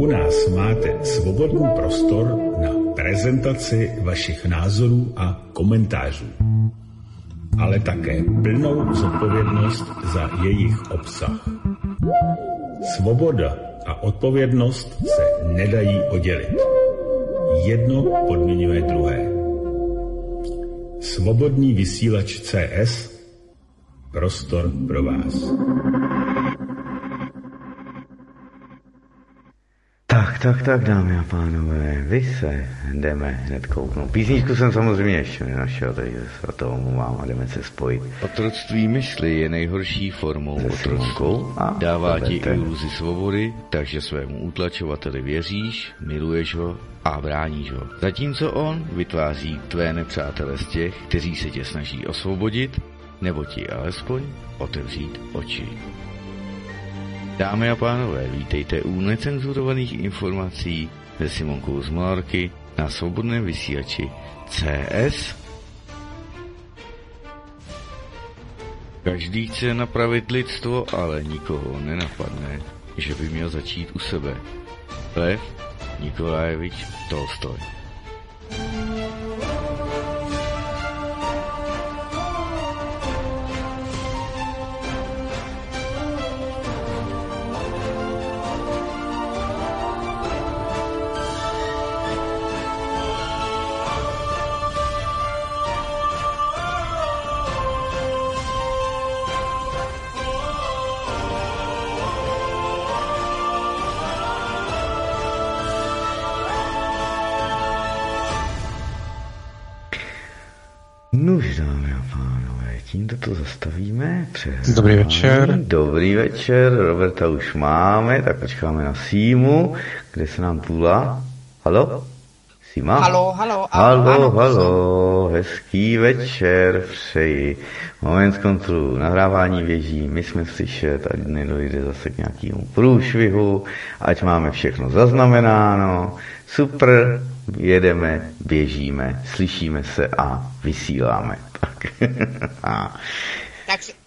U nás máte svobodný prostor na prezentaci vašich názorů a komentářů, ale také plnou zodpovědnost za jejich obsah. Svoboda a odpovědnost se nedají oddělit. Jedno podmiňuje druhé. Svobodný vysílač CS Prostor pro vás. Tak, tak, dámy a pánové, vy se jdeme hned kouknout. Písničku jsem samozřejmě ještě nenašel, takže se o to omlouvám a jdeme se spojit. Otroctví mysli je nejhorší formou otroctví. Dává ti iluzi svobody, takže svému utlačovateli věříš, miluješ ho a bráníš ho. Zatímco on vytváří tvé nepřátele z těch, kteří se tě snaží osvobodit, nebo ti alespoň otevřít oči. Dámy a pánové, vítejte u necenzurovaných informací se Simonkou z Malarky na svobodném vysílači CS. Každý chce napravit lidstvo, ale nikoho nenapadne, že by měl začít u sebe. Lev Nikolajevič Tolstoj. Dobrý večer. Dobrý večer, Roberta už máme, tak počkáme na Símu, kde se nám tula. Halo? Sima? Halo, halo, halo, ano, halo, hezký večer přeji. Moment kontrolu, nahrávání běží, my jsme slyšet, ať nedojde zase k nějakému průšvihu, ať máme všechno zaznamenáno. Super, jedeme, běžíme, slyšíme se a vysíláme. Tak. Takže,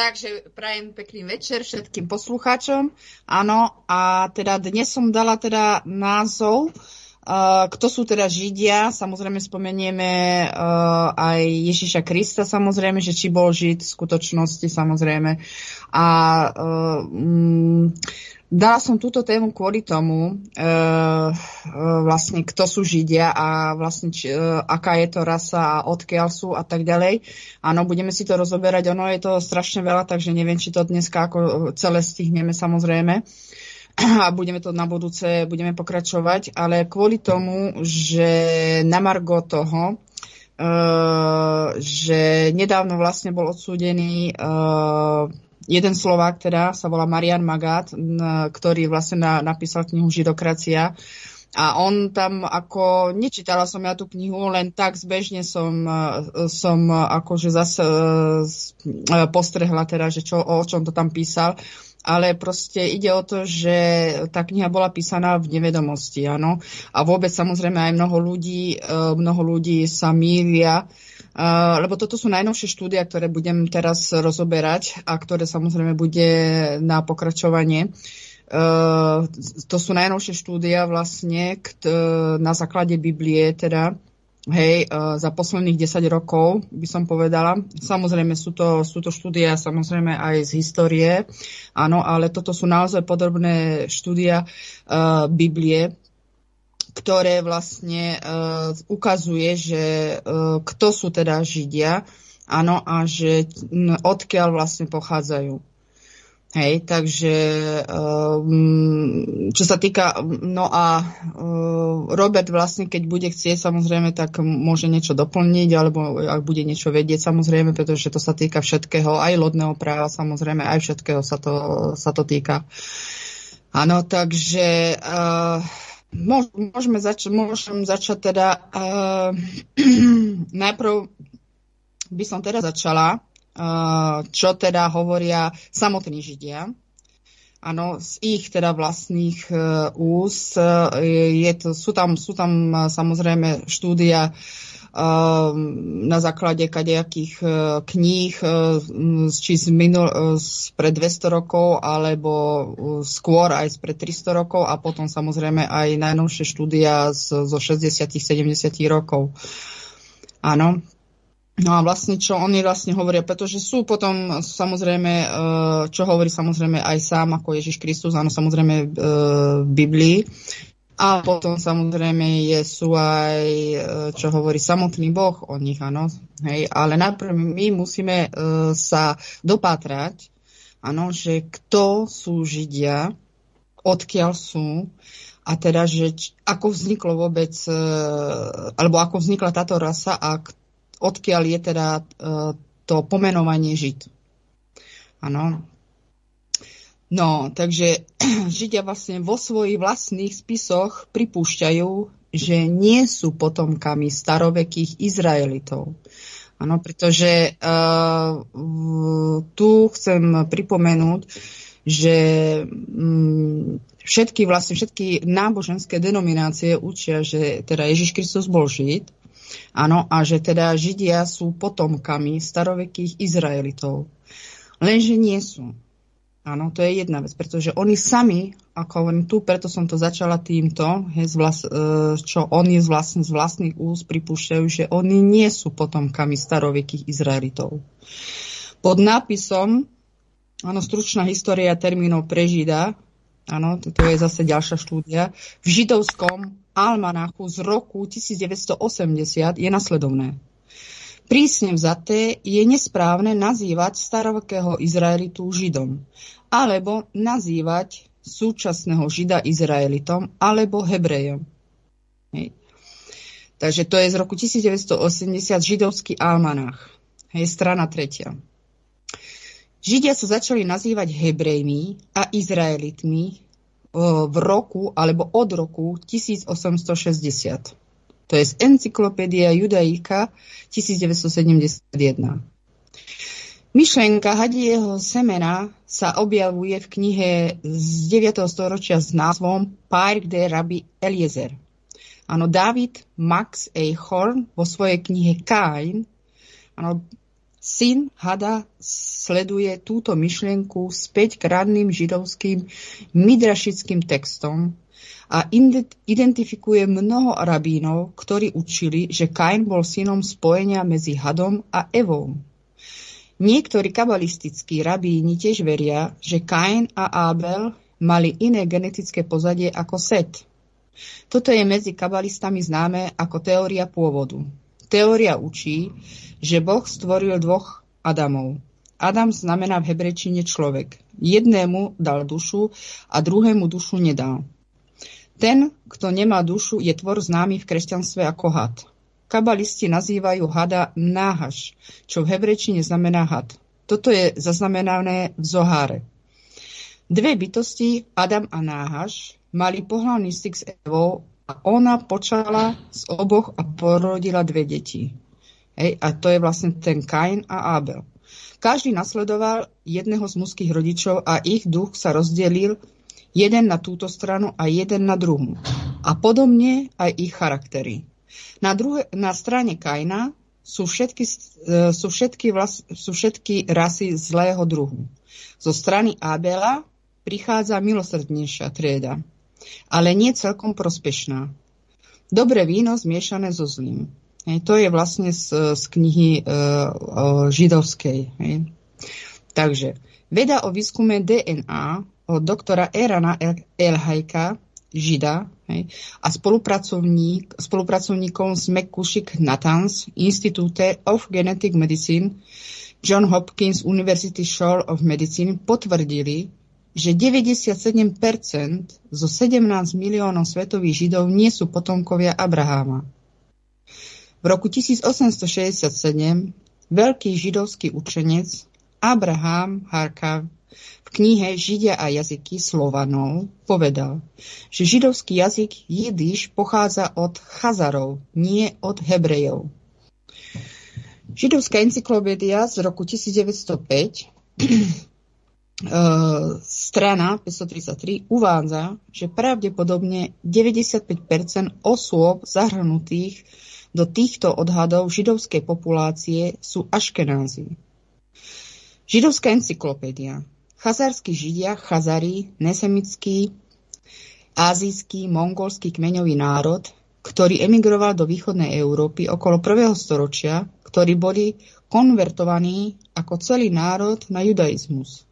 takže prajem pekný večer všetkým poslucháčom. Áno, a teda dnes som dala teda názov, uh, kto sú teda Židia. Samozrejme spomenieme uh, aj Ježiša Krista, samozrejme, že či bol Žid v skutočnosti, samozrejme. A um, Dala som túto tému kvôli tomu, e, e, vlastne kto sú Židia a vlastne či, e, aká je to rasa a odkiaľ sú a tak ďalej. Áno, budeme si to rozoberať, ono je to strašne veľa, takže neviem, či to dneska ako celé stihneme samozrejme. A budeme to na budúce, budeme pokračovať, ale kvôli tomu, že na Margo toho, uh, že nedávno vlastne bol odsúdený uh, jeden Slovák teda, sa volá Marian Magát, ktorý vlastne na, napísal knihu Židokracia. A on tam ako, nečítala som ja tú knihu, len tak zbežne som, som akože zase postrehla teda, že čo, o čom to tam písal. Ale proste ide o to, že tá kniha bola písaná v nevedomosti, áno. A vôbec samozrejme aj mnoho ľudí, e, mnoho ľudí sa mýlia lebo toto sú najnovšie štúdia, ktoré budem teraz rozoberať a ktoré samozrejme bude na pokračovanie. Uh, to sú najnovšie štúdia vlastne na základe Biblie, teda hej, uh, za posledných 10 rokov by som povedala. Samozrejme sú to, sú to štúdia samozrejme aj z histórie, áno, ale toto sú naozaj podrobné štúdia uh, Biblie, ktoré vlastne uh, ukazuje, že uh, kto sú teda Židia, áno, a že odkiaľ vlastne pochádzajú. Hej, takže um, čo sa týka, no a uh, Robert vlastne, keď bude chcieť, samozrejme, tak môže niečo doplniť, alebo ak bude niečo vedieť, samozrejme, pretože to sa týka všetkého, aj lodného práva, samozrejme, aj všetkého sa to, sa to týka. Áno, takže uh, Môžeme zač- môžem začať teda. Uh, najprv by som teda začala, uh, čo teda hovoria samotní Židia. Áno, z ich teda vlastných uh, úst. Uh, je to, sú, tam, sú tam uh, samozrejme štúdia na základe kadejakých uh, kníh, uh, či z, minul, z pred 200 rokov, alebo skôr aj z pred 300 rokov a potom samozrejme aj najnovšie štúdia z, zo 60 70 rokov. Áno. No a vlastne, čo oni vlastne hovoria, pretože sú potom samozrejme, čo hovorí samozrejme aj sám ako Ježiš Kristus, áno, samozrejme v Biblii, a potom samozrejme je, sú aj, e, čo hovorí samotný Boh o nich, áno. Hej, ale najprv my musíme uh, sa dopátrať, áno, že kto sú Židia, odkiaľ sú a teda, že č, ako vzniklo vôbec, uh, alebo ako vznikla táto rasa a k, odkiaľ je teda uh, to pomenovanie Žid. Áno, No, takže Židia vlastne vo svojich vlastných spisoch pripúšťajú, že nie sú potomkami starovekých Izraelitov. Áno, pretože uh, tu chcem pripomenúť, že um, všetky vlastne všetky náboženské denominácie učia, že teda Ježiš Kristus bol Žid, áno, a že teda Židia sú potomkami starovekých Izraelitov. Lenže nie sú. Áno, to je jedna vec, pretože oni sami, ako len tu, preto som to začala týmto, he, vlas, e, čo oni z, vlastne, z vlastných úst pripúšťajú, že oni nie sú potomkami starovekých Izraelitov. Pod nápisom, áno, stručná história termínov pre Žida, áno, to je zase ďalšia štúdia, v židovskom almanachu z roku 1980 je nasledovné. Prísne vzaté je nesprávne nazývať starovekého Izraelitu Židom, alebo nazývať súčasného Žida Izraelitom, alebo Hebrejom. Hej. Takže to je z roku 1980 židovský almanach. Hej, strana tretia. Židia sa začali nazývať Hebrejmi a Izraelitmi v roku alebo od roku 1860. To je z Encyklopédia Judaika 1971. Myšlenka hadieho semena sa objavuje v knihe z 9. storočia s názvom Park de Rabbi Eliezer. Áno, David Max A. Horn vo svojej knihe Kain, áno, syn Hada sleduje túto myšlienku späť k radným židovským midrašickým textom, a identifikuje mnoho rabínov, ktorí učili, že Kain bol synom spojenia medzi Hadom a Evou. Niektorí kabalistickí rabíni tiež veria, že Kain a Abel mali iné genetické pozadie ako Set. Toto je medzi kabalistami známe ako teória pôvodu. Teória učí, že Boh stvoril dvoch Adamov. Adam znamená v hebrečine človek. Jednému dal dušu a druhému dušu nedal. Ten, kto nemá dušu, je tvor známy v kresťanstve ako had. Kabalisti nazývajú hada náhaš, čo v hebrečine znamená had. Toto je zaznamenané v Zoháre. Dve bytosti, Adam a Náhaš, mali pohľavný styk s Evou a ona počala z oboch a porodila dve deti. Hej, a to je vlastne ten Kain a Abel. Každý nasledoval jedného z mužských rodičov a ich duch sa rozdelil jeden na túto stranu a jeden na druhú. A podobne aj ich charaktery. Na, druhe, na strane Kaina sú všetky, e, sú, všetky vlas, sú všetky rasy zlého druhu. Zo strany Abela prichádza milosrdnejšia trieda, ale nie celkom prospešná. Dobré víno zmiešané so zlým. Hej, to je vlastne z, z knihy e, židovskej. Hej. Takže veda o výskume DNA doktora Erana Elhajka, Žida, hej, a spolupracovník, spolupracovníkom z McCushik Natanz Institute of Genetic Medicine John Hopkins University School of Medicine potvrdili, že 97% zo 17 miliónov svetových Židov nie sú potomkovia Abraháma. V roku 1867 veľký židovský učenec Abraham Harkav v knihe Židia a jazyky Slovanov povedal, že židovský jazyk jidiš pochádza od Chazarov, nie od Hebrejov. Židovská encyklopédia z roku 1905 eh, strana 533 uvádza, že pravdepodobne 95% osôb zahrnutých Do týchto odhadov židovskej populácie sú aškenázy. Židovská encyklopédia. Chazarskí židia, chazari, nesemický, azijský, mongolský kmeňový národ, ktorý emigroval do východnej Európy okolo prvého storočia, ktorí boli konvertovaní ako celý národ na judaizmus.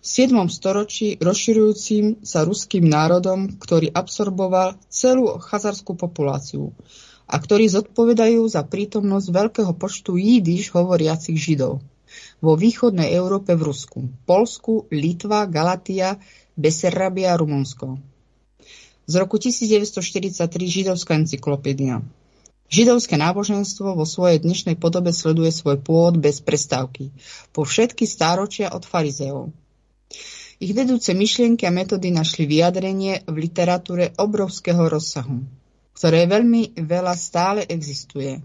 V 7. storočí rozširujúcim sa ruským národom, ktorý absorboval celú chazarskú populáciu a ktorí zodpovedajú za prítomnosť veľkého počtu jídiš hovoriacich židov vo východnej Európe v Rusku, Polsku, Litva, Galatia, Beserabia a Rumunsko. Z roku 1943 Židovská encyklopédia. Židovské náboženstvo vo svojej dnešnej podobe sleduje svoj pôvod bez prestávky, po všetky stáročia od farizeov. Ich vedúce myšlienky a metódy našli vyjadrenie v literatúre obrovského rozsahu, ktoré veľmi veľa stále existuje.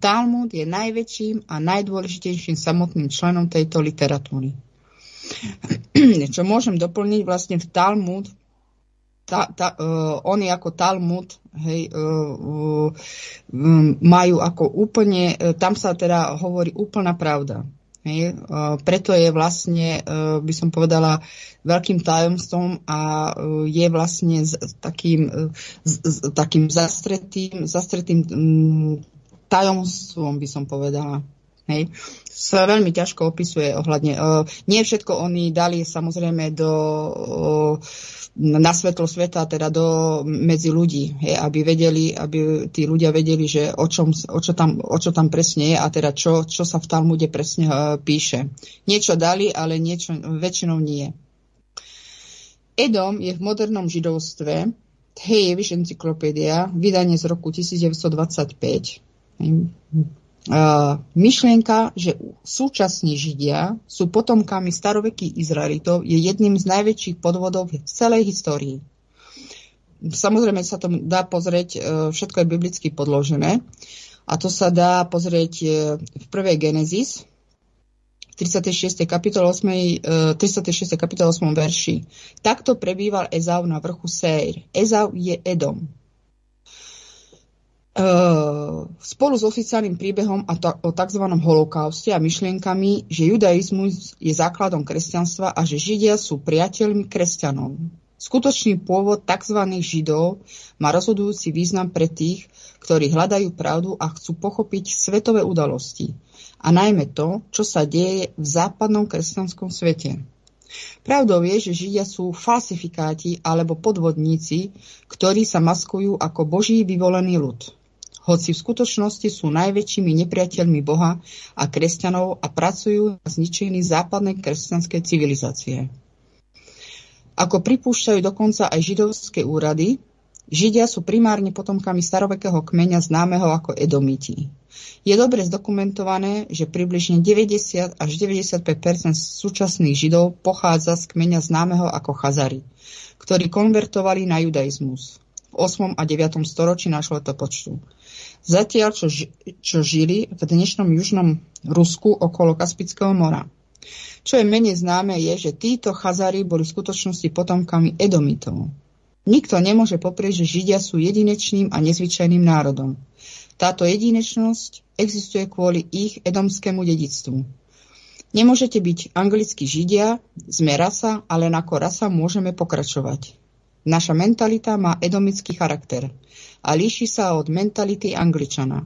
Talmud je najväčším a najdôležitejším samotným členom tejto literatúry. Čo môžem doplniť, vlastne v Talmud tá, tá, uh, oni ako Talmud hej, uh, um, majú ako úplne, uh, tam sa teda hovorí úplná pravda. Hej, preto je vlastne, by som povedala, veľkým tajomstvom a je vlastne s, takým, s, s, takým zastretým, zastretým tajomstvom, by som povedala. Hej. Sa veľmi ťažko opisuje ohľadne. Uh, nie všetko oni dali samozrejme do uh, na svetlo sveta, teda do, medzi ľudí, hej, aby vedeli, aby tí ľudia vedeli, že o, čom, o, čo, tam, o čo tam presne je a teda čo, čo sa v Talmude presne uh, píše. Niečo dali, ale niečo väčšinou nie. Edom je v modernom židovstve Hejeviš encyklopédia, vydanie z roku 1925. Uh, myšlienka, že súčasní Židia sú potomkami starovekých Izraelitov, je jedným z najväčších podvodov v celej histórii. Samozrejme sa to dá pozrieť, uh, všetko je biblicky podložené. A to sa dá pozrieť uh, v prvej Genesis, 36. kapitol 8, 36. kapitol 8. verši. Takto prebýval Ezau na vrchu Seir. Ezau je Edom. Ehm, spolu s oficiálnym príbehom a to, o tzv. holokauste a myšlienkami, že judaizmus je základom kresťanstva a že Židia sú priateľmi kresťanov. Skutočný pôvod tzv. Židov má rozhodujúci význam pre tých, ktorí hľadajú pravdu a chcú pochopiť svetové udalosti. A najmä to, čo sa deje v západnom kresťanskom svete. Pravdou je, že Židia sú falsifikáti alebo podvodníci, ktorí sa maskujú ako Boží vyvolený ľud hoci v skutočnosti sú najväčšími nepriateľmi Boha a kresťanov a pracujú na zničení západnej kresťanskej civilizácie. Ako pripúšťajú dokonca aj židovské úrady, Židia sú primárne potomkami starovekého kmeňa známeho ako Edomiti. Je dobre zdokumentované, že približne 90 až 95% súčasných Židov pochádza z kmeňa známeho ako Chazari, ktorí konvertovali na judaizmus v 8. a 9. storočí nášho letopočtu. Zatiaľ, čo, čo žili v dnešnom južnom Rusku okolo Kaspického mora. Čo je menej známe je, že títo Chazari boli v skutočnosti potomkami Edomitov. Nikto nemôže poprieť, že Židia sú jedinečným a nezvyčajným národom. Táto jedinečnosť existuje kvôli ich edomskému dedictvu. Nemôžete byť anglickí Židia, sme rasa, ale ako rasa môžeme pokračovať. Naša mentalita má edomický charakter a líši sa od mentality Angličana.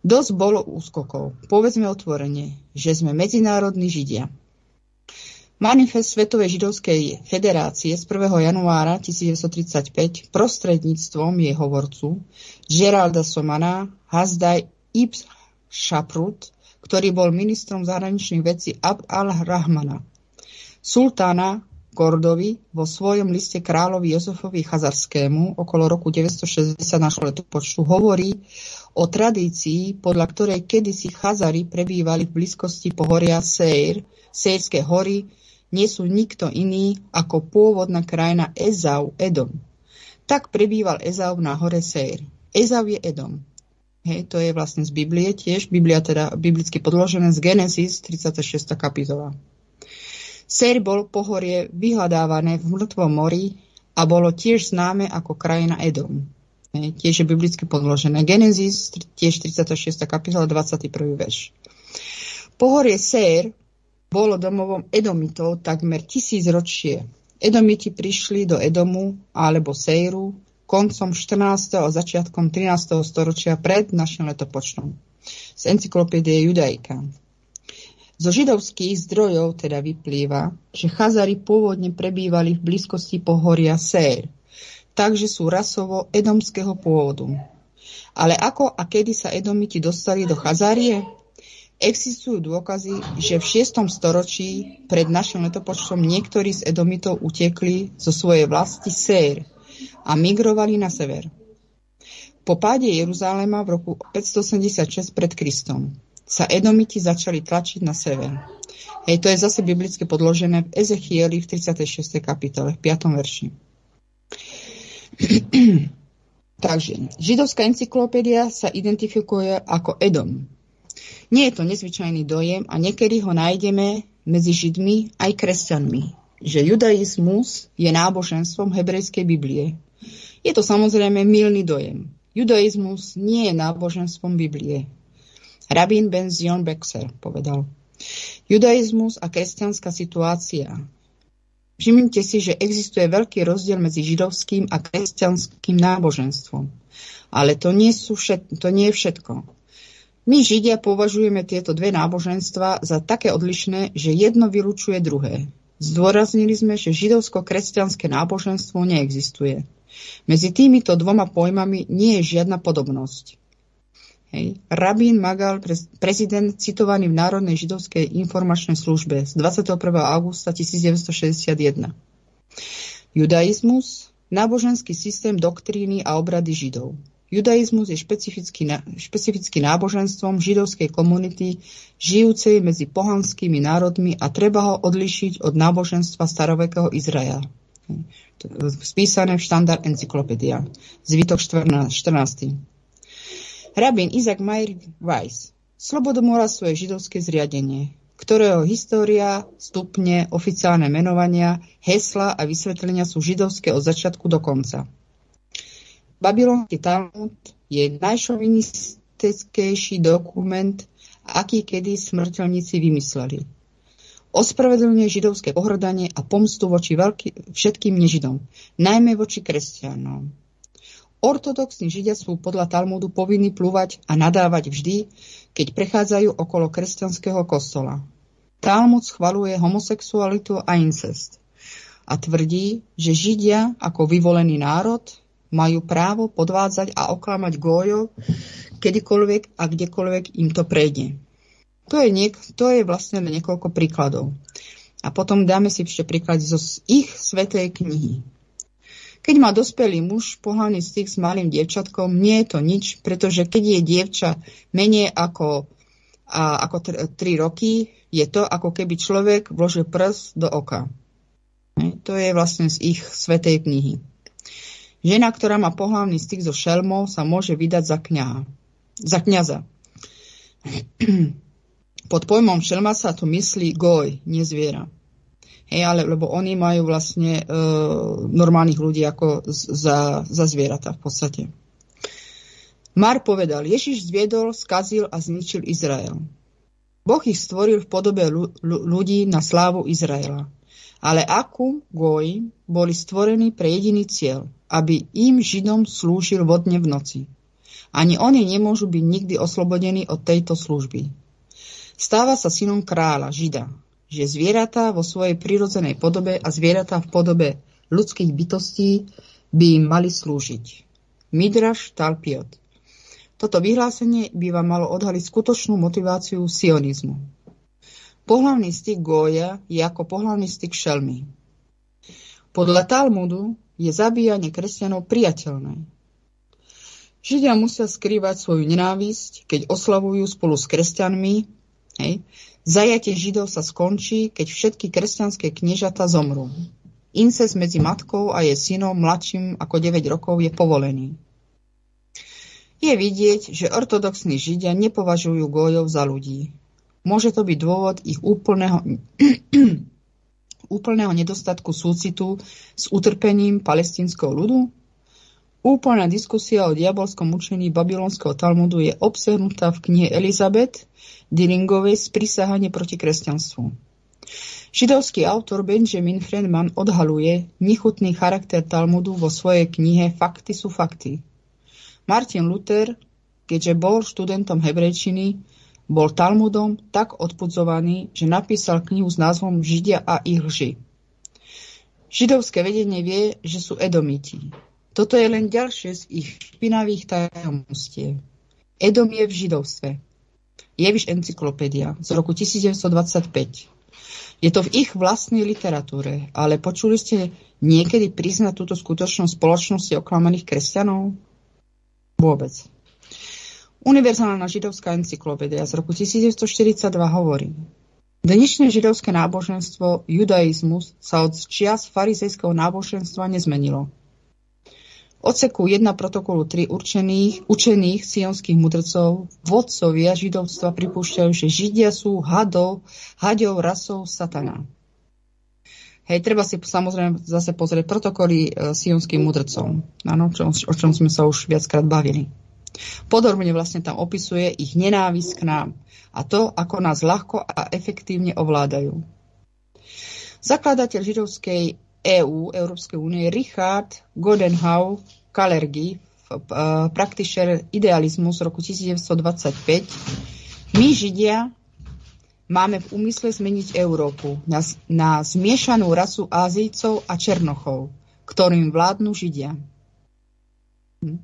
Dosť bolo úskokov. Povedzme otvorene, že sme medzinárodní Židia. Manifest Svetovej židovskej federácie z 1. januára 1935 prostredníctvom jej hovorcu Geralda Somana Hazdaj Ibs Shaprut, ktorý bol ministrom zahraničných vecí Abd al-Rahmana, sultána Kordovi vo svojom liste kráľovi Jozefovi Chazarskému okolo roku 960 našho letopočtu hovorí o tradícii, podľa ktorej kedysi Chazari prebývali v blízkosti pohoria Seir, Sejrské hory, nie sú nikto iný ako pôvodná krajina Ezau, Edom. Tak prebýval Ezau na hore Seir. Ezau je Edom. Hej, to je vlastne z Biblie tiež, Biblia teda biblicky podložené z Genesis 36. kapitola. Ser bol pohorie vyhľadávané v mŕtvom mori a bolo tiež známe ako krajina Edom. Tiež je biblicky podložené. Genesis, tiež 36. kapitola, 21. verš. Pohorie Sér bolo domovom Edomitov takmer tisíc ročie. Edomiti prišli do Edomu alebo Sejru koncom 14. a začiatkom 13. storočia pred našim letopočtom. Z encyklopédie Judaika. Zo židovských zdrojov teda vyplýva, že Chazari pôvodne prebývali v blízkosti pohoria Sér, takže sú rasovo edomského pôvodu. Ale ako a kedy sa Edomiti dostali do Chazárie? Existujú dôkazy, že v 6. storočí pred našim letopočtom niektorí z Edomitov utekli zo svojej vlasti Sér, a migrovali na sever. Po páde Jeruzalema v roku 586 pred Kristom sa Edomiti začali tlačiť na sever. Hej, to je zase biblicky podložené v Ezechieli v 36. kapitole, v 5. verši. Takže, židovská encyklopédia sa identifikuje ako Edom. Nie je to nezvyčajný dojem a niekedy ho nájdeme medzi Židmi aj kresťanmi, že judaizmus je náboženstvom hebrejskej Biblie je to samozrejme milný dojem. Judaizmus nie je náboženstvom Biblie. Rabín Ben Zion Bexer povedal. Judaizmus a kresťanská situácia. Všimnite si, že existuje veľký rozdiel medzi židovským a kresťanským náboženstvom. Ale to nie, sú všet, to nie je všetko. My Židia považujeme tieto dve náboženstva za také odlišné, že jedno vylučuje druhé. Zdôraznili sme, že židovsko-kresťanské náboženstvo neexistuje. Medzi týmito dvoma pojmami nie je žiadna podobnosť. Hej. Rabín Magal, prezident citovaný v Národnej židovskej informačnej službe z 21. augusta 1961. Judaizmus, náboženský systém doktríny a obrady židov. Judaizmus je špecifický, špecifický náboženstvom židovskej komunity žijúcej medzi pohanskými národmi a treba ho odlišiť od náboženstva starovekého Izraela spísané v štandard encyklopédia. Zvytok 14. 14. Rabín Isaac Meyer Weiss. Slobodomorstvo je židovské zriadenie, ktorého história, stupne, oficiálne menovania, hesla a vysvetlenia sú židovské od začiatku do konca. Babylonský Talmud je najšovinistickejší dokument, aký kedy smrteľníci vymysleli ospravedlňuje židovské pohrdanie a pomstu voči veľký, všetkým nežidom, najmä voči kresťanom. Ortodoxní židia sú podľa Talmudu povinní plúvať a nadávať vždy, keď prechádzajú okolo kresťanského kostola. Talmud schvaluje homosexualitu a incest a tvrdí, že Židia ako vyvolený národ majú právo podvádzať a oklamať gójov kedykoľvek a kdekoľvek im to prejde. To je, niek- to je vlastne niekoľko príkladov. A potom dáme si ešte príklady zo ich svetej knihy. Keď má dospelý muž pohľadný styk s malým dievčatkom, nie je to nič, pretože keď je dievča menej ako, a, ako 3 roky, je to ako keby človek vložil prst do oka. To je vlastne z ich svetej knihy. Žena, ktorá má pohľavný styk so šelmou, sa môže vydať za kňaha. Za kňaza. Pod pojmom šelma sa tu myslí goj, nie zviera. Hej, ale, lebo oni majú vlastne e, normálnych ľudí ako za, za zvieratá v podstate. Mar povedal, Ježiš zviedol, skazil a zničil Izrael. Boh ich stvoril v podobe ľudí na slávu Izraela. Ale akú goji boli stvorení pre jediný cieľ, aby im Židom slúžil vodne v noci. Ani oni nemôžu byť nikdy oslobodení od tejto služby. Stáva sa synom kráľa, žida, že zvieratá vo svojej prirodzenej podobe a zvieratá v podobe ľudských bytostí by im mali slúžiť. Midraš Talpiot. Toto vyhlásenie by vám malo odhaliť skutočnú motiváciu sionizmu. Pohlavný styk Goja je ako pohlavný styk šelmy. Podľa Talmudu je zabíjanie kresťanov priateľné. Židia musia skrývať svoju nenávisť, keď oslavujú spolu s kresťanmi Hej. Zajatie Židov sa skončí, keď všetky kresťanské kniežata zomrú. Incest medzi matkou a jej synom mladším ako 9 rokov je povolený. Je vidieť, že ortodoxní Židia nepovažujú gojov za ľudí. Môže to byť dôvod ich úplného, úplného nedostatku súcitu s utrpením palestínskeho ľudu? Úplná diskusia o diabolskom učení babylonského Talmudu je obsahnutá v knihe Elizabeth Dillingovej Sprisahanie proti kresťanstvu. Židovský autor Benjamin Friedman odhaluje nechutný charakter Talmudu vo svojej knihe Fakty sú fakty. Martin Luther, keďže bol študentom hebrejčiny, bol Talmudom tak odpudzovaný, že napísal knihu s názvom Židia a ich lži. Židovské vedenie vie, že sú edomiti, toto je len ďalšie z ich špinavých tajomstiev. Edom je v židovstve. Jeviš encyklopédia z roku 1925. Je to v ich vlastnej literatúre, ale počuli ste niekedy priznať túto skutočnosť spoločnosti oklamaných kresťanov? Vôbec. Univerzálna židovská encyklopédia z roku 1942 hovorí, Dnešné židovské náboženstvo, judaizmus, sa od čias farizejského náboženstva nezmenilo odseku 1 protokolu 3 určených, učených sionských mudrcov vodcovia židovstva pripúšťajú, že židia sú hadov, hadov rasou satana. Hej, treba si samozrejme zase pozrieť protokoly e, sionským mudrcov, áno, čo, o čom sme sa už viackrát bavili. Podrobne vlastne tam opisuje ich nenávisť k nám a to, ako nás ľahko a efektívne ovládajú. Zakladateľ židovskej EÚ, Európskej únie, Richard Godenhau Kalergi, praktišer idealizmu z roku 1925, my Židia máme v úmysle zmeniť Európu na, na zmiešanú rasu Ázijcov a Černochov, ktorým vládnu Židia. Hm.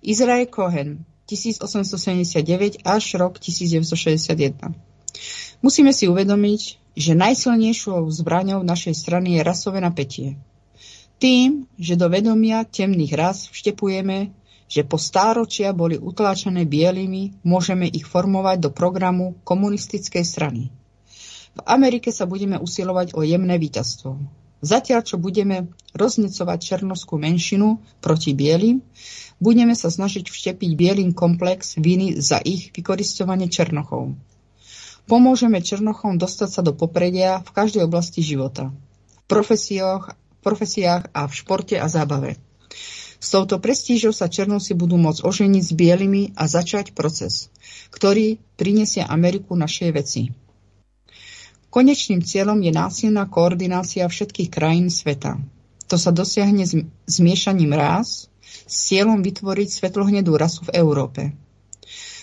Izrael Cohen, 1879 až rok 1961. Musíme si uvedomiť, že najsilnejšou zbraňou našej strany je rasové napätie. Tým, že do vedomia temných ras vštepujeme, že po stáročia boli utláčané bielými, môžeme ich formovať do programu komunistickej strany. V Amerike sa budeme usilovať o jemné víťazstvo. Zatiaľ, čo budeme roznecovať černovskú menšinu proti bielým, budeme sa snažiť vštepiť bielým komplex viny za ich vykoristovanie černochov. Pomôžeme Černochom dostať sa do popredia v každej oblasti života. V profesiách, v profesiách a v športe a zábave. S touto prestížou sa Černovci budú môcť oženiť s bielými a začať proces, ktorý prinesie Ameriku našej veci. Konečným cieľom je násilná koordinácia všetkých krajín sveta. To sa dosiahne zmiešaním rás s cieľom vytvoriť svetlohnedú rasu v Európe.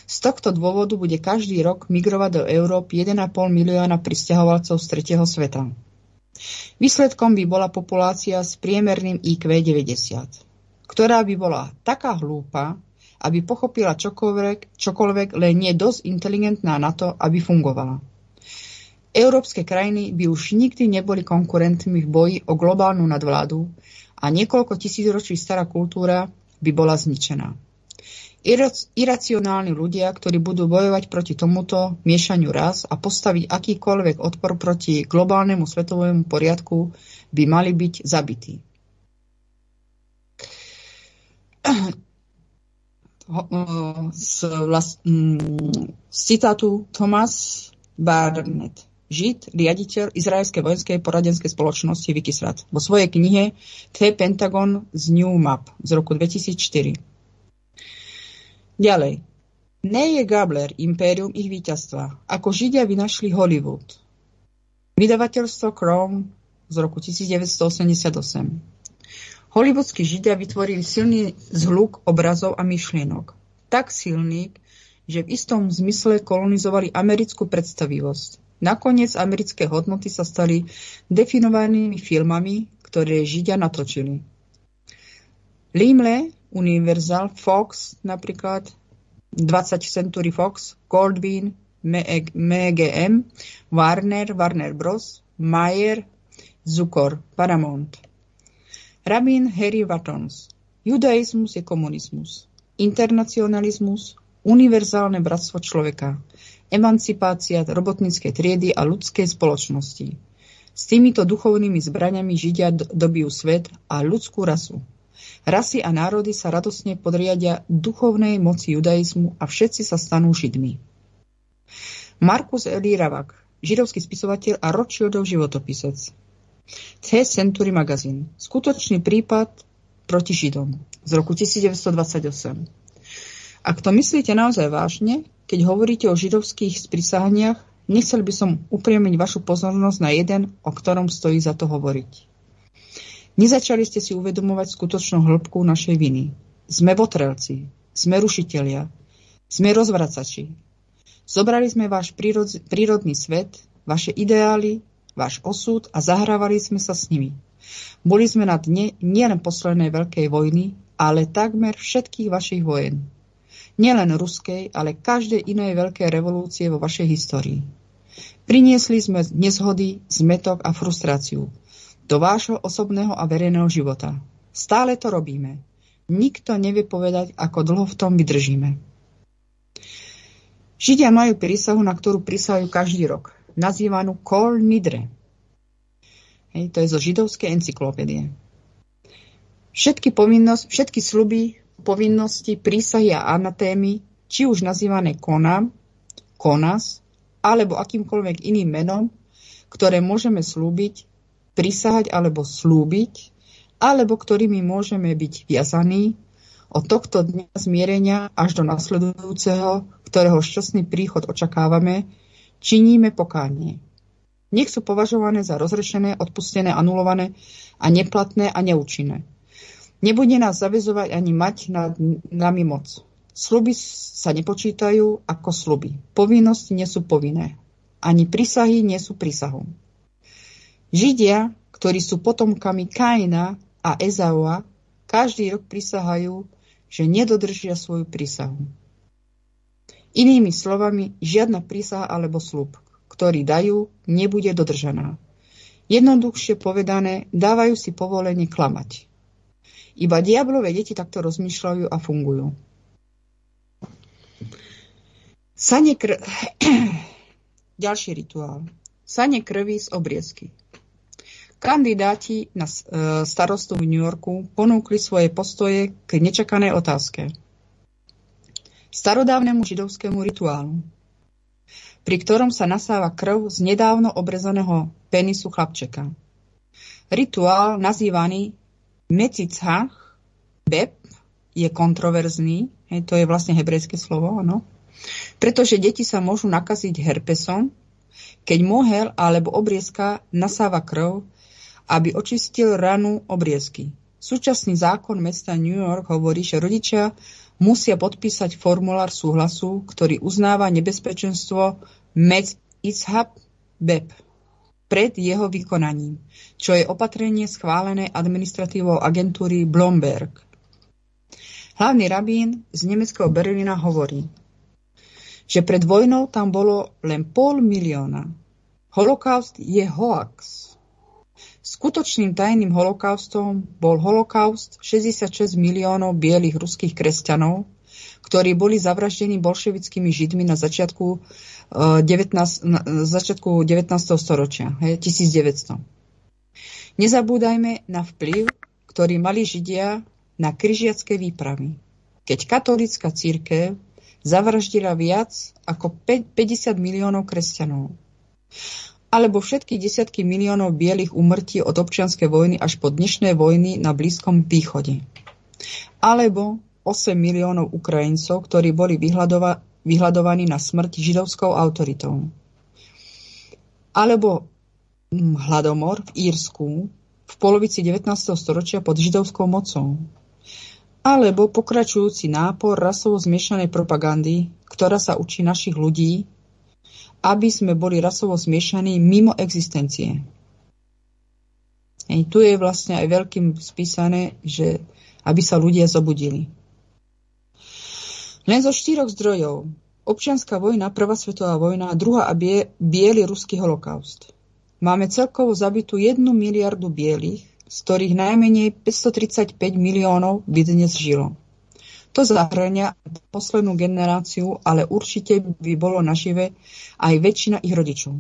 Z tohto dôvodu bude každý rok migrovať do Európy 1,5 milióna pristahovalcov z tretieho sveta. Výsledkom by bola populácia s priemerným IQ 90, ktorá by bola taká hlúpa, aby pochopila čokoľvek, čokoľvek len nie dosť inteligentná na to, aby fungovala. Európske krajiny by už nikdy neboli konkurentmi v boji o globálnu nadvládu a niekoľko tisícročí stará kultúra by bola zničená iracionálni ľudia, ktorí budú bojovať proti tomuto miešaniu raz a postaviť akýkoľvek odpor proti globálnemu svetovému poriadku, by mali byť zabití. Z, vlast, z citátu Thomas Barnett, Žid, riaditeľ Izraelskej vojenskej poradenskej spoločnosti Wikisrat, vo svojej knihe The Pentagon z New Map z roku 2004. Ďalej. Nie je Gabler impérium ich víťazstva. Ako Židia vynašli Hollywood. Vydavateľstvo Chrome z roku 1988. Hollywoodskí Židia vytvorili silný zhluk obrazov a myšlienok. Tak silný, že v istom zmysle kolonizovali americkú predstavivosť. Nakoniec americké hodnoty sa stali definovanými filmami, ktoré Židia natočili. Limle Universal, Fox napríklad, 20 Century Fox, Goldwyn, MGM, Warner, Warner Bros., Mayer, Zukor, Paramount. Rabin Harry Wattons. Judaizmus je komunizmus. Internacionalizmus, univerzálne bratstvo človeka, emancipácia robotníckej triedy a ľudskej spoločnosti. S týmito duchovnými zbraňami Židia dobijú svet a ľudskú rasu. Rasy a národy sa radosne podriadia duchovnej moci judaizmu a všetci sa stanú Židmi. Markus Eli židovský spisovateľ a Rothschildov životopisec. C. Century Magazine. Skutočný prípad proti Židom. z roku 1928. Ak to myslíte naozaj vážne, keď hovoríte o židovských sprisahaniach, nechcel by som upriamiť vašu pozornosť na jeden, o ktorom stojí za to hovoriť. Nezačali ste si uvedomovať skutočnú hĺbku našej viny. Sme votrelci, sme rušitelia, sme rozvracači. Zobrali sme váš prírod, prírodný svet, vaše ideály, váš osud a zahrávali sme sa s nimi. Boli sme na dne nielen poslednej veľkej vojny, ale takmer všetkých vašich vojen. Nielen ruskej, ale každej inej veľkej revolúcie vo vašej histórii. Priniesli sme nezhody, zmetok a frustráciu do vášho osobného a verejného života. Stále to robíme. Nikto nevie povedať, ako dlho v tom vydržíme. Židia majú prísahu, na ktorú prísahajú každý rok, nazývanú Kol Nidre. Hej, to je zo židovskej encyklopédie. Všetky, povinnosť, všetky sluby, povinnosti, prísahy a anatémy, či už nazývané konam, konas, alebo akýmkoľvek iným menom, ktoré môžeme slúbiť, prisahať alebo slúbiť, alebo ktorými môžeme byť viazaní od tohto dňa zmierenia až do nasledujúceho, ktorého šťastný príchod očakávame, činíme pokánie nech sú považované za rozrešené, odpustené, anulované a neplatné a neúčinné. Nebude nás zavezovať ani mať nad nami moc. Sluby sa nepočítajú ako sluby. Povinnosti nie sú povinné. Ani prísahy nie sú prísahom. Židia, ktorí sú potomkami Kaina a Ezaua, každý rok prisahajú, že nedodržia svoju prísahu. Inými slovami, žiadna prísaha alebo slub ktorý dajú, nebude dodržaná. Jednoduchšie povedané, dávajú si povolenie klamať. Iba diablové deti takto rozmýšľajú a fungujú. Sanie kr... Ďalší rituál. Sanie krvi z obriezky. Kandidáti na e, starostu v New Yorku ponúkli svoje postoje k nečakanej otázke. Starodávnemu židovskému rituálu pri ktorom sa nasáva krv z nedávno obrezaného penisu chlapčeka. Rituál nazývaný Mecichach, Beb, je kontroverzný, hej, to je vlastne hebrejské slovo, ano, pretože deti sa môžu nakaziť herpesom, keď mohel alebo obriezka nasáva krv, aby očistil ranu obriezky. Súčasný zákon mesta New York hovorí, že rodičia musia podpísať formulár súhlasu, ktorý uznáva nebezpečenstvo med Ishab Beb pred jeho vykonaním, čo je opatrenie schválené administratívou agentúry Blomberg. Hlavný rabín z nemeckého Berlína hovorí, že pred vojnou tam bolo len pol milióna. Holokaust je hoax. Skutočným tajným holokaustom bol holokaust 66 miliónov bielých ruských kresťanov, ktorí boli zavraždení bolševickými židmi na začiatku, 19, eh, na začiatku 19. storočia, hej, 1900. Nezabúdajme na vplyv, ktorý mali Židia na križiacké výpravy. Keď katolická církev zavraždila viac ako 50 miliónov kresťanov alebo všetky desiatky miliónov bielých umrtí od občianskej vojny až po dnešné vojny na Blízkom východe. Alebo 8 miliónov Ukrajincov, ktorí boli vyhľadova- vyhľadovaní na smrť židovskou autoritou. Alebo hm, hladomor v Írsku v polovici 19. storočia pod židovskou mocou. Alebo pokračujúci nápor rasovo zmiešanej propagandy, ktorá sa učí našich ľudí aby sme boli rasovo zmiešaní mimo existencie. Hej, tu je vlastne aj veľkým spísané, že aby sa ľudia zobudili. Len zo štyroch zdrojov. Občianská vojna, Prvá svetová vojna a druhá a bie, biely ruský holokaust. Máme celkovo zabitú jednu miliardu bielých, z ktorých najmenej 535 miliónov by dnes žilo. To zahrania poslednú generáciu, ale určite by bolo nažive aj väčšina ich rodičov.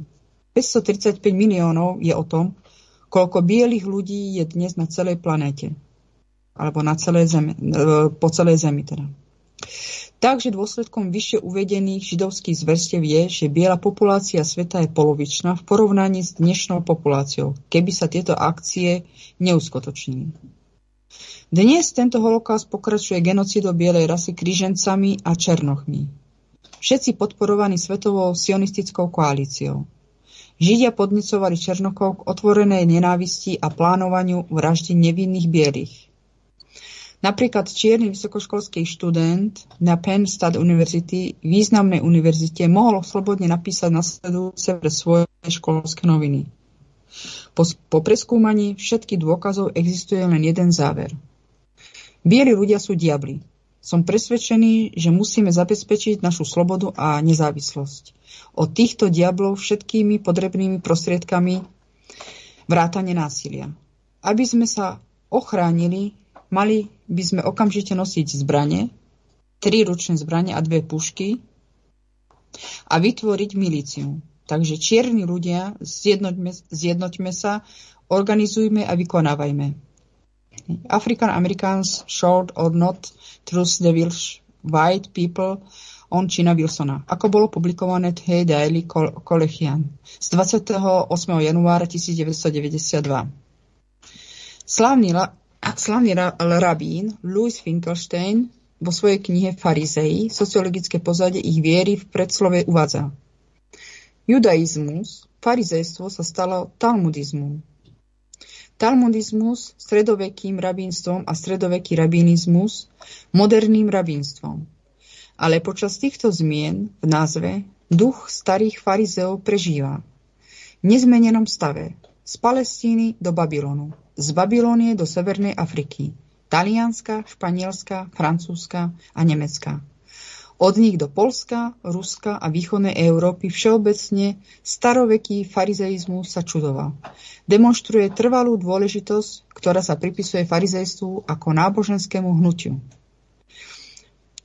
535 miliónov je o tom, koľko bielých ľudí je dnes na celej planéte. Alebo na celej zemi, e, po celej Zemi teda. Takže dôsledkom vyššie uvedených židovských zverstiev je, že biela populácia sveta je polovičná v porovnaní s dnešnou populáciou, keby sa tieto akcie neuskutočnili. Dnes tento holokaust pokračuje genocidou bielej rasy krížencami a černochmi. Všetci podporovaní svetovou sionistickou koalíciou. Židia podnecovali Černokov k otvorenej nenávisti a plánovaniu vraždy nevinných bielých. Napríklad čierny vysokoškolský študent na Penn State University, významnej univerzite, mohol slobodne napísať nasledujúce pre svoje školské noviny. Po, po preskúmaní všetkých dôkazov existuje len jeden záver. Bieli ľudia sú diabli. Som presvedčený, že musíme zabezpečiť našu slobodu a nezávislosť. Od týchto diablov všetkými podrebnými prostriedkami vrátane násilia. Aby sme sa ochránili, mali by sme okamžite nosiť zbranie, tri ručné zbranie a dve pušky a vytvoriť milíciu. Takže čierni ľudia, zjednoťme, zjednoťme sa, organizujme a vykonávajme. African Americans short or not trust the white people on China Wilsona, ako bolo publikované v Hey Daily Collegian z 28. januára 1992. Slavný, slavný rabín Louis Finkelstein vo svojej knihe Farizei, sociologické pozadie ich viery v predslove uvádza – Judaizmus, farizejstvo sa stalo talmudizmom. Talmudizmus stredovekým rabínstvom a stredoveký rabinizmus moderným rabínstvom. Ale počas týchto zmien v názve duch starých farizeov prežíva. V nezmenenom stave z Palestíny do Babylonu, z Babylonie do Severnej Afriky, Talianska, Španielska, Francúzska a Nemecka od nich do Polska, Ruska a východnej Európy všeobecne staroveký farizeizmus sa čudoval. Demonstruje trvalú dôležitosť, ktorá sa pripisuje farizejstvu ako náboženskému hnutiu.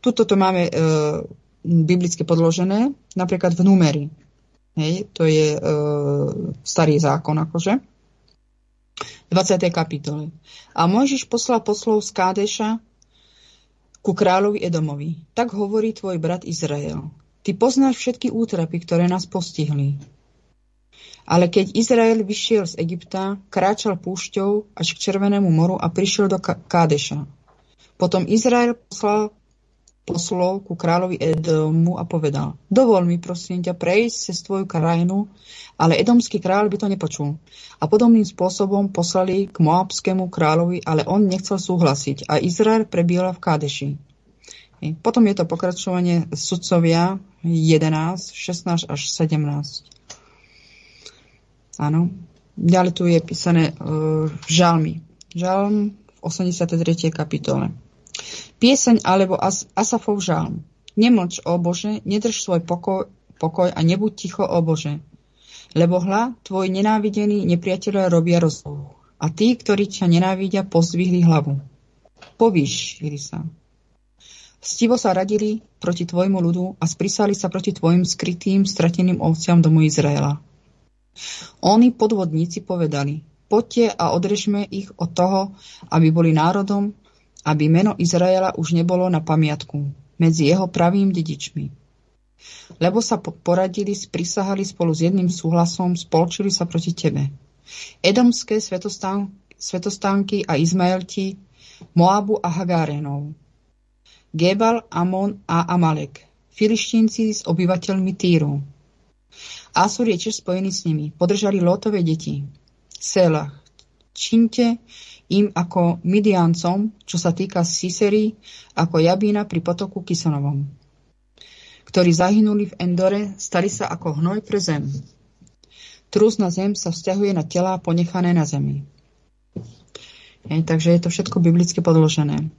Tuto to máme e, biblicky podložené, napríklad v numeri. Hej, to je e, starý zákon, akože. 20. kapitole. A Mojžiš poslal poslov z Kádeša ku kráľovi Edomovi. Tak hovorí tvoj brat Izrael. Ty poznáš všetky útrapy, ktoré nás postihli. Ale keď Izrael vyšiel z Egypta, kráčal púšťou až k Červenému moru a prišiel do Kádeša. Potom Izrael poslal poslov ku kráľovi Edomu a povedal, dovol mi prosím ťa prejsť cez tvoju krajinu, ale edomský kráľ by to nepočul. A podobným spôsobom poslali k Moabskému kráľovi, ale on nechcel súhlasiť a Izrael prebíjal v Kádeši. Potom je to pokračovanie sudcovia 11, 16 až 17. Áno. Ďalej tu je písané uh, žalmy. Žalm v 83. kapitole. Pieseň alebo As- Asafov žalm. Nemlč, o Bože, nedrž svoj pokoj, pokoj a nebuď ticho, o Bože. Lebo hla, tvoj nenávidený nepriateľe robia rozlohu. A tí, ktorí ťa nenávidia, pozdvihli hlavu. Povíš, sa. Stivo sa radili proti tvojmu ľudu a sprísali sa proti tvojim skrytým, strateným ovciam domu Izraela. Oni podvodníci povedali, poďte a odrežme ich od toho, aby boli národom, aby meno Izraela už nebolo na pamiatku medzi jeho pravým dedičmi. Lebo sa poradili, sprisahali spolu s jedným súhlasom, spolčili sa proti tebe. Edomské svetostán, svetostánky a Izmaelti, Moabu a Hagárenov, Gebal, Amon a Amalek, filištínci s obyvateľmi Týru. Asur je tiež spojený s nimi. Podržali Lótové deti. Selach. Činte im ako Midiancom, čo sa týka Sisery, ako Jabína pri potoku Kisonovom, ktorí zahynuli v Endore, stali sa ako hnoj pre zem. Trus na zem sa vzťahuje na telá ponechané na zemi. Je, takže je to všetko biblicky podložené.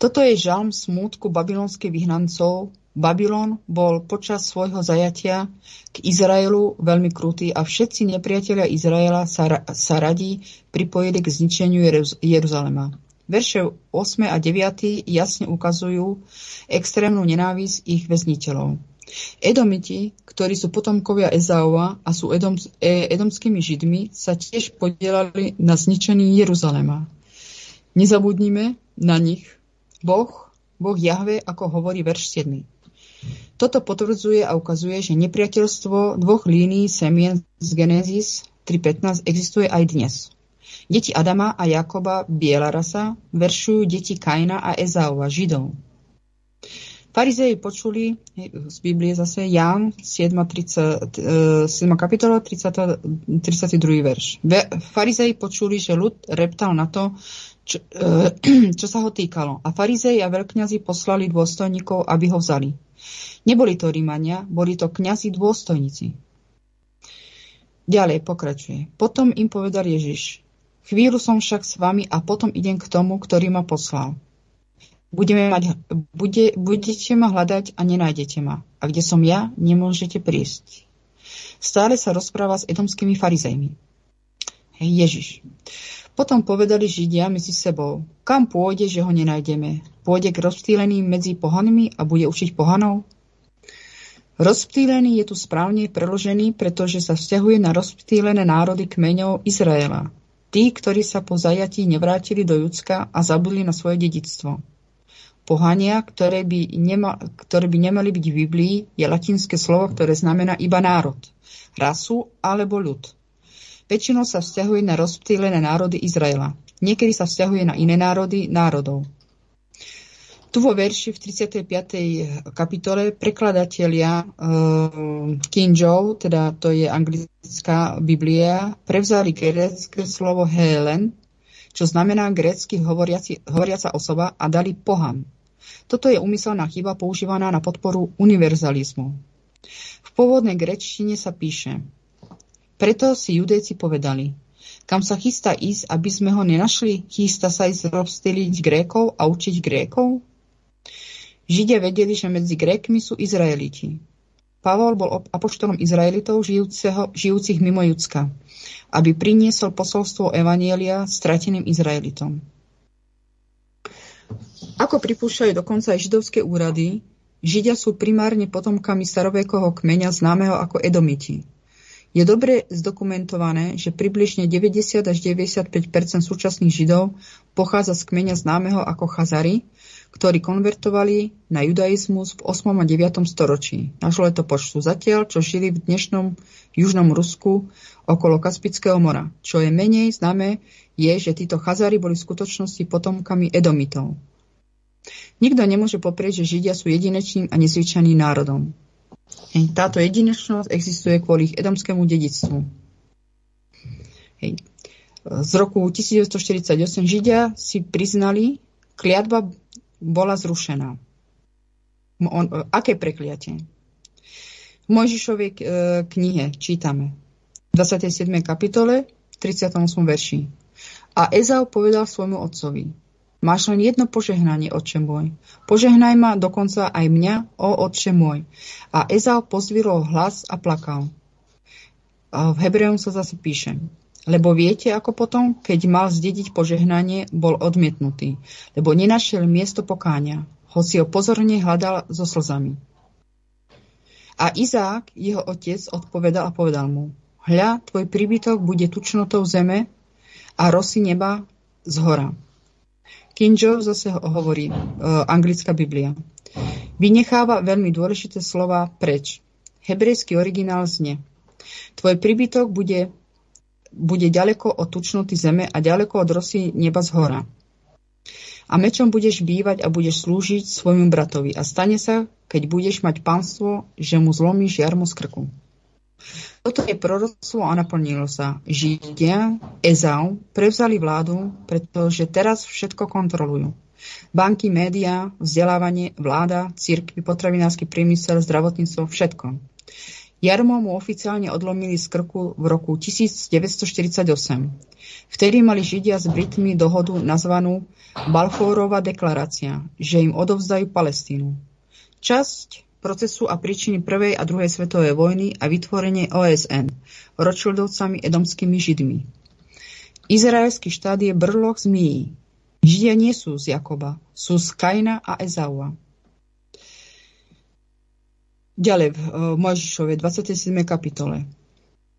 Toto je žalm smútku babylonských vyhnancov, Babylon bol počas svojho zajatia k Izraelu veľmi krutý a všetci nepriatelia Izraela sa, sa radí pripojili k zničeniu Jeruzalema. Verše 8 a 9 jasne ukazujú extrémnu nenávisť ich väzniteľov. Edomiti, ktorí sú potomkovia Ezaova a sú edom, e, edomskými židmi, sa tiež podielali na zničení Jeruzalema. Nezabudnime na nich. Boh, Boh Jahve, ako hovorí verš 7. Toto potvrdzuje a ukazuje, že nepriateľstvo dvoch línií semien z Genesis 3.15 existuje aj dnes. Deti Adama a Jakoba, biela rasa, veršujú deti Kaina a Ezaova, Židov. Farizei počuli z Biblie zase Ján 7, 30, 7 kapitola 30, 32 verš. Farizei počuli, že ľud reptal na to, čo, e, čo sa ho týkalo. A farizei a veľkňazi poslali dôstojníkov, aby ho vzali. Neboli to Rímania, boli to kňazi dôstojníci. Ďalej pokračuje. Potom im povedal Ježiš, chvíľu som však s vami a potom idem k tomu, ktorý ma poslal. Budeme mať, bude, budete ma hľadať a nenájdete ma. A kde som ja, nemôžete prísť. Stále sa rozpráva s edomskými farizejmi. Hej, Ježiš. Potom povedali Židia medzi sebou, kam pôjde, že ho nenájdeme. Pôjde k rozptýleným medzi pohanmi a bude učiť pohanov? Rozptýlený je tu správne preložený, pretože sa vzťahuje na rozptýlené národy kmeňov Izraela. Tí, ktorí sa po zajatí nevrátili do Judska a zabudli na svoje dedictvo. Pohania, ktoré by, nema, ktoré by nemali byť v Biblii, je latinské slovo, ktoré znamená iba národ, rasu alebo ľud. Väčšinou sa vzťahuje na rozptýlené národy Izraela. Niekedy sa vzťahuje na iné národy národov. Tu vo verši v 35. kapitole prekladatelia uh, King Joe, teda to je anglická Biblia, prevzali grecké slovo Helen, čo znamená grécky hovoriaca osoba a dali pohan. Toto je umyselná chyba používaná na podporu univerzalizmu. V pôvodnej grečtine sa píše Preto si judejci povedali, kam sa chystá ísť, aby sme ho nenašli? Chystá sa ísť rozstýliť Grékov a učiť Grékov? Židia vedeli, že medzi Grékmi sú Izraeliti. Pavol bol apoštolom Izraelitov žijúceho, žijúcich mimo Judska aby priniesol posolstvo Evanielia strateným Izraelitom. Ako pripúšťajú dokonca aj židovské úrady, Židia sú primárne potomkami starovekového kmeňa známeho ako Edomiti. Je dobre zdokumentované, že približne 90 až 95% súčasných Židov pochádza z kmeňa známeho ako Chazari, ktorí konvertovali na judaizmus v 8. a 9. storočí. Je to počtu zatiaľ, čo žili v dnešnom južnom Rusku okolo Kaspického mora. Čo je menej známe, je, že títo Chazari boli v skutočnosti potomkami Edomitov. Nikto nemôže poprieť, že Židia sú jedinečným a nezvyčajným národom. Táto jedinečnosť existuje kvôli ich edomskému dedictvu. Hej. Z roku 1948 Židia si priznali, kliatba bola zrušená. On, aké prekliatie? V Mojžišovej e, knihe čítame v 27. kapitole v 38. verši. A Ezau povedal svojmu otcovi, máš len jedno požehnanie, oče môj. Požehnaj ma dokonca aj mňa, o otče môj. A Ezau pozvirol hlas a plakal. A v Hebrejom sa zase píše, lebo viete, ako potom, keď mal zdediť požehnanie, bol odmietnutý, lebo nenašiel miesto pokáňa, hoci ho pozorne hľadal so slzami. A Izák, jeho otec, odpovedal a povedal mu, hľa, tvoj príbytok bude tučnotou zeme a rosy neba z hora. King Joe zase hovorí, uh, anglická Biblia. Vynecháva veľmi dôležité slova preč. Hebrejský originál zne. Tvoj príbytok bude bude ďaleko od tučnoty zeme a ďaleko od rosy neba z hora. A mečom budeš bývať a budeš slúžiť svojmu bratovi. A stane sa, keď budeš mať pánstvo, že mu zlomíš jarmo z krku. Toto je proroctvo a naplnilo sa. Židia, Ezau, prevzali vládu, pretože teraz všetko kontrolujú. Banky, médiá, vzdelávanie, vláda, církvy, potravinársky priemysel, zdravotníctvo, všetko. Jarmo mu oficiálne odlomili z krku v roku 1948. Vtedy mali Židia s Britmi dohodu nazvanú Balfourova deklarácia, že im odovzdajú Palestínu. Časť procesu a príčiny prvej a druhej svetovej vojny a vytvorenie OSN Rothschildovcami edomskými Židmi. Izraelský štát je brloch zmií. Židia nie sú z Jakoba, sú z Kaina a Ezaua. Ďalej v uh, Mojžišovej 27. kapitole.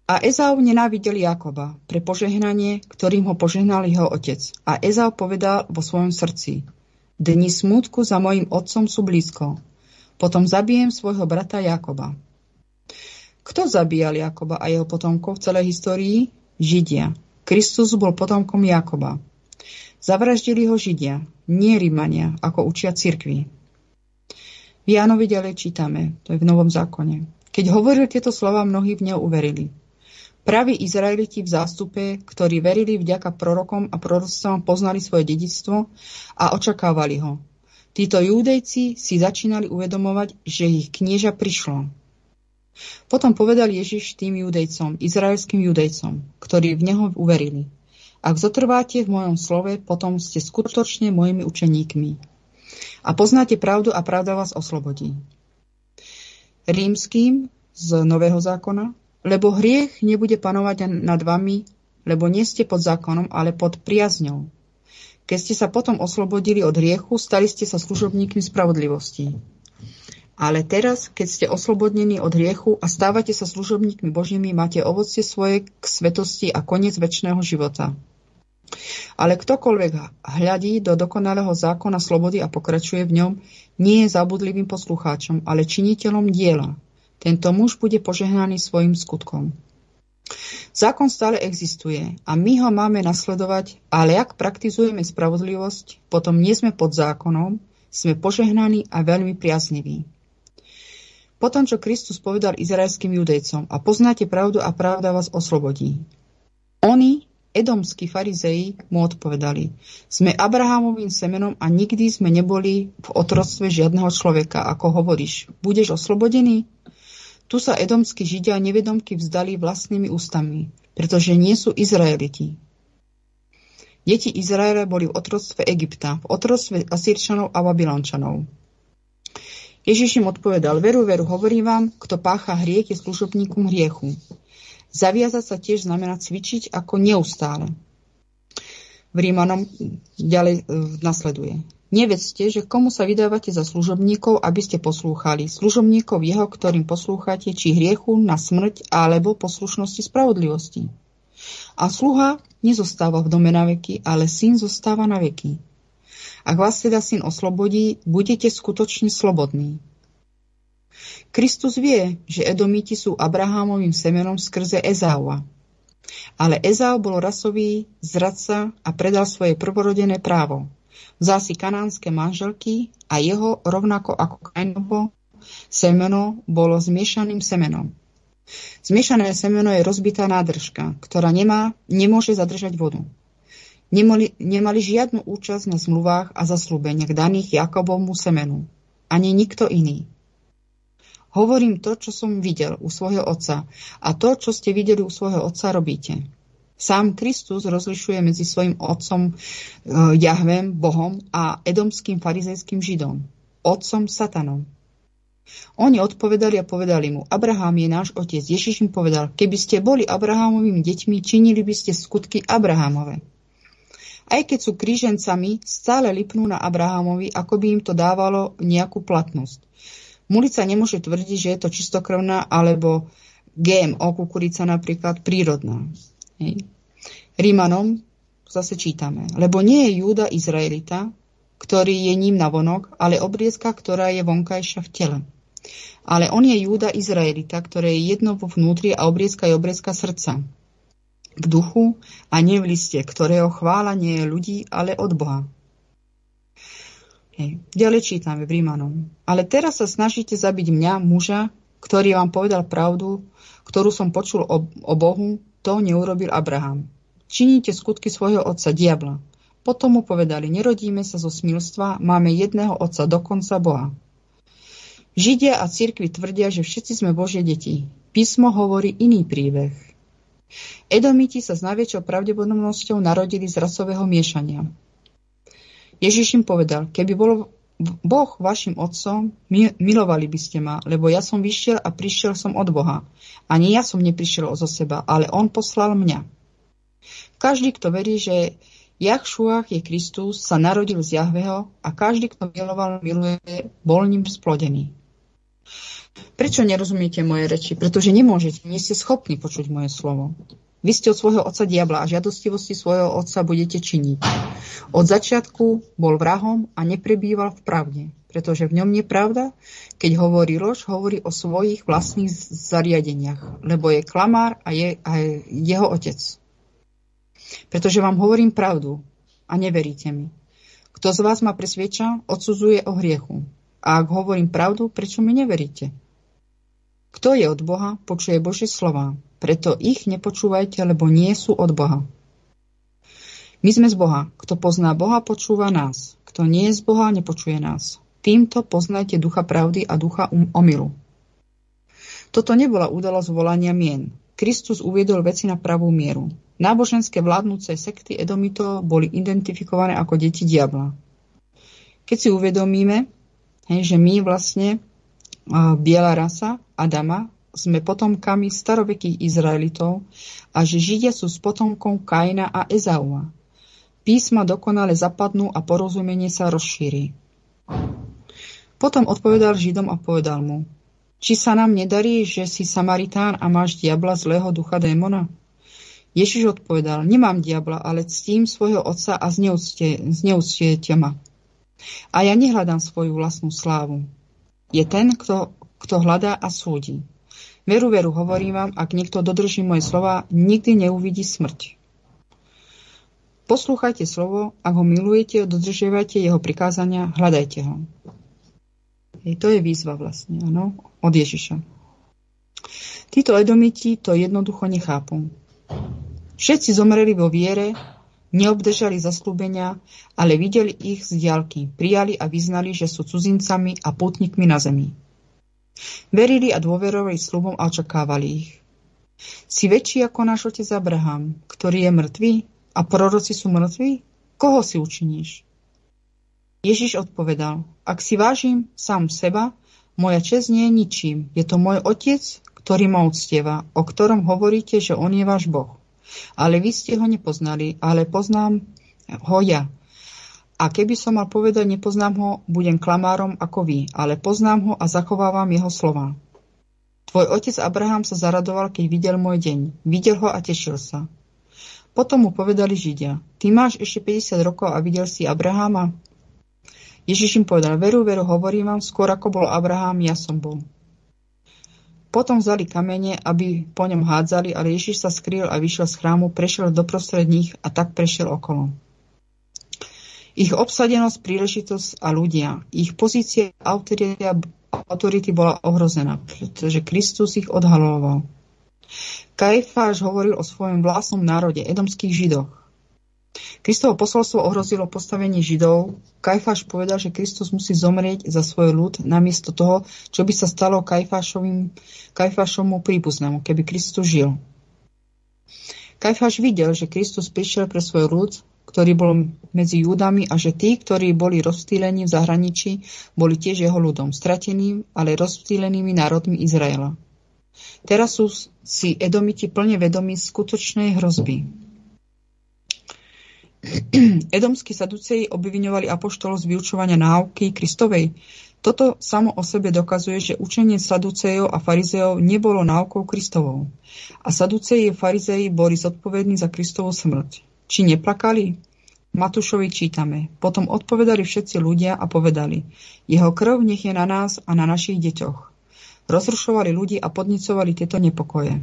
A Ezau nenávidel Jakoba pre požehnanie, ktorým ho požehnal jeho otec. A Ezau povedal vo svojom srdci, dni smútku za mojim otcom sú blízko. Potom zabijem svojho brata Jakoba. Kto zabíjal Jakoba a jeho potomkov v celej histórii? Židia. Kristus bol potomkom Jakoba. Zavraždili ho Židia, nie Rímania, ako učia cirkvi. V Jánovi ďalej čítame, to je v Novom zákone. Keď hovoril tieto slova, mnohí v neho uverili. Praví Izraeliti v zástupe, ktorí verili vďaka prorokom a proroctvom, poznali svoje dedictvo a očakávali ho. Títo júdejci si začínali uvedomovať, že ich knieža prišlo. Potom povedal Ježiš tým judejcom, izraelským judejcom, ktorí v Neho uverili. Ak zotrváte v mojom slove, potom ste skutočne mojimi učeníkmi. A poznáte pravdu a pravda vás oslobodí. Rímským z Nového zákona, lebo hriech nebude panovať nad vami, lebo nie ste pod zákonom, ale pod priazňou. Keď ste sa potom oslobodili od hriechu, stali ste sa služobníkmi spravodlivosti. Ale teraz, keď ste oslobodnení od hriechu a stávate sa služobníkmi Božími, máte ovocie svoje k svetosti a koniec väčšného života. Ale ktokoľvek hľadí do dokonalého zákona slobody a pokračuje v ňom, nie je zabudlivým poslucháčom, ale činiteľom diela. Tento muž bude požehnaný svojim skutkom. Zákon stále existuje a my ho máme nasledovať, ale ak praktizujeme spravodlivosť, potom nie sme pod zákonom, sme požehnaní a veľmi priazniví. Potom, čo Kristus povedal izraelským judejcom a poznáte pravdu a pravda vás oslobodí. Oni Edomskí farizei mu odpovedali, sme Abrahamovým semenom a nikdy sme neboli v otroctve žiadneho človeka, ako hovoríš. Budeš oslobodený? Tu sa edomskí židia nevedomky vzdali vlastnými ústami, pretože nie sú Izraeliti. Deti Izraela boli v otroctve Egypta, v otroctve Asírčanov a Babylončanov. Ježiš im odpovedal, veru, veru, hovorím vám, kto pácha hriech, je služobníkom hriechu. Zaviazať sa tiež znamená cvičiť ako neustále. V Rímanom ďalej e, nasleduje. Nevedzte, že komu sa vydávate za služobníkov, aby ste poslúchali. Služobníkov jeho, ktorým poslúchate, či hriechu na smrť, alebo poslušnosti spravodlivosti. A sluha nezostáva v dome na veky, ale syn zostáva na veky. Ak vás teda syn oslobodí, budete skutočne slobodní. Kristus vie, že Edomíti sú Abrahámovým semenom skrze Ezáua. Ale Ezau bol rasový zradca a predal svoje prvorodené právo. Vzal si kanánske manželky a jeho, rovnako ako Kainovo, semeno bolo zmiešaným semenom. Zmiešané semeno je rozbitá nádržka, ktorá nemá, nemôže zadržať vodu. Nemali, nemali žiadnu účasť na zmluvách a zaslúbeniach daných Jakobovmu semenu. Ani nikto iný. Hovorím to, čo som videl u svojho otca a to, čo ste videli u svojho otca, robíte. Sám Kristus rozlišuje medzi svojim otcom e, Jahvem, Bohom a edomským farizejským židom, otcom Satanom. Oni odpovedali a povedali mu, Abraham je náš otec. Ježiš im povedal, keby ste boli Abrahamovými deťmi, činili by ste skutky Abrahamove. Aj keď sú krížencami, stále lipnú na Abrahamovi, ako by im to dávalo nejakú platnosť. Mulica nemôže tvrdiť, že je to čistokrvná alebo GMO kukurica napríklad prírodná. Hej. Rímanom zase čítame, lebo nie je Júda Izraelita, ktorý je ním navonok, ale obriezka, ktorá je vonkajšia v tele. Ale on je Júda Izraelita, ktoré je jedno vo vnútri a obriezka je obriezka srdca. V duchu a nie v liste, ktorého chvála nie je ľudí, ale od Boha. Hej. Ďalej čítame v Rímanom. Ale teraz sa snažíte zabiť mňa, muža, ktorý vám povedal pravdu, ktorú som počul o, o Bohu, to neurobil Abraham. Činíte skutky svojho otca diabla. Potom mu povedali, nerodíme sa zo smilstva, máme jedného otca, dokonca Boha. Židia a cirkvi tvrdia, že všetci sme Božie deti. Písmo hovorí iný príbeh. Edomiti sa s najväčšou pravdepodobnosťou narodili z rasového miešania. Ježiš im povedal, keby bol Boh vašim otcom, milovali by ste ma, lebo ja som vyšiel a prišiel som od Boha. Ani ja som neprišiel zo seba, ale On poslal mňa. Každý, kto verí, že Jachšuach je Kristus, sa narodil z Jahveho a každý, kto miloval, miluje, bol ním splodený. Prečo nerozumiete moje reči? Pretože nemôžete, nie ste schopní počuť moje slovo. Vy ste od svojho otca diabla a žiadostivosti svojho otca budete činiť. Od začiatku bol vrahom a neprebýval v pravde, pretože v ňom je pravda, keď hovorí lož, hovorí o svojich vlastných zariadeniach, lebo je klamár a je a jeho otec. Pretože vám hovorím pravdu a neveríte mi. Kto z vás ma presvieča, odsudzuje o hriechu. A ak hovorím pravdu, prečo mi neveríte? Kto je od Boha, počuje Božie slova. Preto ich nepočúvajte, lebo nie sú od Boha. My sme z Boha. Kto pozná Boha, počúva nás. Kto nie je z Boha, nepočuje nás. Týmto poznajte ducha pravdy a ducha um- omilu. Toto nebola udalosť volania mien. Kristus uviedol veci na pravú mieru. Náboženské vládnúce sekty Edomito boli identifikované ako deti diabla. Keď si uvedomíme, hej, že my vlastne, biela rasa Adama, sme potomkami starovekých Izraelitov a že Židia sú s potomkom Kaina a Ezaua. Písma dokonale zapadnú a porozumenie sa rozšíri. Potom odpovedal Židom a povedal mu, či sa nám nedarí, že si Samaritán a máš diabla zlého ducha démona? Ježiš odpovedal, nemám diabla, ale ctím svojho otca a zneúctiete ma. A ja nehľadám svoju vlastnú slávu. Je ten, kto, kto hľadá a súdi. Veru, veru, hovorím vám, ak niekto dodrží moje slova, nikdy neuvidí smrť. Poslúchajte slovo, ak ho milujete, dodržiavajte jeho prikázania, hľadajte ho. Hej, to je výzva vlastne, áno, od Ježiša. Títo edomiti to jednoducho nechápu. Všetci zomreli vo viere, neobdržali zaslúbenia, ale videli ich z diaľky, prijali a vyznali, že sú cudzincami a pútnikmi na zemi. Verili a dôverovali slubom a očakávali ich. Si väčší ako náš otec Abraham, ktorý je mŕtvý a proroci sú mŕtvi? Koho si učiníš? Ježiš odpovedal, ak si vážim sám seba, moja čest nie je ničím. Je to môj otec, ktorý ma uctieva, o ktorom hovoríte, že on je váš Boh. Ale vy ste ho nepoznali, ale poznám ho ja. A keby som mal povedať, nepoznám ho, budem klamárom ako vy, ale poznám ho a zachovávam jeho slova. Tvoj otec Abraham sa zaradoval, keď videl môj deň. Videl ho a tešil sa. Potom mu povedali Židia, ty máš ešte 50 rokov a videl si Abrahama? Ježiš im povedal, veru, veru, hovorím vám, skôr ako bol Abraham, ja som bol. Potom vzali kamene, aby po ňom hádzali, ale Ježiš sa skrýl a vyšiel z chrámu, prešiel doprostred nich a tak prešiel okolo. Ich obsadenosť, príležitosť a ľudia, ich pozícia a autority bola ohrozená, pretože Kristus ich odhaloval. Kajfáš hovoril o svojom vlastnom národe, edomských židoch. Kristovo posolstvo ohrozilo postavenie Židov. Kajfáš povedal, že Kristus musí zomrieť za svoj ľud namiesto toho, čo by sa stalo Kajfášovmu príbuznému, keby Kristus žil. Kajfáš videl, že Kristus prišiel pre svoj ľud, ktorý bol medzi Júdami a že tí, ktorí boli rozptýlení v zahraničí, boli tiež jeho ľudom, strateným, ale rozptýlenými národmi Izraela. Teraz sú si Edomiti plne vedomi skutočnej hrozby. Edomskí saduceji obviňovali apoštolov z vyučovania náuky Kristovej. Toto samo o sebe dokazuje, že učenie saducejov a farizeov nebolo náukou Kristovou. A saduceji a farizeji boli zodpovední za Kristovú smrť. Či neplakali? Matúšovi čítame. Potom odpovedali všetci ľudia a povedali, jeho krv nech je na nás a na našich deťoch. Rozrušovali ľudí a podnicovali tieto nepokoje.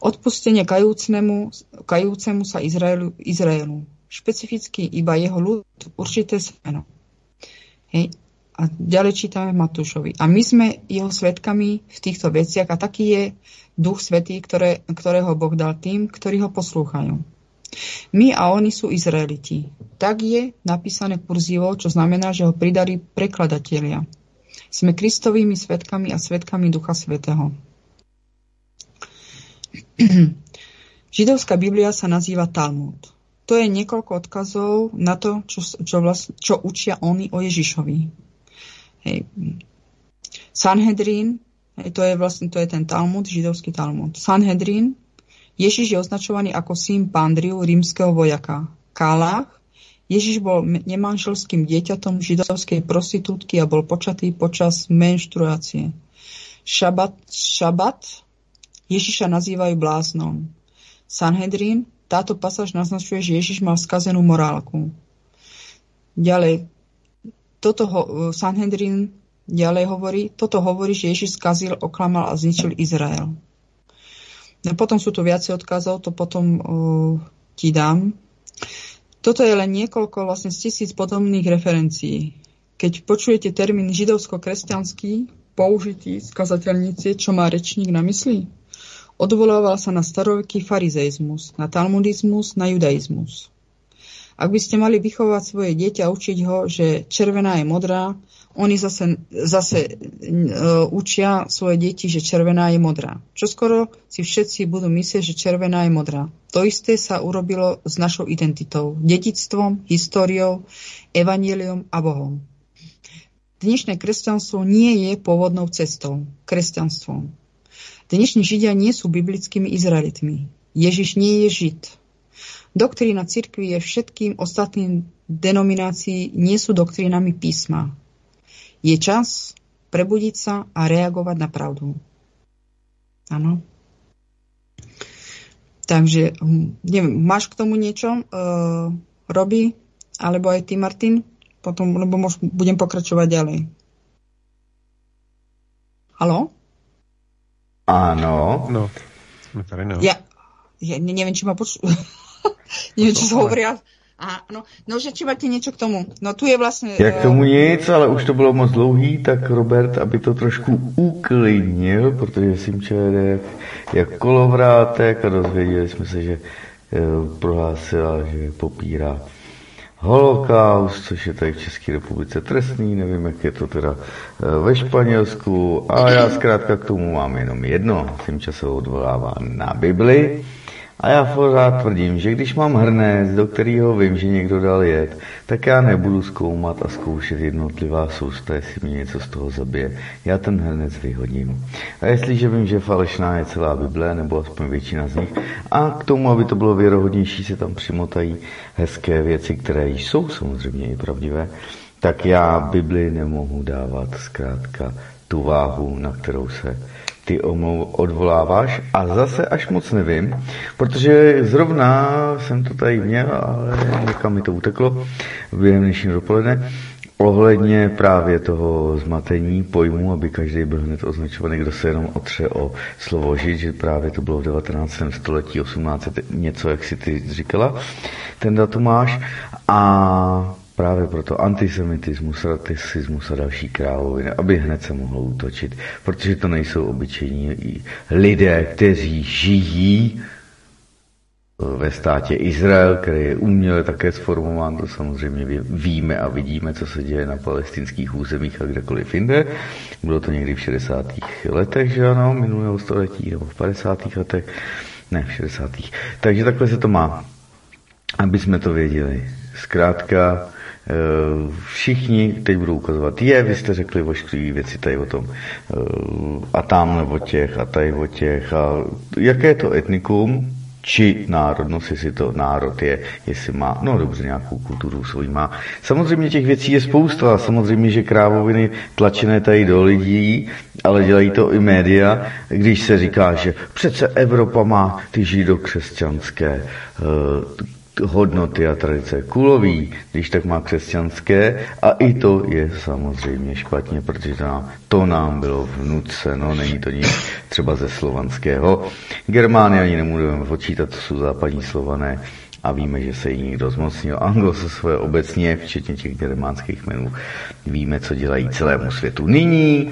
Odpustenie kajúcnemu, kajúcemu sa Izraelu, Izraelu. Špecificky iba jeho ľud určité semeno. Hej. A ďalej čítame Matúšovi. A my sme jeho svetkami v týchto veciach a taký je duch svetý, ktoré, ktorého Boh dal tým, ktorí ho poslúchajú. My a oni sú Izraeliti. Tak je napísané kurzivo, čo znamená, že ho pridali prekladatelia. Sme Kristovými svetkami a svetkami Ducha Svetého. Židovská Biblia sa nazýva Talmud. To je niekoľko odkazov na to, čo, čo, vlast, čo učia oni o Ježišovi. Hej. Sanhedrin, to je vlastne to je ten Talmud, židovský Talmud. Sanhedrin, Ježiš je označovaný ako syn Pandriu, rímskeho vojaka. Kalách, Ježiš bol nemanželským dieťatom židovskej prostitútky a bol počatý počas menštruácie. Šabat, šabat Ježiša nazývajú bláznom. Sanhedrin, táto pasáž naznačuje, že Ježiš mal skazenú morálku. Ďalej, toto ho, Sanhedrin ďalej hovorí, toto hovorí, že Ježiš skazil, oklamal a zničil Izrael. No potom sú tu viacej odkazov, to potom uh, ti dám. Toto je len niekoľko vlastne z tisíc podobných referencií. Keď počujete termín židovsko-kresťanský použitý z kazateľnice, čo má rečník na mysli? Odvolával sa na staroveký farizeizmus, na talmudizmus, na judaizmus. Ak by ste mali vychovať svoje dieťa učiť ho, že červená je modrá, oni zase, zase uh, učia svoje deti, že červená je modrá. Čo skoro si všetci budú myslieť, že červená je modrá. To isté sa urobilo s našou identitou, dedictvom, históriou, evaníliom a Bohom. Dnešné kresťanstvo nie je pôvodnou cestou, kresťanstvom. Dnešní Židia nie sú biblickými Izraelitmi. Ježiš nie je Žid. Doktrína cirkvi je všetkým ostatným denominácií nie sú doktrínami písma. Je čas prebudiť sa a reagovať na pravdu. Áno. Takže, hm, neviem, máš k tomu niečo, uh, Robi, alebo aj ty, Martin? Potom, lebo môž, budem pokračovať ďalej. Halo? Áno. No, sme tady, no. Ja, ja neviem, či ma poču... Neviem, čo som hovorila. No, no, že či máte niečo k tomu. No tu je vlastně... Jak k tomu nic, ale už to bylo moc dlouhý, tak Robert, aby to trošku uklidnil, protože Simča jde jak, kolovrátek a dozvěděli jsme se, že eh, prohlásila, že popírá holokaust, což je tady v České republice trestný, nevím, jak je to teda eh, ve Španělsku. A já zkrátka k tomu mám jenom jedno. Simča se odvolává na Bibli. A já pořád tvrdím, že když mám hrnec, do kterého vím, že někdo dal jet, tak já nebudu zkoumat a zkoušet jednotlivá sousta, jestli mi něco z toho zabije. Já ten hrnec vyhodím. A jestliže vím, že falešná je celá Bible, nebo aspoň většina z nich, a k tomu, aby to bylo věrohodnější, se tam přimotají hezké věci, které jsou samozřejmě i pravdivé, tak já Bibli nemohu dávat zkrátka tu váhu, na kterou se ty odvoláváš a zase až moc nevím, protože zrovna jsem to tady měl, ale někam mi to uteklo během dnešního dopoledne, ohledně právě toho zmatení pojmu, aby každý byl hned označovaný, kdo se jenom otře o slovo žít, že právě to bylo v 19. století, 18. něco, jak si ty říkala, ten datum máš. A Právě proto antisemitismus, rasismus a další krávoviny, aby hned se mohlo útočit, protože to nejsou obyčejní lidé, kteří žijí ve státě Izrael, který je uměle také sformován, to samozřejmě víme a vidíme, co se děje na palestinských územích a kdekoliv jinde. Bylo to někdy v 60. letech, že ano, minulého století, nebo v 50. letech, ne, v 60. Takže takhle se to má, aby jsme to věděli. Zkrátka, Eh, všichni teď budou ukazovat, je, vy jste řekli ošklivé věci tady o tom eh, a tam o těch a tady o těch a jaké je to etnikum, či národnost, jestli to národ je, jestli má, no dobře, nějakou kulturu svůj má. Samozřejmě těch věcí je spousta, samozřejmě, že krávoviny tlačené tady do lidí, ale dělají to i média, když se říká, že přece Evropa má ty židokřesťanské uh, hodnoty a tradice kulový, když tak má křesťanské a i to je samozřejmě špatně, protože to nám, to nám bylo vnuceno, není to nic třeba ze slovanského. Germány ani nemůžeme počítat, to jsou západní slované a víme, že se jí někdo zmocnil. Anglo se svoje obecně, včetně těch germánských menů, víme, co dělají celému světu. Nyní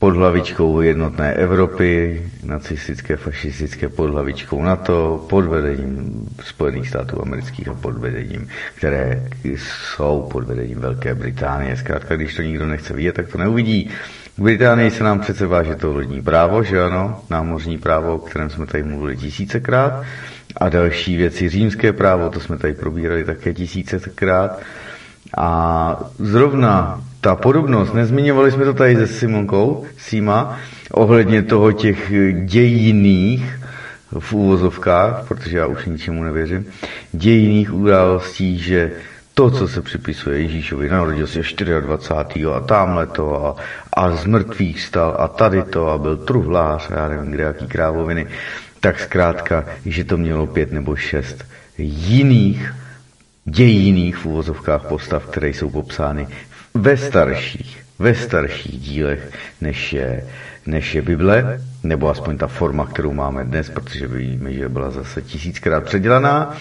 pod hlavičkou jednotné Evropy, nacistické, fašistické pod hlavičkou NATO, pod vedením Spojených států amerických a pod vedením, které jsou pod vedením Velké Británie. Zkrátka, když to nikdo nechce vidět, tak to neuvidí. V Británii se nám přece váže to lodní právo, že ano, námořní právo, o kterém jsme tady mluvili tisícekrát, a další věci, římské právo, to jsme tady probírali také tisícekrát. A zrovna ta podobnost, nezmiňovali jsme to tady se Simonkou, Sima, ohledně toho těch dějiných, v úvozovkách, protože já už ničemu nevěřím, dějiných událostí, že to, co se připisuje Ježíšovi, narodil se 24. a tamhle to a, a z mrtvých stal a tady to a byl truhlář a já nevím kde, jaký krávoviny, tak zkrátka, že to mělo pět nebo šest jiných dějiných v úvozovkách postav, které jsou popsány ve starších ve starších dílech, než je, než je Bible, nebo aspoň ta forma, kterou máme dnes, protože víme, že byla zase tisíckrát předělaná.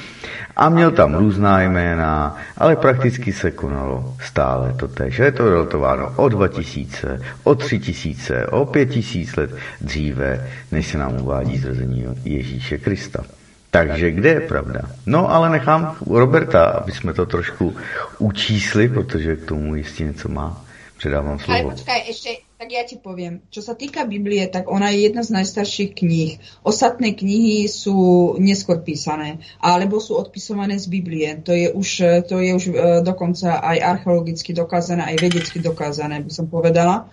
A měl tam různá jména, ale prakticky se konalo stále to tež. Je to relatováno o 2000, o 3000, o 5000 let dříve, než se nám uvádí zrození Ježíše Krista. Takže kde je pravda? No ale nechám Roberta, aby jsme to trošku učísli, protože k tomu jistě něco má. Předávám slovo. Ale počkaj, ešte, tak ja ti poviem. Čo sa týka Biblie, tak ona je jedna z najstarších kníh. Ostatné knihy sú neskôr písané, alebo sú odpisované z Biblie. To je už, to je už e, dokonca aj archeologicky dokázané, aj vedecky dokázané, by som povedala.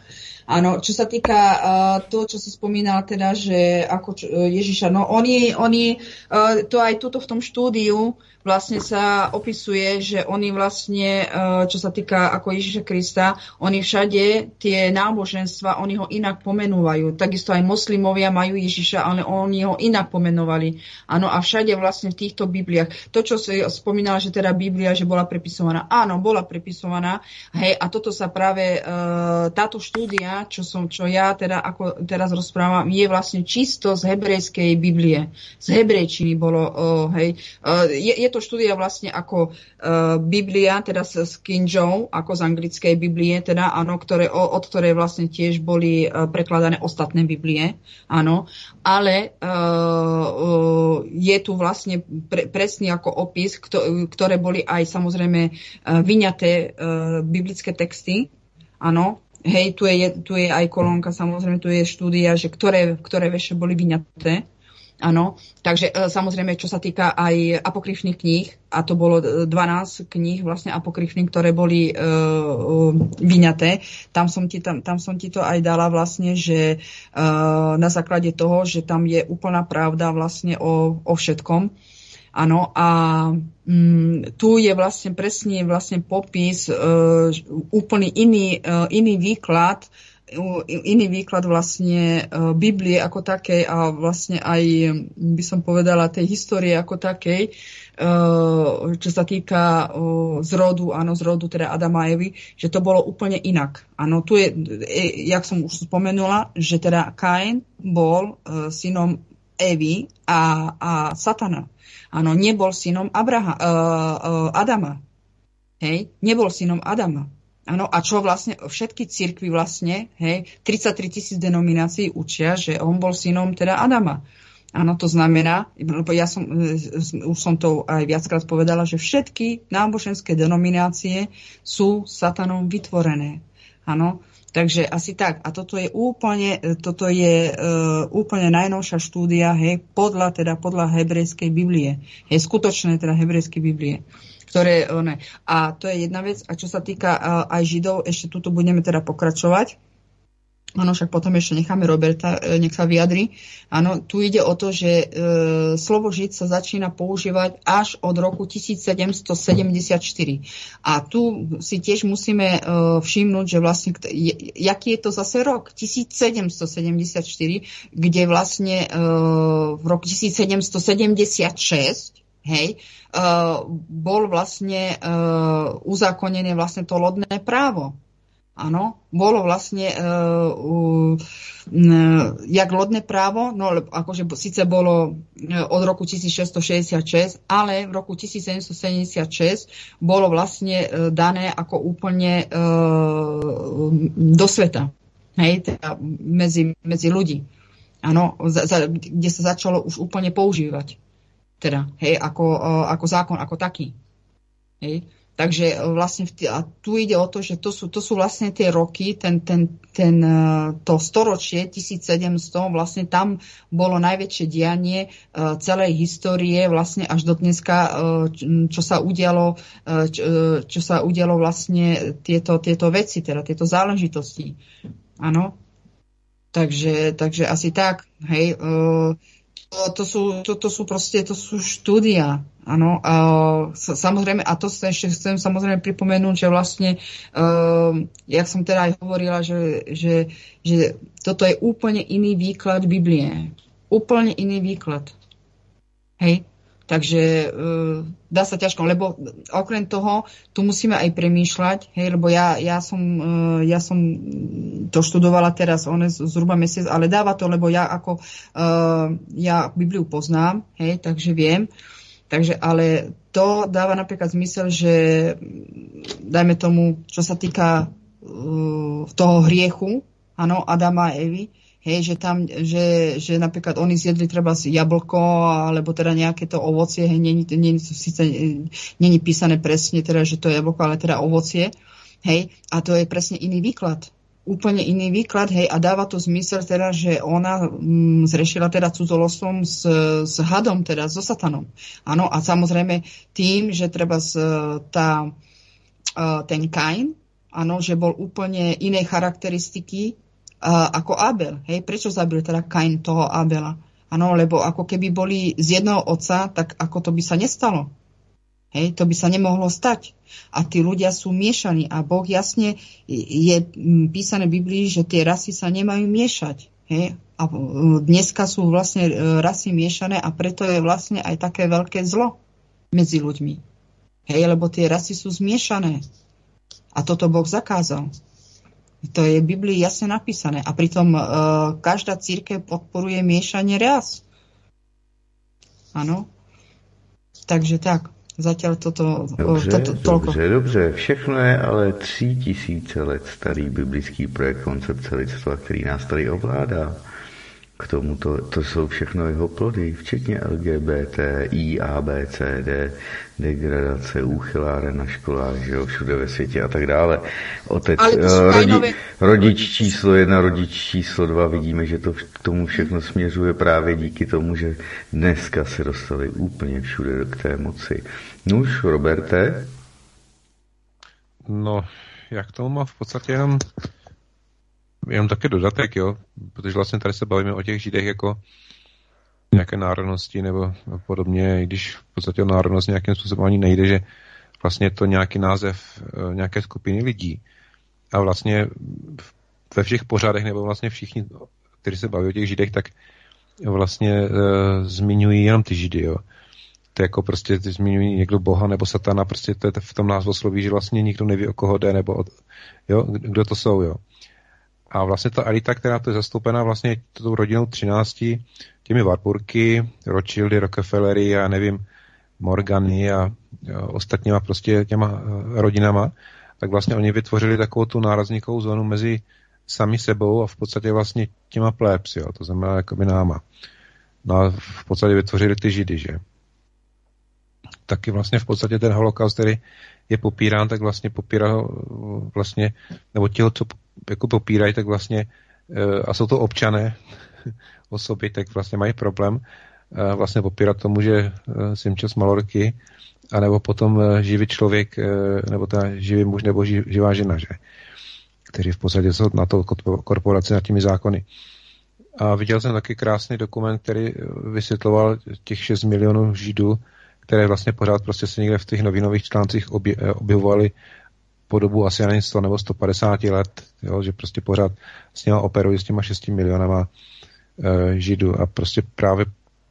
Áno, čo sa týka uh, toho, čo si spomínala teda, že ako uh, Ježiša, no oni, oni uh, to aj tuto v tom štúdiu vlastne sa opisuje, že oni vlastne, e, čo sa týka ako Ježiša Krista, oni všade tie náboženstva, oni ho inak pomenúvajú. Takisto aj moslimovia majú Ježiša, ale oni ho inak pomenovali. Áno, a všade vlastne v týchto Bibliách. To, čo si spomínala, že teda Biblia, že bola prepisovaná. Áno, bola prepisovaná. Hej, a toto sa práve, e, táto štúdia, čo, som, čo ja teda ako teraz rozprávam, je vlastne čisto z hebrejskej Biblie. Z hebrejčiny bolo, hej. Je, je to štúdia vlastne ako uh, Biblia, teda z King Joe, ako z anglickej Biblie, teda áno, ktoré, od ktorej vlastne tiež boli uh, prekladané ostatné Biblie, áno, ale uh, uh, je tu vlastne pre, presný ako opis, kto, ktoré boli aj samozrejme uh, vyňaté uh, biblické texty, áno, Hej, tu je, tu je aj kolónka, samozrejme tu je štúdia, že ktoré, ktoré veše boli vyňaté. Áno, takže e, samozrejme, čo sa týka aj apokryfných kníh, a to bolo 12 kníh vlastne apokryfných, ktoré boli uh, uh, vyňaté, tam som, ti, tam, tam som ti to aj dala vlastne, že uh, na základe toho, že tam je úplná pravda vlastne o, o všetkom. Áno, a um, tu je vlastne presne vlastne popis, uh, úplný iný, uh, iný výklad iný výklad vlastne e, Biblie ako takej a vlastne aj, by som povedala, tej histórie ako takej, e, čo sa týka zrodu, áno, zrodu teda Adama a Evy, že to bolo úplne inak. Áno, tu je, e, jak som už spomenula, že teda Kain bol synom Evy a, a Satana. Áno, nebol synom Abraha, uh, uh, Adama. Hej, nebol synom Adama. Áno, a čo vlastne všetky cirkvy vlastne, hej, 33 tisíc denominácií učia, že on bol synom teda Adama. Áno, to znamená, lebo ja som, e, už som to aj viackrát povedala, že všetky náboženské denominácie sú satanom vytvorené. Áno, takže asi tak. A toto je úplne, e, toto je uh, úplne najnovšia štúdia, hej, podľa, teda podľa hebrejskej Biblie. Hej, skutočné teda hebrejskej Biblie ktoré, ne. A to je jedna vec. A čo sa týka aj Židov, ešte tuto budeme teda pokračovať. Áno, však potom ešte necháme Roberta, e, nech sa vyjadri. Áno, tu ide o to, že e, slovo žid sa začína používať až od roku 1774. A tu si tiež musíme e, všimnúť, že vlastne, je, jaký je to zase rok? 1774, kde vlastne e, v roku 1776 hej, uh, bol vlastne uh, uzákonené vlastne to lodné právo. Áno, bolo vlastne uh, uh, jak lodné právo, no akože síce bolo od roku 1666, ale v roku 1776 bolo vlastne uh, dané ako úplne uh, do sveta, hej, teda medzi, medzi ľudí. Áno, za, za, kde sa začalo už úplne používať teda, hej, ako, ako zákon, ako taký. Hej. Takže e, vlastne a tu ide o to, že to sú, to sú vlastne tie roky, ten, ten, ten, e, to storočie 1700, vlastne tam bolo najväčšie dianie uh, celej histórie vlastne až do dneska, čo sa udialo, čo, čo sa udialo vlastne tieto, tieto veci, teda tieto záležitosti. Áno. Takže, takže asi tak, hej. Uh, to, sú, to, to sú proste, to sú štúdia. Áno, a samozrejme, a to sa ešte chcem samozrejme pripomenúť, že vlastne, uh, jak som teda aj hovorila, že, že, že toto je úplne iný výklad Biblie. Úplne iný výklad. Hej? Takže e, dá sa ťažko, lebo okrem toho tu musíme aj premýšľať, hej, lebo ja, ja, som, e, ja som to študovala teraz on zhruba mesiac, ale dáva to, lebo ja ako e, ja Bibliu poznám, hej, takže viem. Takže, ale to dáva napríklad zmysel, že dajme tomu, čo sa týka uh, toho hriechu, áno, Adama a Evy, Hej, že tam, že, že napríklad oni zjedli treba jablko, alebo teda nejaké to ovocie, hej, není, není, síce není písané presne teda, že to je jablko, ale teda ovocie, hej, a to je presne iný výklad. Úplne iný výklad, hej, a dáva to zmysel teda, že ona mm, zrešila teda cudzolosom s, s hadom, teda so satanom. Áno, a samozrejme tým, že treba z, tá, ten Kain, áno, že bol úplne inej charakteristiky, ako Abel. Hej, prečo zabil teda Kain toho Abela? Áno, lebo ako keby boli z jedného otca, tak ako to by sa nestalo. Hej, to by sa nemohlo stať. A tí ľudia sú miešaní a Boh jasne je písané v Biblii, že tie rasy sa nemajú miešať. Hej? A dneska sú vlastne e, rasy miešané a preto je vlastne aj také veľké zlo medzi ľuďmi. Hej, lebo tie rasy sú zmiešané. A toto Boh zakázal. To je v Biblii jasne napísané. A pritom uh, každá církev podporuje miešanie ras. Áno. Takže tak. Zatiaľ toto, dobře, toto toľko. Dobře, dobře. Všechno je ale tři tisíce let starý biblický projekt koncepce lidstva, který nás tady ovládá k tomu to, to jsou všechno jeho plody, včetně LGBT, I, A, B, C, D, degradace, úchyláre na školách, že jo, všude ve světě a tak dále. Otec, uh, rodi, rodič číslo jedna, rodič číslo dva, vidíme, že to k tomu všechno směřuje právě díky tomu, že dneska se dostali úplně všude k té moci. Nuž, Roberte? No, jak tomu má v podstatě jenom taky dodatek, jo, protože vlastně tady se bavíme o těch židech jako nějaké národnosti nebo podobně, i když v podstatě o národnost nějakým způsobem ani nejde, že vlastně je to nějaký název eh, nějaké skupiny lidí. A vlastně ve všech pořádech, nebo vlastně všichni, kteří se baví o těch židech, tak vlastně e, zmiňují jenom ty židy, jo. To je jako prostě zmiňují někdo Boha nebo Satana, prostě to je v tom názvu sloví, že vlastně nikdo neví, o koho jde, nebo o, jo, kdo to jsou, jo. A vlastně ta elita, která to je zastoupená vlastně tou rodinou 13, těmi Warburky, Rothschildy, Rockefellery, já nevím, Morgany a, a ostatníma prostě těma eh, rodinama, tak vlastně oni vytvořili takovou tu nárazníkovou zónu mezi sami sebou a v podstatě vlastně těma plebs, jo, to znamená jako by náma. No a v podstatě vytvořili ty židy, že? Taky vlastně v podstatě ten holokaust, který je popírán, tak vlastně popírá vlastně, nebo těho, co jako popírají, tak vlastně, eh, a jsou to občané osoby, tak vlastně mají problém eh, vlastně popírat tomu, že eh, Simčas Malorky, anebo potom živý člověk, nebo ta živý muž, nebo živá žena, že? kteří v podstatě jsou na to korporaci nad těmi zákony. A viděl jsem taky krásný dokument, který vysvětloval těch 6 milionů židů, které vlastně pořád prostě se někde v těch novinových článcích obje, objevovaly po dobu asi ani 100 nebo 150 let, jo, že prostě pořád s něma operují s těma 6 milionama e, židů a prostě právě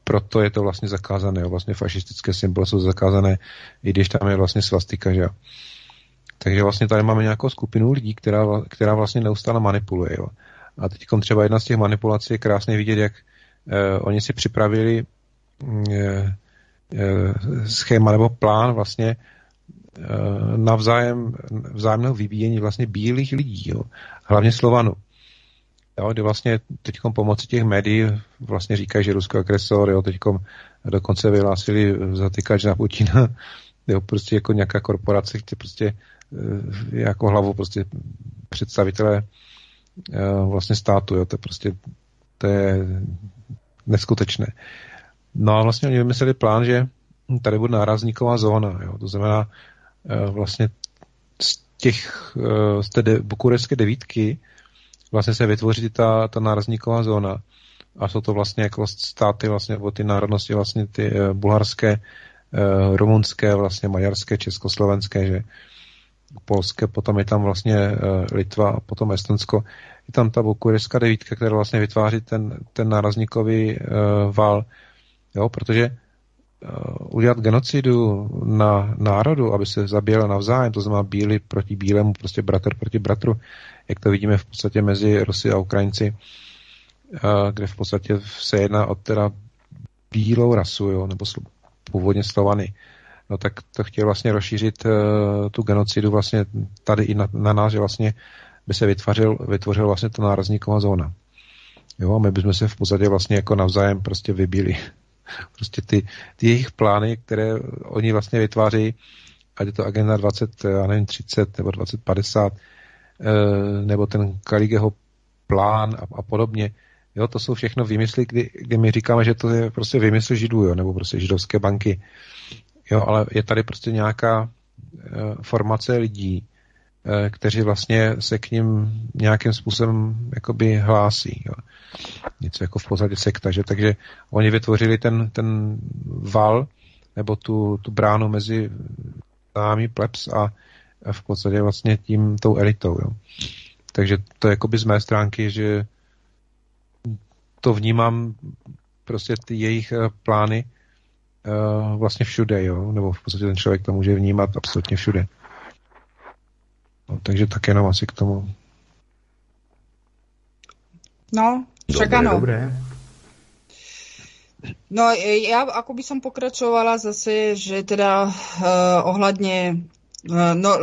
proto je to vlastně zakázané. Jo. Vlastně fašistické symboly jsou zakázané, i když tam je vlastně svastika. Že? Takže vlastně tady máme nějakou skupinu lidí, která, která vlastně neustále manipuluje. Jo. A teď třeba jedna z těch manipulací je krásně vidět, jak eh, oni si připravili eh, eh, schéma nebo plán vlastně Eh, navzájem, vzájemného vybíjení vlastně bílých lidí, jo. hlavně Slovanů. Jo, kdy vlastně teď pomocí těch médií vlastně říkají, že Rusko agresor, jo, teď dokonce vyhlásili zatykač na Putina, jo, prostě jako nějaká korporace, chce prostě eh, jako hlavu prostě představitelé eh, vlastně státu, jo, to je prostě to je neskutečné. No a vlastně oni vymysleli plán, že tady bude nárazníková zóna, jo, to znamená, vlastně z těch, eh, z té de, bukurešské devítky vlastně se vytvoří ta, ta nárazníková zóna a jsou to vlastně jako státy vlastně, nebo ty národnosti vlastně ty uh, bulharské, rumunské, vlastně maďarské, československé, že polské, potom je tam vlastně Litva a potom Estonsko. Je tam ta bukurešská devítka, která vlastně vytváří ten, ten nárazníkový uh, val, jo, protože udělat genocidu na národu, aby se zabíjel navzájem, to znamená bílý proti bílému, prostě bratr proti bratru, jak to vidíme v podstatě mezi Rusy a Ukrajinci, kde v podstatě se jedná o teda bílou rasu, jo, nebo původně Slovany. No tak to chtěl vlastně rozšířit uh, tu genocidu vlastně tady i na, na nás, že vlastně by se vytvořil, vytvořil vlastně ta nárazníková zóna. Jo, a my bychom se v podstatě vlastně jako navzájem prostě vybili. Prostě ty, ty jejich plány, které oni vlastně vytváří, ať je to agenda 20, já nevím, 30 nebo 2050, eh, nebo ten Kaligeho plán a, a podobně, Jo, to jsou všechno výmysly, kdy, kdy my říkáme, že to je prostě výmysl židů, jo, nebo prostě židovské banky. Jo, ale je tady prostě nějaká e, formace lidí, kteří vlastně se k ním nějakým způsobem jakoby hlásí. Jo. Něco jako v podstatě sekta, že? Takže oni vytvořili ten, ten val, nebo tu, tu bránu mezi námi plebs a, v podstatě vlastně tím, tou elitou. Jo. Takže to jakoby z mé stránky, že to vnímám prostě ty jejich eh, plány uh, vlastně všude, jo, nebo v podstatě ten člověk to může vnímat absolutně všude. No, takže tak jenom asi k tomu. No, však dobré, áno. Dobré. No ja ako by som pokračovala zase, že teda uh, ohľadne Uh, no,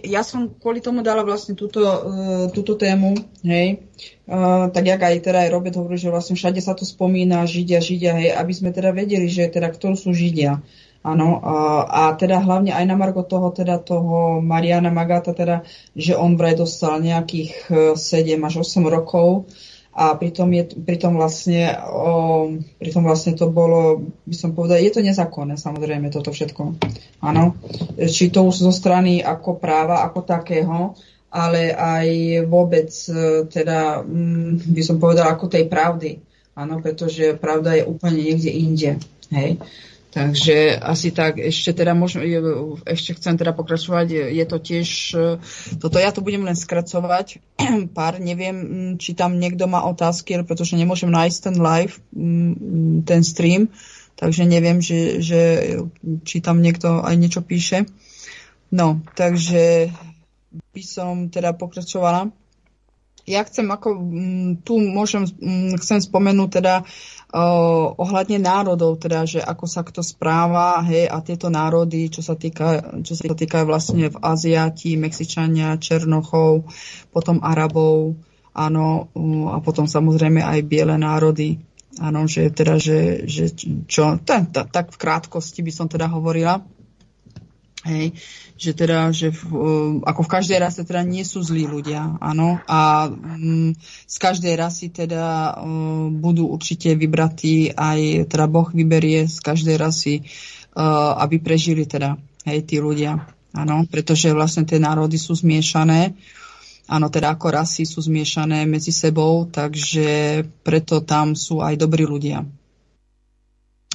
ja som kvôli tomu dala vlastne túto, uh, túto tému, hej, uh, tak jak aj teda aj Robert hovorí, že vlastne všade sa to spomína, Židia, Židia, hej, aby sme teda vedeli, že teda kto sú Židia. Áno, a teda hlavne aj na Margo toho, teda toho Mariana Magata, teda, že on vraj dostal nejakých 7 až 8 rokov, a pritom, je, pritom, vlastne, o, pritom vlastne to bolo, by som povedal, je to nezákonné samozrejme toto všetko. Áno. Či to už zo strany ako práva, ako takého, ale aj vôbec e, teda mm, by som povedal ako tej pravdy. Áno, pretože pravda je úplne niekde inde. Hej. Takže asi tak, ešte teda môžem, ešte chcem teda pokračovať, je to tiež, e, toto ja to budem len skracovať, pár, neviem, či tam niekto má otázky, pretože nemôžem nájsť ten live, ten stream, takže neviem, že, že, či tam niekto aj niečo píše. No, takže by som teda pokračovala. Ja chcem ako, tu môžem, chcem spomenúť teda ohľadne národov, teda, že ako sa kto správa, hej, a tieto národy, čo sa týka, čo sa týka vlastne v Aziati, Mexičania, Černochov, potom Arabov, áno, a potom samozrejme aj biele národy, áno, že teda, že, že čo, tak, tak v krátkosti by som teda hovorila. Hej, že teda, že v, um, ako v každej rase teda nie sú zlí ľudia, áno, a um, z každej rasy teda um, budú určite vybratí aj, teda Boh vyberie z každej rasy, uh, aby prežili teda, hej, tí ľudia, áno, pretože vlastne tie národy sú zmiešané, áno, teda ako rasy sú zmiešané medzi sebou, takže preto tam sú aj dobrí ľudia.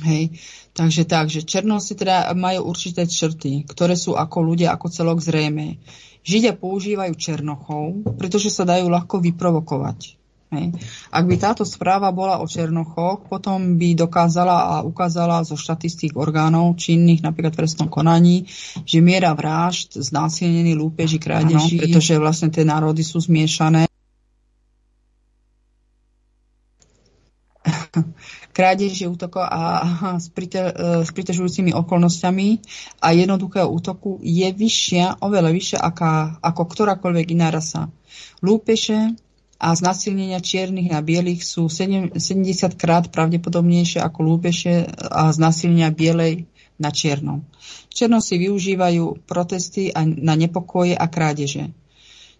Hej. Takže tak, že černosti teda majú určité črty, ktoré sú ako ľudia, ako celok zrejme. Židia používajú černochov, pretože sa dajú ľahko vyprovokovať. Hej. Ak by táto správa bola o Černochoch, potom by dokázala a ukázala zo štatistík orgánov činných napríklad v trestnom konaní, že miera vražd, znásilnení, lúpeži, krádeží, pretože vlastne tie národy sú zmiešané, krádeže útokov a s, prite, e, s pritežujúcimi okolnostiami a jednoduchého útoku je vyššia, oveľa vyššia aká, ako ktorákoľvek iná rasa. Lúpeše a znasilnenia čiernych na bielých sú 70 krát pravdepodobnejšie ako lúpeše a znasilnenia bielej na čiernom. Černosi využívajú protesty na nepokoje a krádeže.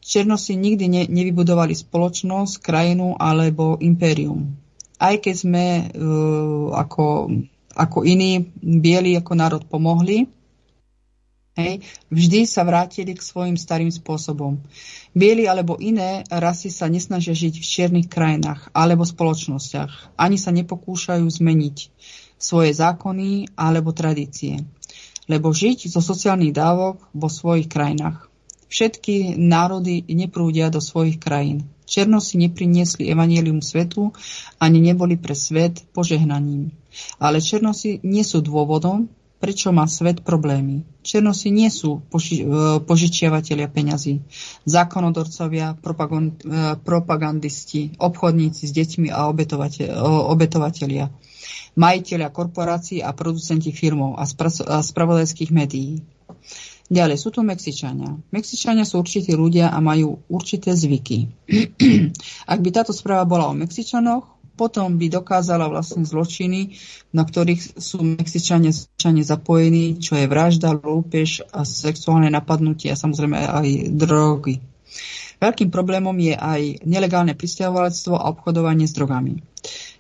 Černosi nikdy ne, nevybudovali spoločnosť, krajinu alebo impérium aj keď sme uh, ako, ako iní bieli ako národ pomohli, hej, vždy sa vrátili k svojim starým spôsobom. Bieli alebo iné rasy sa nesnažia žiť v čiernych krajinách alebo spoločnostiach. Ani sa nepokúšajú zmeniť svoje zákony alebo tradície. Lebo žiť zo sociálnych dávok vo svojich krajinách. Všetky národy neprúdia do svojich krajín. Černosi nepriniesli evanílium svetu ani neboli pre svet požehnaním. Ale Černosi nie sú dôvodom, prečo má svet problémy. Černosi nie sú poži- e, požičiavatelia peňazí, zákonodorcovia, propagand- e, propagandisti, obchodníci s deťmi a obetovateľia, majiteľia korporácií a producenti firmov a, spra- a spravodajských médií. Ďalej sú tu Mexičania. Mexičania sú určití ľudia a majú určité zvyky. Ak by táto správa bola o Mexičanoch, potom by dokázala vlastne zločiny, na ktorých sú Mexičania zapojení, čo je vražda, lúpež a sexuálne napadnutie a samozrejme aj drogy. Veľkým problémom je aj nelegálne pristahovalectvo a obchodovanie s drogami.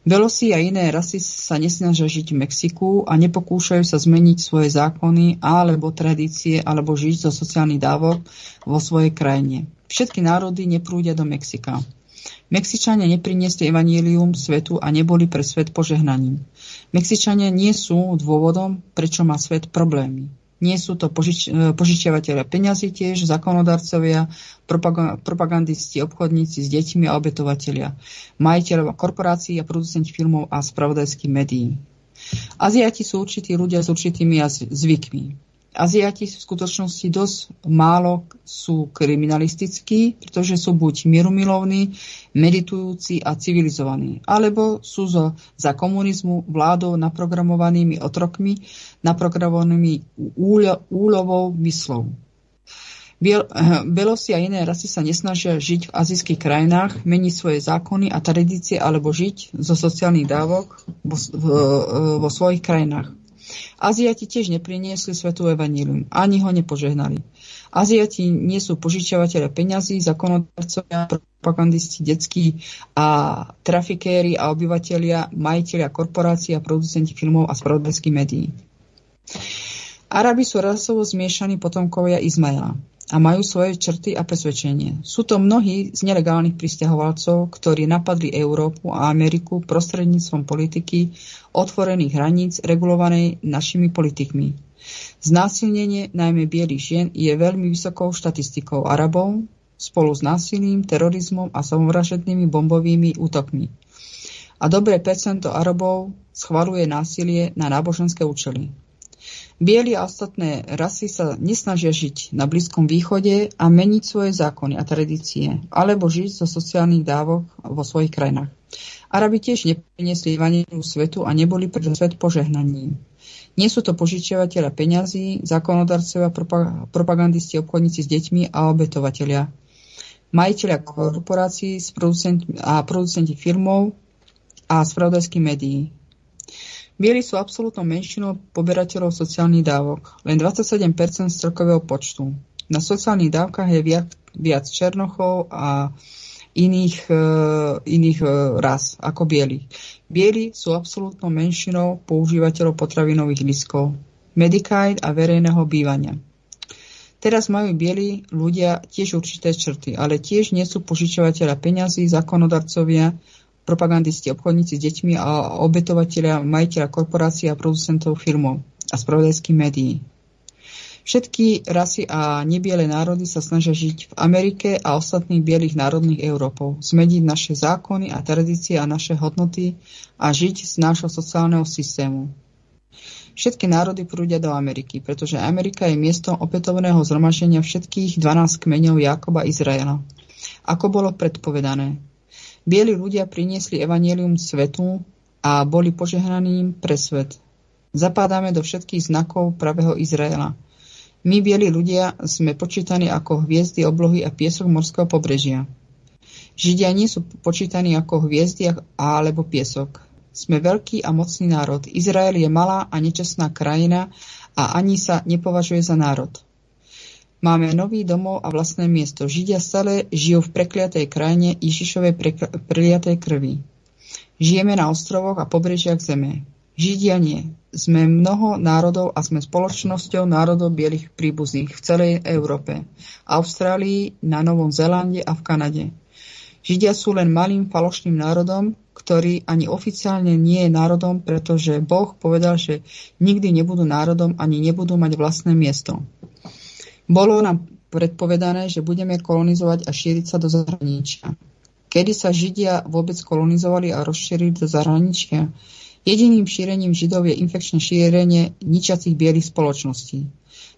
Belosi a iné rasy sa nesnažia žiť v Mexiku a nepokúšajú sa zmeniť svoje zákony alebo tradície alebo žiť zo sociálnych dávok vo svojej krajine. Všetky národy neprúdia do Mexika. Mexičania nepriniesli evanílium svetu a neboli pre svet požehnaním. Mexičania nie sú dôvodom, prečo má svet problémy. Nie sú to požič, e, požičiavateľia peňazí tiež, zákonodarcovia, propagandisti, obchodníci s deťmi a obetovateľia, majiteľov korporácií a producenti filmov a spravodajských médií. Aziati sú určití ľudia s určitými zvykmi. Aziati v skutočnosti dosť málo sú kriminalistickí, pretože sú buď mierumilovní, meditujúci a civilizovaní, alebo sú zo, za komunizmu vládou naprogramovanými otrokmi, naprogramovanými úlo, úlovou myslov. Biel, Belosi a iné rasy sa nesnažia žiť v azijských krajinách, meniť svoje zákony a tradície alebo žiť zo sociálnych dávok vo, vo svojich krajinách. Aziati tiež nepriniesli svetu evanílium, ani ho nepožehnali. Aziati nie sú požičiavateľe peňazí, zákonodarcovia, propagandisti, detskí a trafikéri a obyvateľia, majiteľia korporácií a producenti filmov a spravodajských médií. Arabi sú rasovo zmiešaní potomkovia Izmaela a majú svoje črty a presvedčenie. Sú to mnohí z nelegálnych pristahovalcov, ktorí napadli Európu a Ameriku prostredníctvom politiky otvorených hraníc regulovanej našimi politikmi. Znásilnenie najmä bielých žien je veľmi vysokou štatistikou Arabov spolu s násilím, terorizmom a samovražednými bombovými útokmi. A dobré percento Arabov schvaluje násilie na náboženské účely. Bieli a ostatné rasy sa nesnažia žiť na Blízkom východe a meniť svoje zákony a tradície, alebo žiť zo sociálnych dávok vo svojich krajinách. Arabi tiež nepriniesli vaniliu svetu a neboli pre svet požehnaním. Nie sú to požičiavateľa peňazí, zákonodarcovia, propagandisti, obchodníci s deťmi a obetovateľia. Majiteľia korporácií a producenti firmov a spravodajských médií. Bieli sú absolútnou menšinou poberateľov sociálnych dávok, len 27% z celkového počtu. Na sociálnych dávkach je viac, viac černochov a iných, uh, iných uh, ras ako bieli. Bieli sú absolútnou menšinou používateľov potravinových lístkov, Medicaid a verejného bývania. Teraz majú bieli ľudia tiež určité črty, ale tiež nie sú požičovateľa peňazí, zákonodarcovia, propagandisti, obchodníci s deťmi a obetovateľia, majiteľa korporácií a producentov filmov a spravodajských médií. Všetky rasy a nebiele národy sa snažia žiť v Amerike a ostatných bielých národných Európov, zmeniť naše zákony a tradície a naše hodnoty a žiť z nášho sociálneho systému. Všetky národy prúdia do Ameriky, pretože Amerika je miestom opätovného zhromaždenia všetkých 12 kmeňov Jakoba Izraela. Ako bolo predpovedané, Bieli ľudia priniesli evanielium svetu a boli požehnaním pre svet. Zapadáme do všetkých znakov pravého Izraela. My, bieli ľudia, sme počítaní ako hviezdy oblohy a piesok morského pobrežia. Židia nie sú počítaní ako hviezdy alebo piesok. Sme veľký a mocný národ. Izrael je malá a nečestná krajina a ani sa nepovažuje za národ. Máme nový domov a vlastné miesto. Židia stále žijú v prekliatej krajine Ježišovej preliatej krvi. Žijeme na ostrovoch a pobrežiach zeme. Židia nie. Sme mnoho národov a sme spoločnosťou národov bielých príbuzných v celej Európe, Austrálii, na Novom Zélande a v Kanade. Židia sú len malým falošným národom, ktorý ani oficiálne nie je národom, pretože Boh povedal, že nikdy nebudú národom ani nebudú mať vlastné miesto. Bolo nám predpovedané, že budeme kolonizovať a šíriť sa do zahraničia. Kedy sa Židia vôbec kolonizovali a rozšírili do zahraničia? Jediným šírením Židov je infekčné šírenie ničiacich bielých spoločností.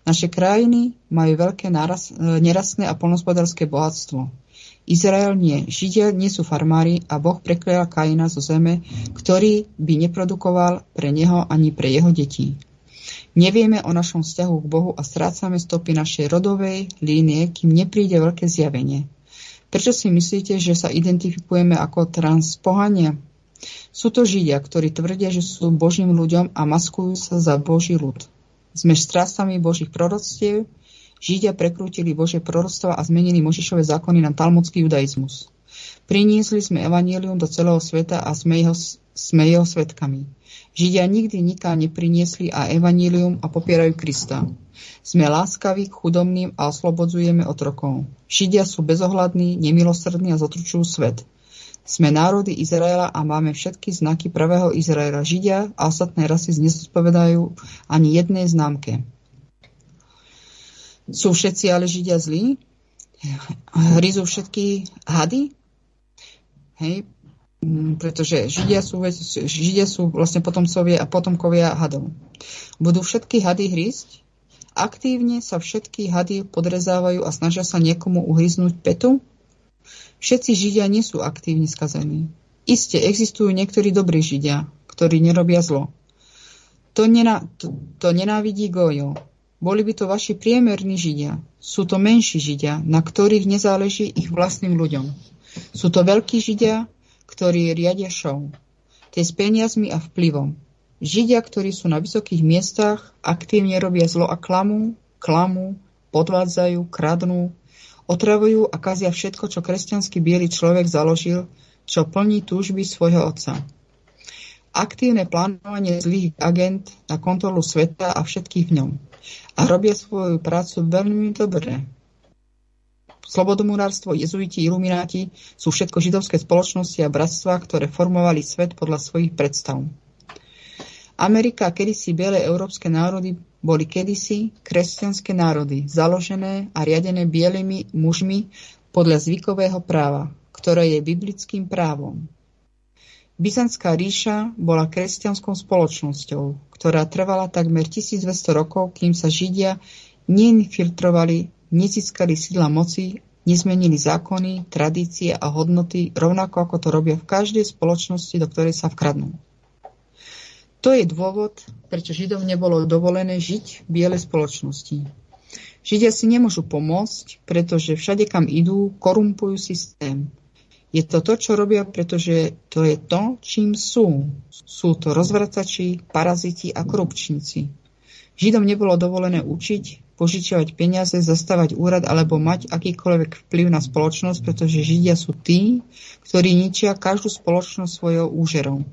Naše krajiny majú veľké naraz, nerastné a polnospodárske bohatstvo. Izrael nie. Židia nie sú farmári a Boh preklial Kaina zo zeme, ktorý by neprodukoval pre neho ani pre jeho detí. Nevieme o našom vzťahu k Bohu a strácame stopy našej rodovej línie, kým nepríde veľké zjavenie. Prečo si myslíte, že sa identifikujeme ako transpohania? Sú to Židia, ktorí tvrdia, že sú Božím ľuďom a maskujú sa za Boží ľud. Sme strástami Božích proroctiev, Židia prekrútili Božie proroctva a zmenili Možišové zákony na talmudský judaizmus. Priniesli sme evanílium do celého sveta a sme jeho, sme jeho svetkami. Židia nikdy niká nepriniesli a evanílium a popierajú Krista. Sme láskaví k chudobným a oslobodzujeme otrokov. Židia sú bezohľadní, nemilosrdní a zotručujú svet. Sme národy Izraela a máme všetky znaky pravého Izraela. Židia a ostatné rasy nezodpovedajú ani jednej známke. Sú všetci ale Židia zlí? Hryzú všetky hady? Hej, pretože Židia sú, Židia sú vlastne potomcovia a potomkovia hadov. Budú všetky hady hryzť? Aktívne sa všetky hady podrezávajú a snažia sa niekomu uhryznúť petu? Všetci Židia nie sú aktívne skazení. Isté, existujú niektorí dobrí Židia, ktorí nerobia zlo. To, nená, to, to nenávidí Gojo, boli by to vaši priemerní Židia. Sú to menší Židia, na ktorých nezáleží ich vlastným ľuďom. Sú to veľkí Židia, ktorí riadia show. Tie s peniazmi a vplyvom. Židia, ktorí sú na vysokých miestach, aktívne robia zlo a klamu, klamu, podvádzajú, kradnú, otravujú a kazia všetko, čo kresťanský biely človek založil, čo plní túžby svojho otca. Aktívne plánovanie zlých agent na kontrolu sveta a všetkých v ňom a robia svoju prácu veľmi dobre. Slobodomurárstvo, jezuiti, ilumináti sú všetko židovské spoločnosti a bratstva, ktoré formovali svet podľa svojich predstav. Amerika a kedysi biele európske národy boli kedysi kresťanské národy, založené a riadené bielými mužmi podľa zvykového práva, ktoré je biblickým právom. Byzantská ríša bola kresťanskou spoločnosťou, ktorá trvala takmer 1200 rokov, kým sa Židia neinfiltrovali, nezískali sídla moci, nezmenili zákony, tradície a hodnoty, rovnako ako to robia v každej spoločnosti, do ktorej sa vkradnú. To je dôvod, prečo Židom nebolo dovolené žiť v bielej spoločnosti. Židia si nemôžu pomôcť, pretože všade, kam idú, korumpujú systém. Je to to, čo robia, pretože to je to, čím sú. Sú to rozvracači, paraziti a korupčníci. Židom nebolo dovolené učiť, požičiavať peniaze, zastávať úrad alebo mať akýkoľvek vplyv na spoločnosť, pretože Židia sú tí, ktorí ničia každú spoločnosť svojou úžerou.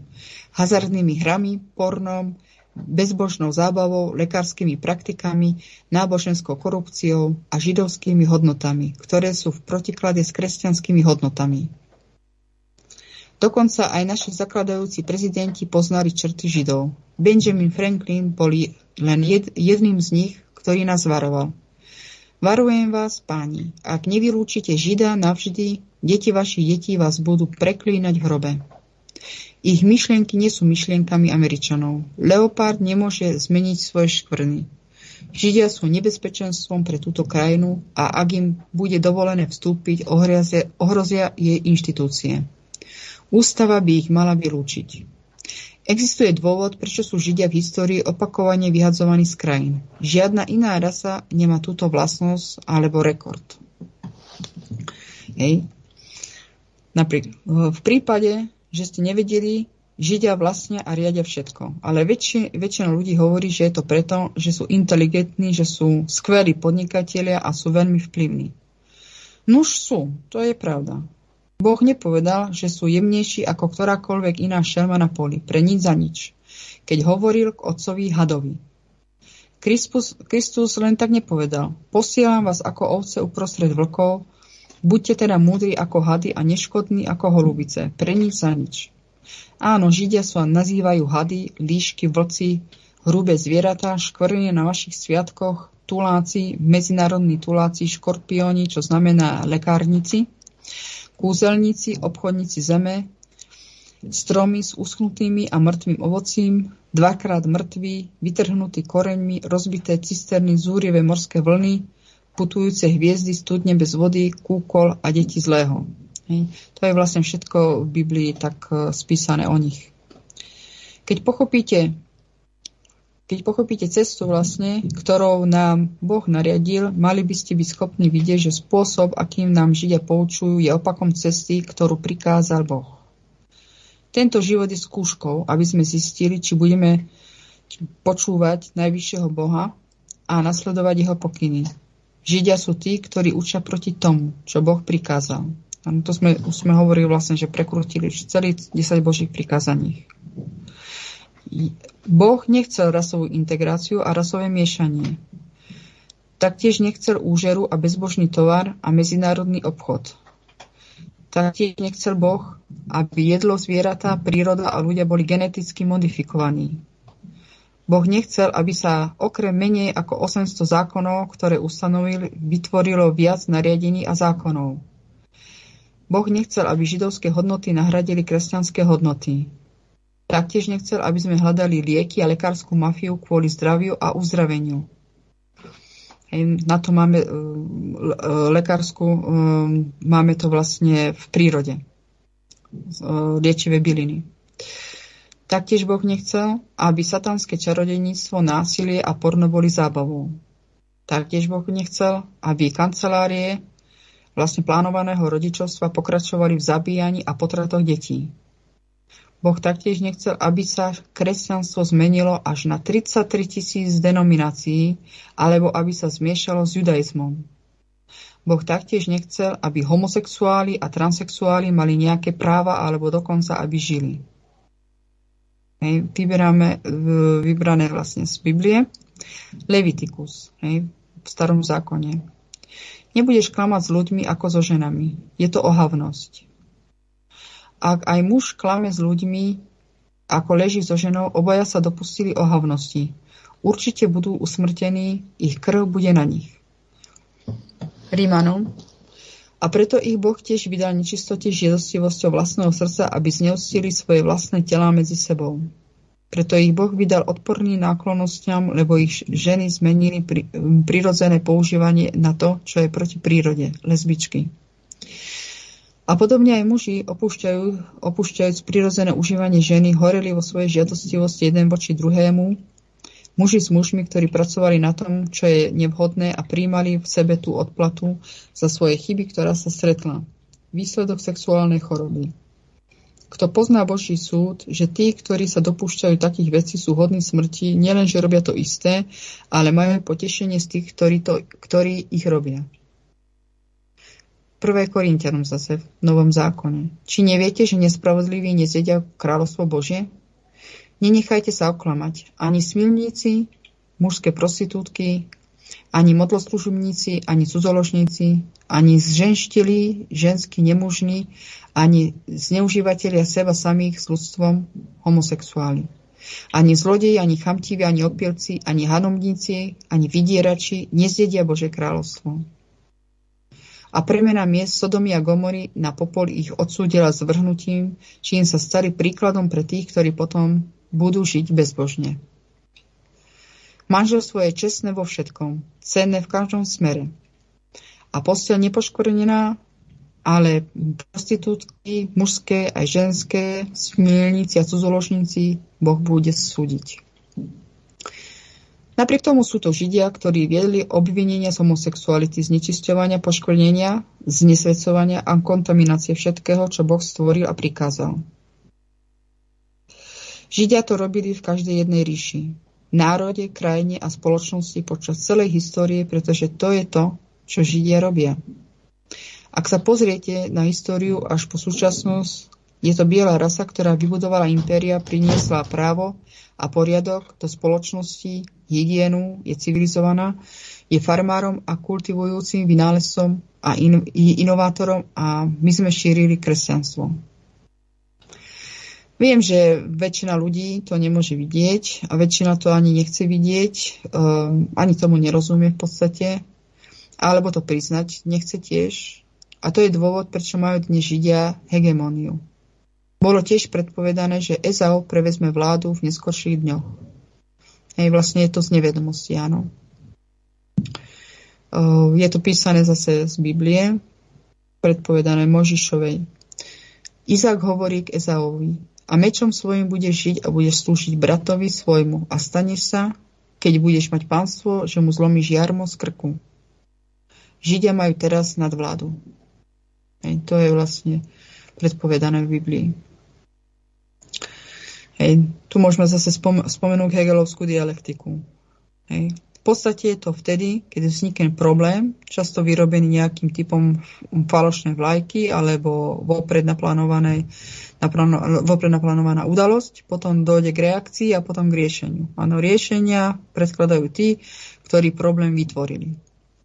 Hazardnými hrami, pornom, bezbožnou zábavou, lekárskymi praktikami, náboženskou korupciou a židovskými hodnotami, ktoré sú v protiklade s kresťanskými hodnotami. Dokonca aj naši zakladajúci prezidenti poznali črty Židov. Benjamin Franklin bol len jed, jedným z nich, ktorý nás varoval. Varujem vás, páni, ak nevylúčite Žida navždy, deti vašich detí vás budú preklínať hrobe. Ich myšlienky nie sú myšlienkami Američanov. Leopard nemôže zmeniť svoje škvrny. Židia sú nebezpečenstvom pre túto krajinu a ak im bude dovolené vstúpiť, ohrozia, ohrozia jej inštitúcie. Ústava by ich mala vylúčiť. Existuje dôvod, prečo sú Židia v histórii opakovane vyhadzovaní z krajín. Žiadna iná rasa nemá túto vlastnosť alebo rekord. Hej. Napríklad, v prípade, že ste nevedeli, Židia vlastne a riadia všetko. Ale väčši, väčšina ľudí hovorí, že je to preto, že sú inteligentní, že sú skvelí podnikatelia a sú veľmi vplyvní. Nuž sú, to je pravda. Boh nepovedal, že sú jemnejší ako ktorákoľvek iná šelma na poli, pre nič za nič, keď hovoril k otcovi hadovi. Kristus, Kristus len tak nepovedal. Posielam vás ako ovce uprostred vlkov, buďte teda múdri ako hady a neškodní ako holubice, pre nič za nič. Áno, Židia sa nazývajú hady, líšky, vlci, hrubé zvieratá, škvrnie na vašich sviatkoch, tuláci, medzinárodní tuláci, škorpióni, čo znamená lekárnici, kúzelníci, obchodníci zeme, stromy s uschnutými a mŕtvým ovocím, dvakrát mŕtvi, vytrhnutí koreňmi, rozbité cisterny, zúrivé morské vlny, putujúce hviezdy, studne bez vody, kúkol a deti zlého. To je vlastne všetko v Biblii tak uh, spísané o nich. Keď pochopíte, keď pochopíte cestu vlastne, ktorou nám Boh nariadil, mali by ste byť schopní vidieť, že spôsob, akým nám Židia poučujú, je opakom cesty, ktorú prikázal Boh. Tento život je skúškou, aby sme zistili, či budeme počúvať najvyššieho Boha a nasledovať jeho pokyny. Židia sú tí, ktorí učia proti tomu, čo Boh prikázal. A to sme, už sme hovorili vlastne, že prekrutili celý 10 Božích prikázaní. Boh nechcel rasovú integráciu a rasové miešanie. Taktiež nechcel úžeru a bezbožný tovar a medzinárodný obchod. Taktiež nechcel Boh, aby jedlo zvieratá, príroda a ľudia boli geneticky modifikovaní. Boh nechcel, aby sa okrem menej ako 800 zákonov, ktoré ustanovil, vytvorilo viac nariadení a zákonov. Boh nechcel, aby židovské hodnoty nahradili kresťanské hodnoty. Taktiež nechcel, aby sme hľadali lieky a lekárskú mafiu kvôli zdraviu a uzdraveniu. Hej, na to máme uh, lekárskú, uh, máme to vlastne v prírode. Liečivé byliny. Taktiež Boh nechcel, aby satanské čarodejníctvo, násilie a porno boli zábavou. Taktiež Boh nechcel, aby kancelárie vlastne plánovaného rodičovstva pokračovali v zabíjaní a potratoch detí. Boh taktiež nechcel, aby sa kresťanstvo zmenilo až na 33 tisíc denominácií, alebo aby sa zmiešalo s judaizmom. Boh taktiež nechcel, aby homosexuáli a transexuáli mali nejaké práva alebo dokonca, aby žili. Hej, vyberáme vybrané vlastne z Biblie. Levitikus hej, v starom zákone. Nebudeš klamať s ľuďmi ako so ženami. Je to ohavnosť. Ak aj muž klame s ľuďmi, ako leží so ženou, obaja sa dopustili ohavnosti. Určite budú usmrtení, ich krv bude na nich. Rímanom a preto ich Boh tiež vydal nečistote žiadostivosťou vlastného srdca, aby zneustili svoje vlastné tela medzi sebou. Preto ich Boh vydal odporný náklonostiam, lebo ich ženy zmenili pri, prirodzené používanie na to, čo je proti prírode, lesbičky. A podobne aj muži, opúšťajú, opúšťajúc prirodzené užívanie ženy, horeli vo svojej žiadostivosti jeden voči druhému, Muži s mužmi, ktorí pracovali na tom, čo je nevhodné a príjmali v sebe tú odplatu za svoje chyby, ktorá sa stretla. Výsledok sexuálnej choroby. Kto pozná Boží súd, že tí, ktorí sa dopúšťajú takých vecí, sú hodní smrti, nielen, že robia to isté, ale majú potešenie z tých, ktorí, to, ktorí ich robia. 1. Korintianom zase v Novom zákone. Či neviete, že nespravodliví nezjedia kráľovstvo Božie? Nenechajte sa oklamať. Ani smilníci, mužské prostitútky, ani modloslužobníci, ani cudzoložníci, ani zženštili, ženskí nemužní, ani zneužívateľia seba samých s ľudstvom, homosexuáli. Ani zlodeji, ani chamtiví, ani opielci, ani hanomníci, ani vydierači nezjedia Bože kráľovstvo. A premena miest Sodomy a Gomory na popol ich odsúdila zvrhnutím, čím sa stali príkladom pre tých, ktorí potom budú žiť bezbožne. Manželstvo je čestné vo všetkom, cenné v každom smere. A postel nepoškvrnená, ale prostitútky, mužské aj ženské, smielníci a cudzoložníci Boh bude súdiť. Napriek tomu sú to Židia, ktorí viedli obvinenia z homosexuality, znečisťovania, poškvrnenia, znesvedcovania a kontaminácie všetkého, čo Boh stvoril a prikázal. Židia to robili v každej jednej ríši, národe, krajine a spoločnosti počas celej histórie, pretože to je to, čo Židia robia. Ak sa pozriete na históriu až po súčasnosť, je to biela rasa, ktorá vybudovala impéria, priniesla právo a poriadok do spoločnosti, hygienu, je civilizovaná, je farmárom a kultivujúcim vynálezcom a in, inovátorom a my sme šírili kresťanstvo. Viem, že väčšina ľudí to nemôže vidieť a väčšina to ani nechce vidieť, um, ani tomu nerozumie v podstate, alebo to priznať nechce tiež. A to je dôvod, prečo majú dnes Židia hegemóniu. Bolo tiež predpovedané, že Ezau prevezme vládu v neskorších dňoch. Hej, vlastne je to z nevedomosti, áno. Je to písané zase z Biblie, predpovedané Možišovej. Izák hovorí k Ezauovi, a mečom svojim budeš žiť a budeš slúžiť bratovi svojmu a staneš sa, keď budeš mať pánstvo, že mu zlomíš jarmo z krku. Židia majú teraz nadvládu. Hej, to je vlastne predpovedané v Biblii. Hej, tu môžeme zase spom- spomenúť Hegelovskú dialektiku. Hej. V podstate je to vtedy, keď vznikne problém, často vyrobený nejakým typom falošnej vlajky alebo vopred vopred naplánovaná udalosť, potom dojde k reakcii a potom k riešeniu. Áno, riešenia predkladajú tí, ktorí problém vytvorili.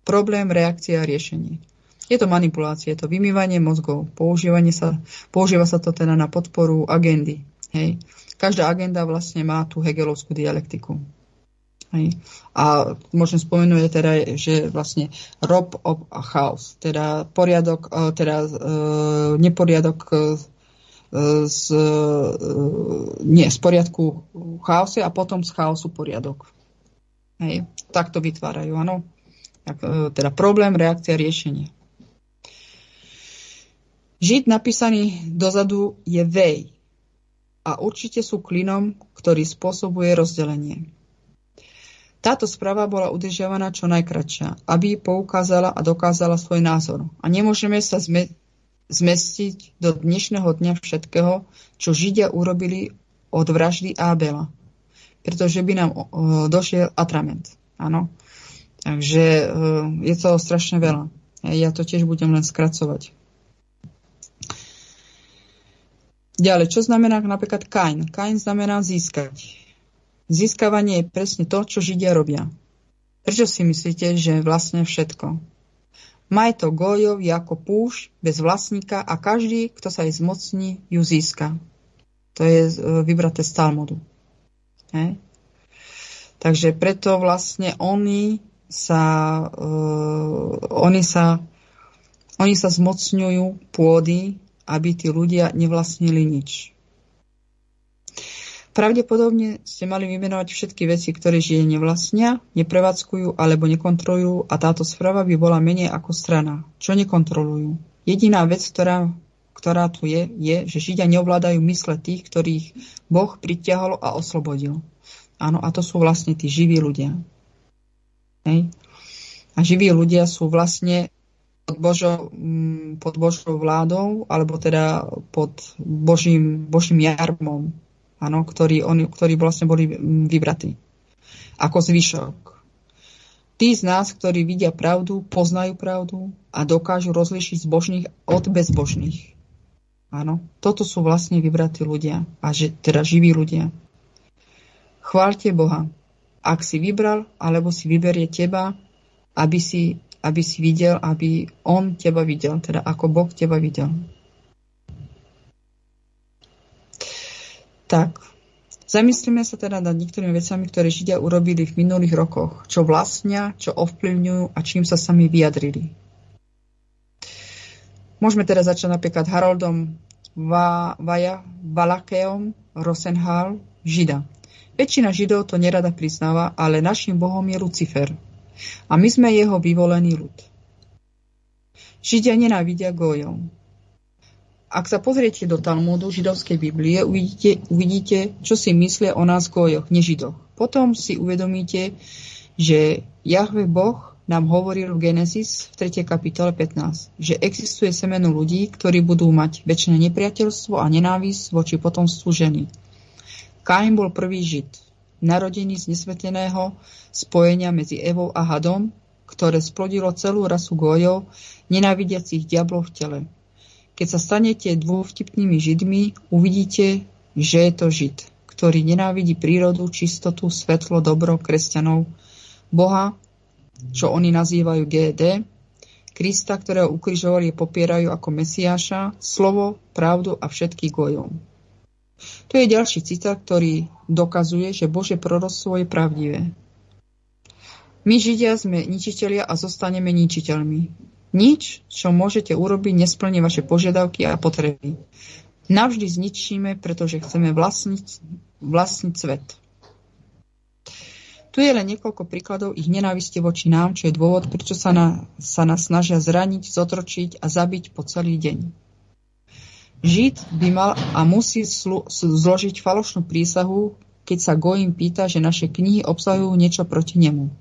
Problém, reakcia a riešenie. Je to manipulácia, je to vymývanie mozgov. Používanie sa, používa sa to teda na podporu agendy. Hej. Každá agenda vlastne má tú hegelovskú dialektiku. Hej. A môžem spomenúť teda, že vlastne rob a chaos, teda poriadok, e, teda uh, neporiadok uh, z, e, nie, z poriadku chaose a potom z chaosu poriadok. Hej. Tak to vytvárajú, áno. E, teda problém, reakcia, riešenie. Žid napísaný dozadu je vej a určite sú klinom, ktorý spôsobuje rozdelenie. Táto správa bola udržiavaná čo najkračšia, aby poukázala a dokázala svoj názor. A nemôžeme sa zme- zmestiť do dnešného dňa všetkého, čo Židia urobili od vraždy Ábela. Pretože by nám došiel atrament. Áno. Takže e, je to strašne veľa. Ja to tiež budem len skracovať. Ďalej, čo znamená napríklad kain? Kain znamená získať. Získavanie je presne to, čo Židia robia. Prečo si myslíte, že vlastne všetko? Majetok Gojov je ako púšť bez vlastníka a každý, kto sa jej zmocní, ju získa. To je e, vybraté z Talmudu. He? Takže preto vlastne oni sa, uh, oni sa, oni sa zmocňujú pôdy, aby tí ľudia nevlastnili nič. Pravdepodobne ste mali vymenovať všetky veci, ktoré žije nevlastnia, neprevádzkujú alebo nekontrolujú a táto správa by bola menej ako strana. Čo nekontrolujú? Jediná vec, ktorá, ktorá tu je, je, že Židia neovládajú mysle tých, ktorých Boh pritiahol a oslobodil. Áno, a to sú vlastne tí živí ľudia. Hej. A živí ľudia sú vlastne pod Božou, mm, pod Božou vládou, alebo teda pod Božím, Božím jarmom áno, ktorí, oni, ktorí vlastne boli mm, vybratí ako zvyšok. Tí z nás, ktorí vidia pravdu, poznajú pravdu a dokážu rozlišiť zbožných od bezbožných. Áno, toto sú vlastne vybratí ľudia, a že, teda živí ľudia. Chváľte Boha, ak si vybral, alebo si vyberie teba, aby si, aby si videl, aby On teba videl, teda ako Boh teba videl. Tak, zamyslíme sa teda nad niektorými vecami, ktoré Židia urobili v minulých rokoch, čo vlastnia, čo ovplyvňujú a čím sa sami vyjadrili. Môžeme teda začať napríklad Haroldom Va, Vaja, Valakeom Rosenhal, Žida. Väčšina Židov to nerada priznáva, ale našim Bohom je Lucifer. A my sme jeho vyvolený ľud. Židia nenávidia Gojov. Ak sa pozriete do Talmudu židovskej Biblie, uvidíte, uvidíte, čo si myslia o nás gojoch, nežidoch. Potom si uvedomíte, že Jahve Boh nám hovoril v Genesis v 3. kapitole 15, že existuje semeno ľudí, ktorí budú mať väčšie nepriateľstvo a nenávisť voči potomstvu ženy. Kain bol prvý žid, narodený z nesveteného spojenia medzi Evou a Hadom, ktoré splodilo celú rasu gojov, nenávidiacich diablov v tele. Keď sa stanete dôvtipnými židmi, uvidíte, že je to žid, ktorý nenávidí prírodu, čistotu, svetlo, dobro kresťanov, Boha, čo oni nazývajú GD, Krista, ktorého ukrižovali, popierajú ako Mesiáša, slovo, pravdu a všetkých gojov. Tu je ďalší citát, ktorý dokazuje, že Bože proroctvo je pravdivé. My Židia sme ničiteľia a zostaneme ničiteľmi. Nič, čo môžete urobiť, nesplní vaše požiadavky a potreby. Navždy zničíme, pretože chceme vlastniť, vlastniť svet. Tu je len niekoľko príkladov ich nenávisti voči nám, čo je dôvod, prečo sa, na, sa nás snažia zraniť, zotročiť a zabiť po celý deň. Žid by mal a musí zložiť falošnú prísahu, keď sa Goim pýta, že naše knihy obsahujú niečo proti nemu.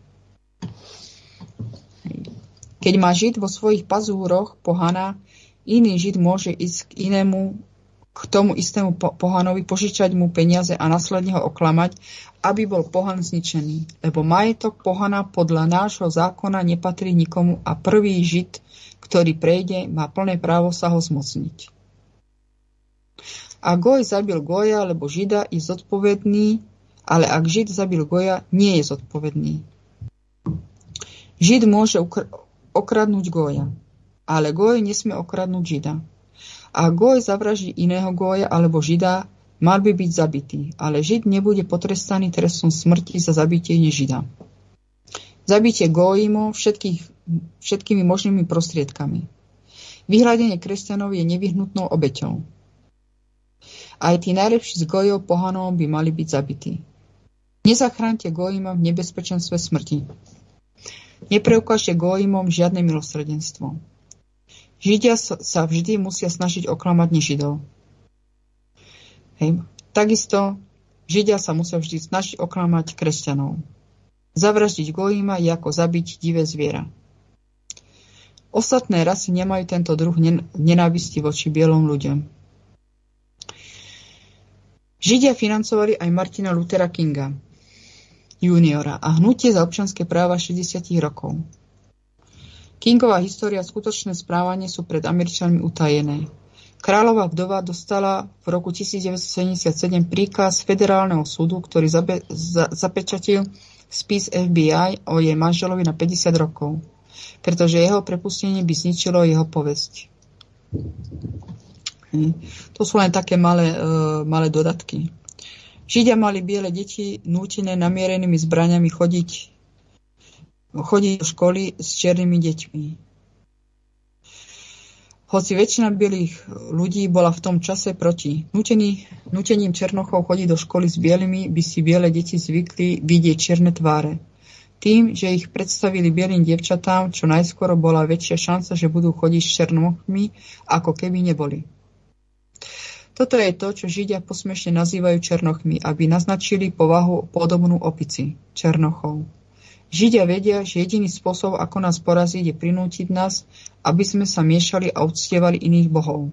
Keď má Žid vo svojich pazúroch pohana, iný Žid môže ísť k inému, k tomu istému pohanovi, požičať mu peniaze a následne ho oklamať, aby bol pohan zničený. Lebo majetok pohana podľa nášho zákona nepatrí nikomu a prvý Žid, ktorý prejde, má plné právo sa ho zmocniť. A Goj zabil Goja, lebo Žida je zodpovedný, ale ak Žid zabil Goja, nie je zodpovedný. Žid môže okradnúť Goja, ale Goj nesmie okradnúť Žida. A Goj zavraží iného Goja alebo Žida, mal by byť zabitý, ale Žid nebude potrestaný trestom smrti za zabitie Žida. Zabitie Gojimo všetkých, všetkými možnými prostriedkami. Vyhľadenie kresťanov je nevyhnutnou obeťou. Aj tí najlepší z gojov pohanov by mali byť zabití. Nezachránte gojima v nebezpečenstve smrti. Nepreukážte gojimom žiadne milosrdenstvo. Židia sa vždy musia snažiť oklamať nežidov. Hej. Takisto Židia sa musia vždy snažiť oklamať kresťanov. Zavraždiť gojima je ako zabiť divé zviera. Ostatné rasy nemajú tento druh nenávisti voči bielom ľuďom. Židia financovali aj Martina Luthera Kinga juniora a hnutie za občanské práva 60 rokov. Kingová história a skutočné správanie sú pred Američanmi utajené. Kráľová vdova dostala v roku 1977 príkaz federálneho súdu, ktorý zabe, za, zapečatil spis FBI o jej manželovi na 50 rokov, pretože jeho prepustenie by zničilo jeho povesť. To sú len také malé, uh, malé dodatky. Židia mali biele deti nútené namierenými zbraniami chodiť, chodiť do školy s černými deťmi. Hoci väčšina bielých ľudí bola v tom čase proti nútený, nútením Černochov chodiť do školy s bielými, by si biele deti zvykli vidieť černé tváre. Tým, že ich predstavili bielým dievčatám, čo najskôr bola väčšia šanca, že budú chodiť s černochmi, ako keby neboli. Toto je to, čo Židia posmešne nazývajú černochmi, aby naznačili povahu podobnú opici, černochov. Židia vedia, že jediný spôsob, ako nás poraziť, je prinútiť nás, aby sme sa miešali a uctievali iných bohov.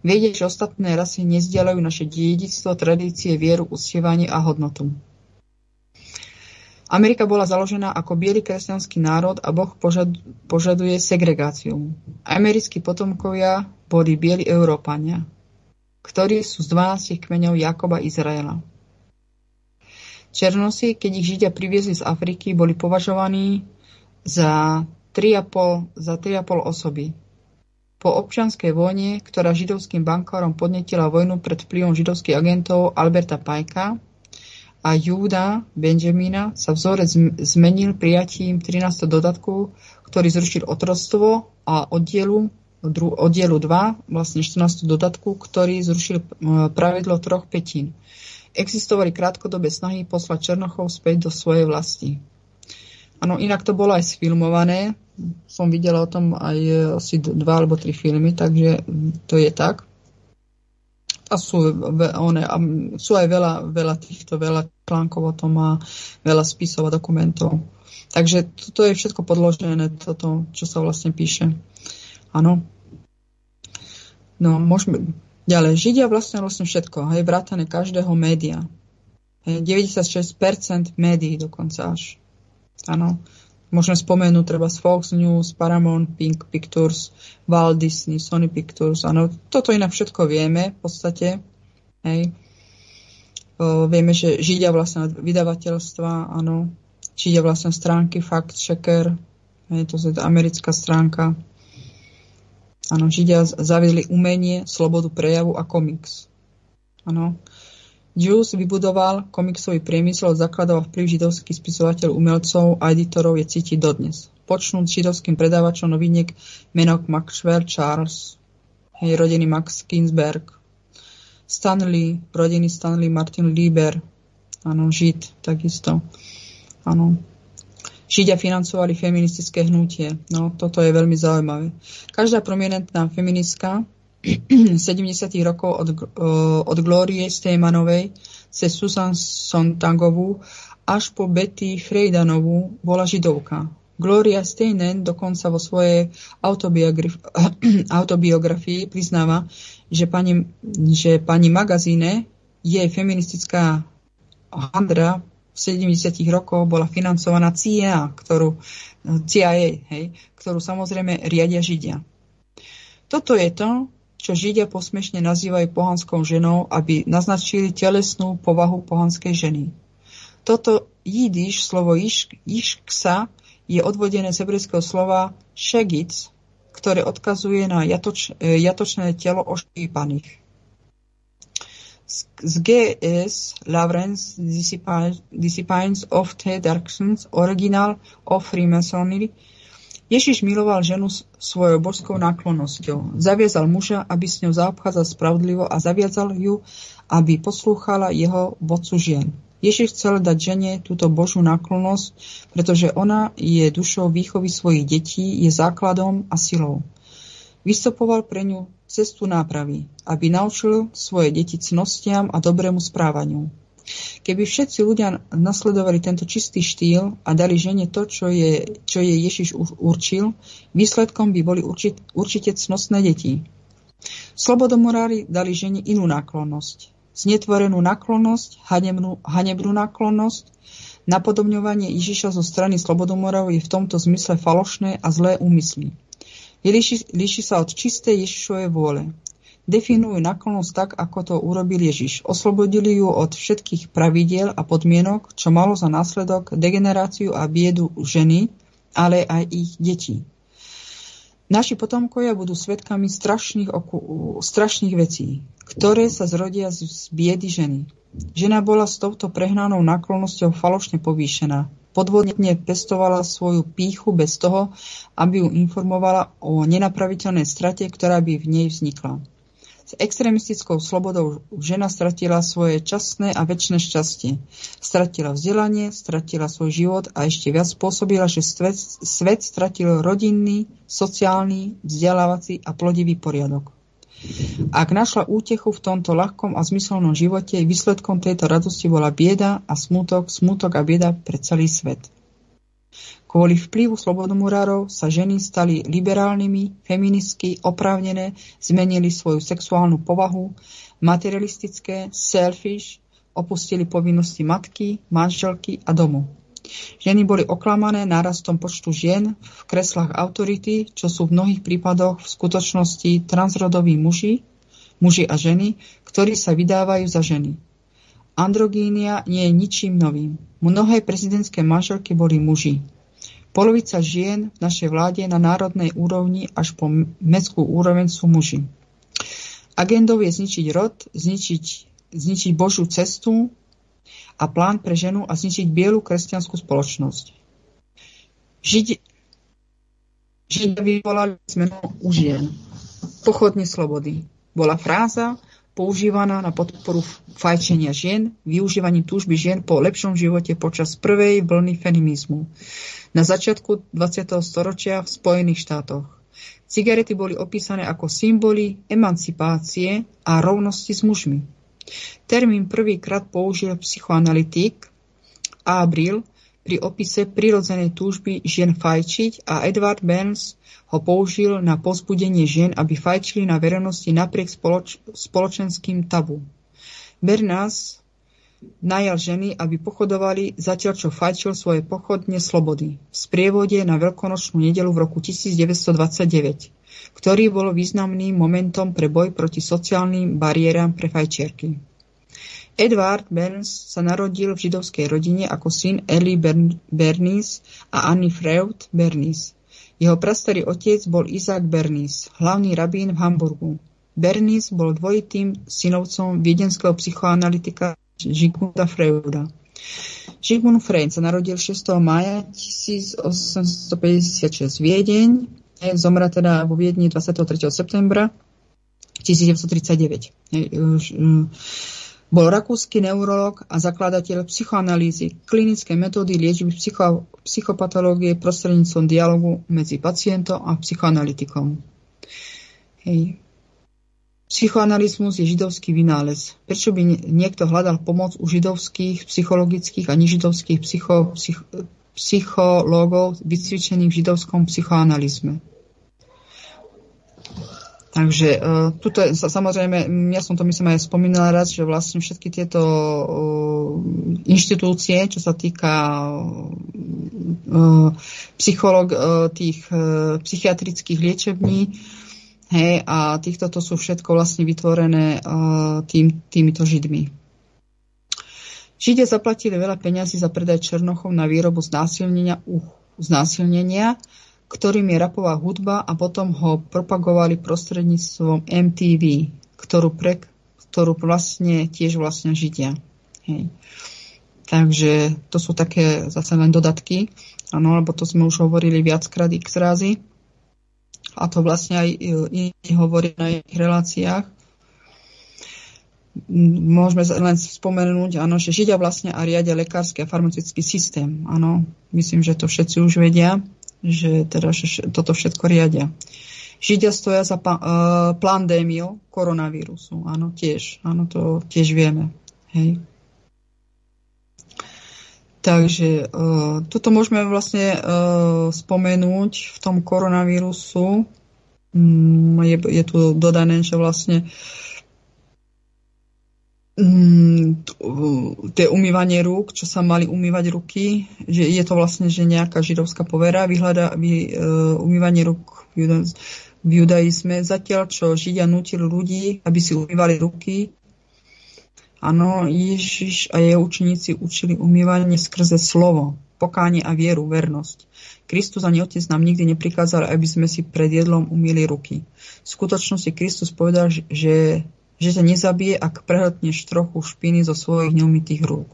Vedia, že ostatné rasy nezdielajú naše dedictvo, tradície, vieru, uctievanie a hodnotu. Amerika bola založená ako biely kresťanský národ a Boh požaduje segregáciu. Americkí potomkovia boli bieli Európania ktorí sú z 12 kmeňov Jakoba Izraela. Černosy, keď ich Židia priviezli z Afriky, boli považovaní za 3,5, za 3,5 osoby. Po občianskej vojne, ktorá židovským bankárom podnetila vojnu pred vplyvom židovských agentov Alberta Pajka a Júda Benjamina, sa vzorec zmenil prijatím 13. dodatku, ktorý zrušil otrostvo a oddielu oddielu 2, vlastne 14. dodatku, ktorý zrušil pravidlo troch petín. Existovali krátkodobé snahy poslať Černochov späť do svojej vlasti. Áno, inak to bolo aj sfilmované. Som videla o tom aj e, asi dva alebo tri filmy, takže to je tak. A sú, one, a sú aj veľa, veľa týchto, veľa článkov o tom a veľa spisov a dokumentov. Takže toto je všetko podložené, toto, čo sa vlastne píše. Áno. No, môžeme... Ďalej, Židia vlastne vlastne všetko, hej, vrátane každého média. Hej, 96% médií dokonca až. Áno. Môžeme spomenúť treba z Fox News, Paramount, Pink Pictures, Walt Disney, Sony Pictures. Áno, toto inak všetko vieme v podstate. Hej. O, vieme, že Židia vlastne vydavateľstva, áno. Židia vlastne stránky Fact Checker, hej, to je americká stránka. Áno, Židia zaviedli umenie, slobodu prejavu a komiks. Áno. Jules vybudoval komiksový priemysel, zakladal vplyv židovský spisovateľ umelcov a editorov je cítiť dodnes. Počnúť židovským predávačom noviniek menok Maxwell Charles, hej, rodiny Max Ginsberg, Stanley, rodiny Stanley Martin Lieber, áno, Žid, takisto, áno. Židia financovali feministické hnutie. No, toto je veľmi zaujímavé. Každá prominentná feministka 70. rokov od, od Glorie Stejmanovej cez Susan Sontagovú až po Betty Freidanovú bola židovka. Gloria Steinem dokonca vo svojej autobiografii priznáva, že pani, že pani magazíne jej feministická handra v 70. rokoch bola financovaná CIA, ktorú, CIA, hej, ktorú samozrejme riadia Židia. Toto je to, čo Židia posmešne nazývajú pohanskou ženou, aby naznačili telesnú povahu pohanskej ženy. Toto jidiš, slovo išk, išksa, je odvodené z hebrejského slova šegic, ktoré odkazuje na jatoč, e, jatočné telo oštípaných. Z GS Lawrence Disciplines of the Darkness, original of Freemasonry, Ježiš miloval ženu svojou božskou náklonnosťou. Zaviazal muža, aby s ňou zaobchádzal spravodlivo a zaviazal ju, aby poslúchala jeho vodcu žien. Ježiš chcel dať žene túto božú náklonnosť, pretože ona je dušou výchovy svojich detí, je základom a silou. Vystopoval pre ňu cestu nápravy, aby naučil svoje deti cnostiam a dobrému správaniu. Keby všetci ľudia nasledovali tento čistý štýl a dali žene to, čo je, čo je Ježiš určil, výsledkom by boli určit, určite cnostné deti. Slobodomorári dali žene inú náklonnosť. Znetvorenú náklonnosť, hanebnú, hanebnú náklonnosť, napodobňovanie Ježiša zo strany slobodomorov je v tomto zmysle falošné a zlé úmysly. Líši, líši sa od čistej Ježišovej vôle definujú naklonosť tak, ako to urobil Ježiš. Oslobodili ju od všetkých pravidiel a podmienok, čo malo za následok degeneráciu a biedu ženy, ale aj ich detí. Naši potomkovia budú svetkami strašných, oku, strašných vecí, ktoré sa zrodia z, z biedy ženy. Žena bola s touto prehnanou náklonnosťou falošne povýšená. Podvodne pestovala svoju píchu bez toho, aby ju informovala o nenapraviteľnej strate, ktorá by v nej vznikla. S extrémistickou slobodou žena stratila svoje časné a väčšie šťastie. Stratila vzdelanie, stratila svoj život a ešte viac spôsobila, že svet, svet stratil rodinný, sociálny, vzdelávací a plodivý poriadok. Ak našla útechu v tomto ľahkom a zmyselnom živote, výsledkom tejto radosti bola bieda a smutok, smutok a bieda pre celý svet. Kvôli vplyvu slobodomurárov sa ženy stali liberálnymi, feministky, oprávnené, zmenili svoju sexuálnu povahu, materialistické, selfish, opustili povinnosti matky, manželky a domu. Ženy boli oklamané nárastom počtu žien v kreslách autority, čo sú v mnohých prípadoch v skutočnosti transrodoví muži, muži a ženy, ktorí sa vydávajú za ženy. Androgínia nie je ničím novým. Mnohé prezidentské manželky boli muži. Polovica žien v našej vláde na národnej úrovni až po mestskú úroveň sú muži. Agendou je zničiť rod, zničiť, zničiť Božú cestu a plán pre ženu a zničiť bielu kresťanskú spoločnosť. Židi, Židia vyvolali zmenu u žien. Pochodne slobody. Bola fráza používaná na podporu fajčenia žien, využívaním túžby žien po lepšom živote počas prvej vlny feminizmu na začiatku 20. storočia v Spojených štátoch. Cigarety boli opísané ako symboly emancipácie a rovnosti s mužmi. Termín prvýkrát použil psychoanalytik Abril pri opise prirodzenej túžby žien fajčiť a Edward Burns ho použil na pozbudenie žien, aby fajčili na verejnosti napriek spoloč- spoločenským tabu. Bernas najal ženy, aby pochodovali, zatiaľ čo fajčil svoje pochodne slobody v sprievode na veľkonočnú nedelu v roku 1929, ktorý bol významným momentom pre boj proti sociálnym bariéram pre fajčiarky. Edward Burns sa narodil v židovskej rodine ako syn Ellie Bernice a Annie Freud Bernice. Jeho prastarý otec bol Isaac Bernice, hlavný rabín v Hamburgu. Bernis bol dvojitým synovcom viedenského psychoanalytika Žigmunda Freuda. Žigmund Freud sa narodil 6. maja 1856 Viedeň, zomra teda vo Viedni 23. septembra 1939. Bol rakúsky neurolog a zakladateľ psychoanalýzy, klinické metódy liečby psycho, psychopatológie prostredníctvom dialogu medzi pacientom a psychoanalytikom. Hej. Psychoanalizmus je židovský vynález. Prečo by niekto hľadal pomoc u židovských, psychologických a nežidovských psycho, psych, psychológov vycvičených v židovskom psychoanalizme? Takže uh, tuto samozrejme, ja som to myslím aj spomínala raz, že vlastne všetky tieto uh, inštitúcie, čo sa týka uh, psycholog, uh, tých uh, psychiatrických liečební, hej, a týchto to sú všetko vlastne vytvorené uh, tým, týmito židmi. Židia zaplatili veľa peňazí za predaj Černochov na výrobu znásilnenia, uh, znásilnenia ktorým je rapová hudba a potom ho propagovali prostredníctvom MTV, ktorú, pre, ktorú vlastne tiež vlastne Židia. Hej. Takže to sú také zase len dodatky, áno, lebo to sme už hovorili viackrát x razy. A to vlastne aj iní hovorí na ich reláciách. Môžeme len spomenúť, áno, že Židia vlastne a riadia lekársky a farmaceutický systém. Áno, myslím, že to všetci už vedia že teda že toto všetko riadia. Židia stoja za pa, uh, pandémiou koronavírusu. Áno, tiež. Áno, to tiež vieme. Hej. Takže uh, toto môžeme vlastne uh, spomenúť v tom koronavírusu. Um, je, je tu dodané, že vlastne Mm, tie umývanie rúk, čo sa mali umývať ruky, že je to vlastne že nejaká židovská povera, vyhľada, vy, uh, umývanie rúk v, v judaizme, zatiaľ čo Židia nutili ľudí, aby si umývali ruky. Áno, Ježiš a jeho učeníci učili umývanie skrze slovo, pokánie a vieru, vernosť. Kristus ani Otec nám nikdy neprikázal, aby sme si pred jedlom umýli ruky. V skutočnosti Kristus povedal, že že ťa nezabije, ak prehltneš trochu špiny zo svojich neumytých rúk.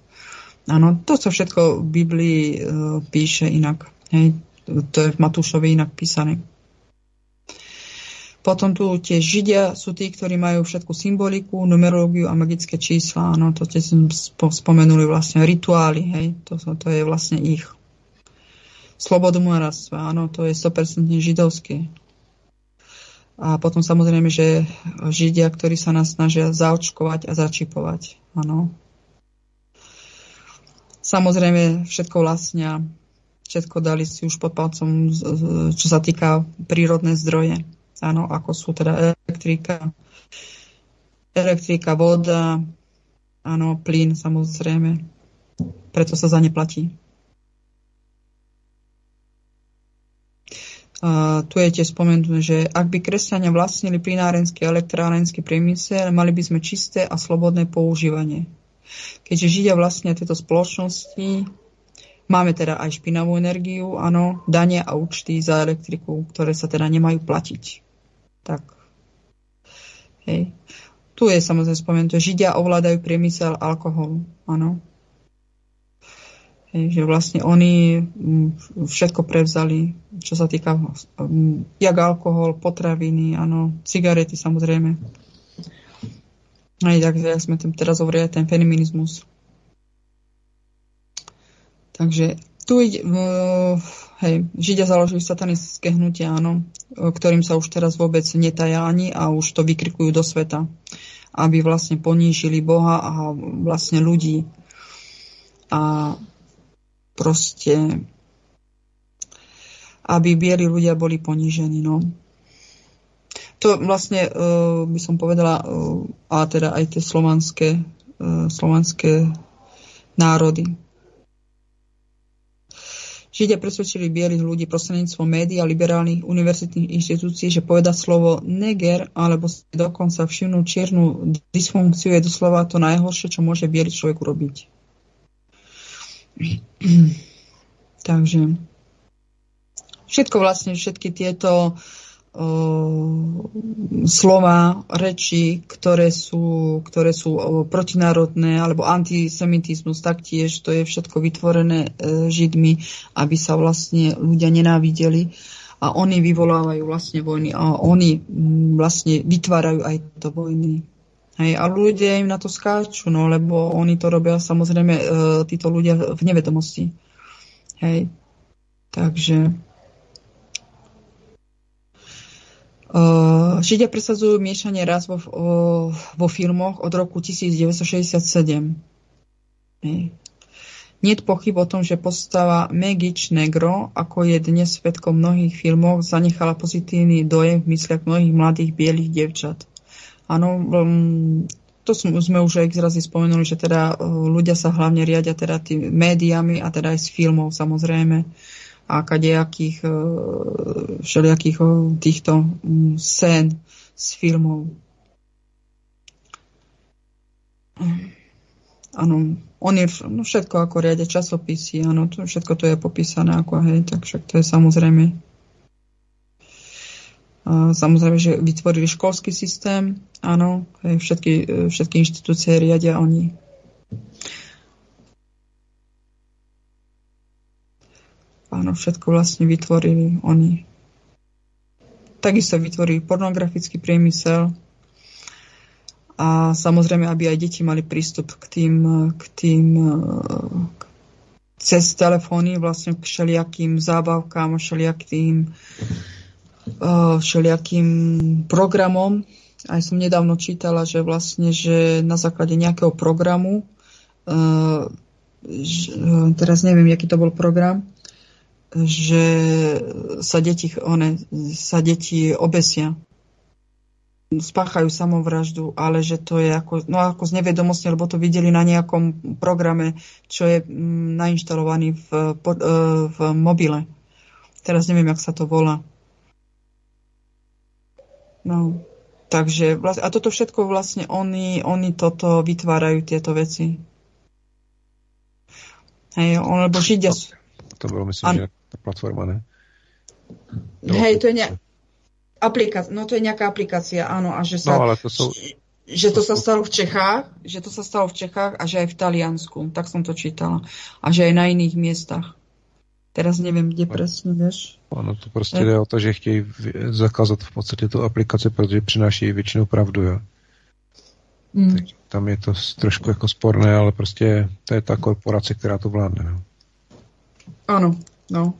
Áno, to sa všetko v Biblii e, píše inak. Hej, to je v Matúšovi inak písané. Potom tu tie Židia sú tí, ktorí majú všetku symboliku, numerológiu a magické čísla. Áno, to ste spomenuli vlastne rituály. Hej, to, to je vlastne ich. Slobodu morastva, áno, to je 100% židovské. A potom samozrejme, že Židia, ktorí sa nás snažia zaočkovať a začipovať. Áno. Samozrejme, všetko vlastnia, všetko dali si už pod palcom, čo sa týka prírodné zdroje. Áno, ako sú teda elektrika, elektrika, voda, áno, plyn samozrejme. Preto sa za ne platí. Tu je tiež spomenuté, že ak by kresťania vlastnili plinárenský a elektrárenský priemysel, mali by sme čisté a slobodné používanie. Keďže Židia vlastnia tieto spoločnosti, máme teda aj špinavú energiu, áno, dane a účty za elektriku, ktoré sa teda nemajú platiť. Tak. Hej. Tu je samozrejme spomenuté, Židia ovládajú priemysel alkoholu, áno. Že vlastne oni mm, všetko prevzali, čo sa týka mm, jak alkohol, potraviny, áno, cigarety samozrejme. Aj tak, jak sme tam teraz hovorili, ten feminizmus. Takže tu ide, hej, Židia založili satanistické hnutia, áno, ktorým sa už teraz vôbec netajá ani a už to vykrikujú do sveta, aby vlastne ponížili Boha a vlastne ľudí. A proste aby bieli ľudia boli ponížení. No. To vlastne uh, by som povedala, uh, a teda aj tie slovanské, uh, slovanské národy. Židia presvedčili bielých ľudí prostredníctvom médií a liberálnych univerzitných inštitúcií, že povedať slovo neger alebo dokonca všimnúť čiernu dysfunkciu je doslova to najhoršie, čo môže biely človek urobiť. Takže všetko vlastne, všetky tieto slova, reči, ktoré sú, ktoré sú protinárodné, alebo antisemitizmus taktiež, to je všetko vytvorené uh, Židmi, aby sa vlastne ľudia nenávideli a oni vyvolávajú vlastne vojny a oni vlastne vytvárajú aj to vojny. Hej, a ľudia im na to skáču, no, lebo oni to robia samozrejme uh, títo ľudia v nevedomosti. Hej. Takže Uh, Židia presadzujú miešanie raz vo, uh, vo filmoch od roku 1967. Nie je pochyb o tom, že postava Megič Negro, ako je dnes svetkom mnohých filmov, zanechala pozitívny dojem v mysliach mnohých mladých bielých devčat. Áno, um, to sme už aj zrazy spomenuli, že teda uh, ľudia sa hlavne riadia teda tými médiami a teda aj s filmov samozrejme. Uh, a kadejakých e, všelijakých e, týchto scén z filmov. Áno, on je no všetko ako riade časopisy, áno, to, všetko to je popísané ako hej, tak však to je samozrejme. Samozrejme, že vytvorili školský systém, áno, všetky, e, všetky inštitúcie riadia oni. Áno, všetko vlastne vytvorili oni. Takisto vytvorili pornografický priemysel a samozrejme, aby aj deti mali prístup k tým, k tým k, cez telefóny vlastne k všelijakým zábavkám, všelijakým, všelijakým programom. Aj som nedávno čítala, že vlastne, že na základe nejakého programu, teraz neviem, aký to bol program, že sa deti, one, sa deti obesia. Spáchajú samovraždu, ale že to je ako, no ako z nevedomosti, lebo to videli na nejakom programe, čo je mm, nainštalovaný v, e, v mobile. Teraz neviem, jak sa to volá. No, takže, a toto všetko vlastne oni, oni toto vytvárajú, tieto veci. Hej, lebo Židia sú... To bolo, myslím, an... že tá platforma, ne? Hej, to je ne... aplikácia, no to je nejaká aplikácia, áno, a že sa... No, ale to sú... Že to sa stalo v Čechách, že to sa stalo v Čechách a že aj v Taliansku, tak som to čítala. A že aj na iných miestach. Teraz neviem, kde presne, vieš. Ono to prostě jde o to, že chtějí zakázat v podstatě tu aplikaci, protože přináší většinou pravdu, jo. Mm. Tak tam je to trošku jako sporné, ale prostě to je ta korporace, která to vládne. No. Áno, no.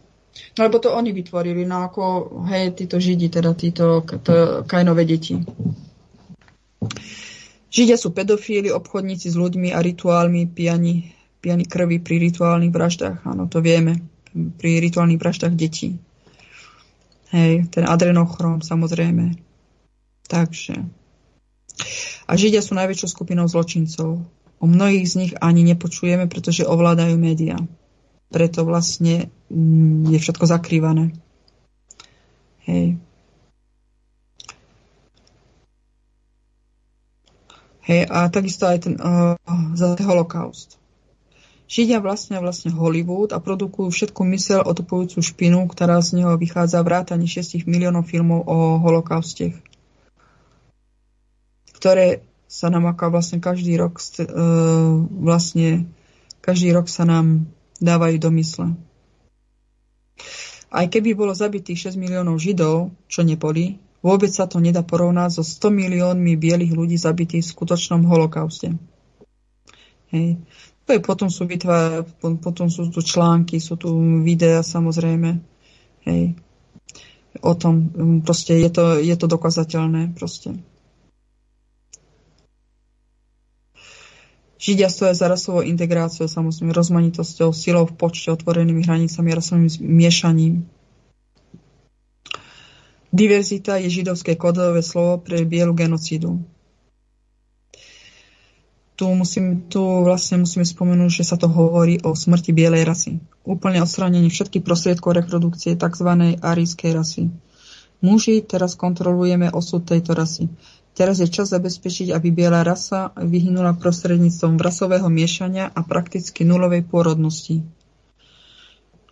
No lebo to oni vytvorili, no ako, hej, títo židi, teda títo to, kajnové deti. Židia sú pedofíli, obchodníci s ľuďmi a rituálmi, pijani, pijani krvi pri rituálnych vraždách. Áno, to vieme. Pri rituálnych vraždách detí. Hej, ten adrenochrom, samozrejme. Takže. A Židia sú najväčšou skupinou zločincov. O mnohých z nich ani nepočujeme, pretože ovládajú médiá preto vlastne mm, je všetko zakrývané. Hej. Hej, a takisto aj ten uh, za holokaust. Židia vlastne vlastne Hollywood a produkujú všetku mysel otopujúcu špinu, ktorá z neho vychádza vrátane 6 miliónov filmov o holokauste, ktoré sa nám ako vlastne každý rok uh, vlastne každý rok sa nám dávajú do mysle. Aj keby bolo zabitých 6 miliónov Židov, čo neboli, vôbec sa to nedá porovnať so 100 miliónmi bielých ľudí zabitých v skutočnom holokauste. Hej. Potom sú, vytvá, potom sú tu články, sú tu videá samozrejme. Hej. O tom proste je to, je to dokazateľné proste. Židia stoja za rasovou integráciou, samozrejme rozmanitosťou, silou v počte, otvorenými hranicami a rasovým miešaním. Diverzita je židovské kodové slovo pre bielu genocídu. Tu, musím, tu vlastne musíme spomenúť, že sa to hovorí o smrti bielej rasy. Úplne odstránení všetkých prostriedkov reprodukcie tzv. arijskej rasy. Muži teraz kontrolujeme osud tejto rasy. Teraz je čas zabezpečiť, aby biela rasa vyhynula prostredníctvom rasového miešania a prakticky nulovej pôrodnosti.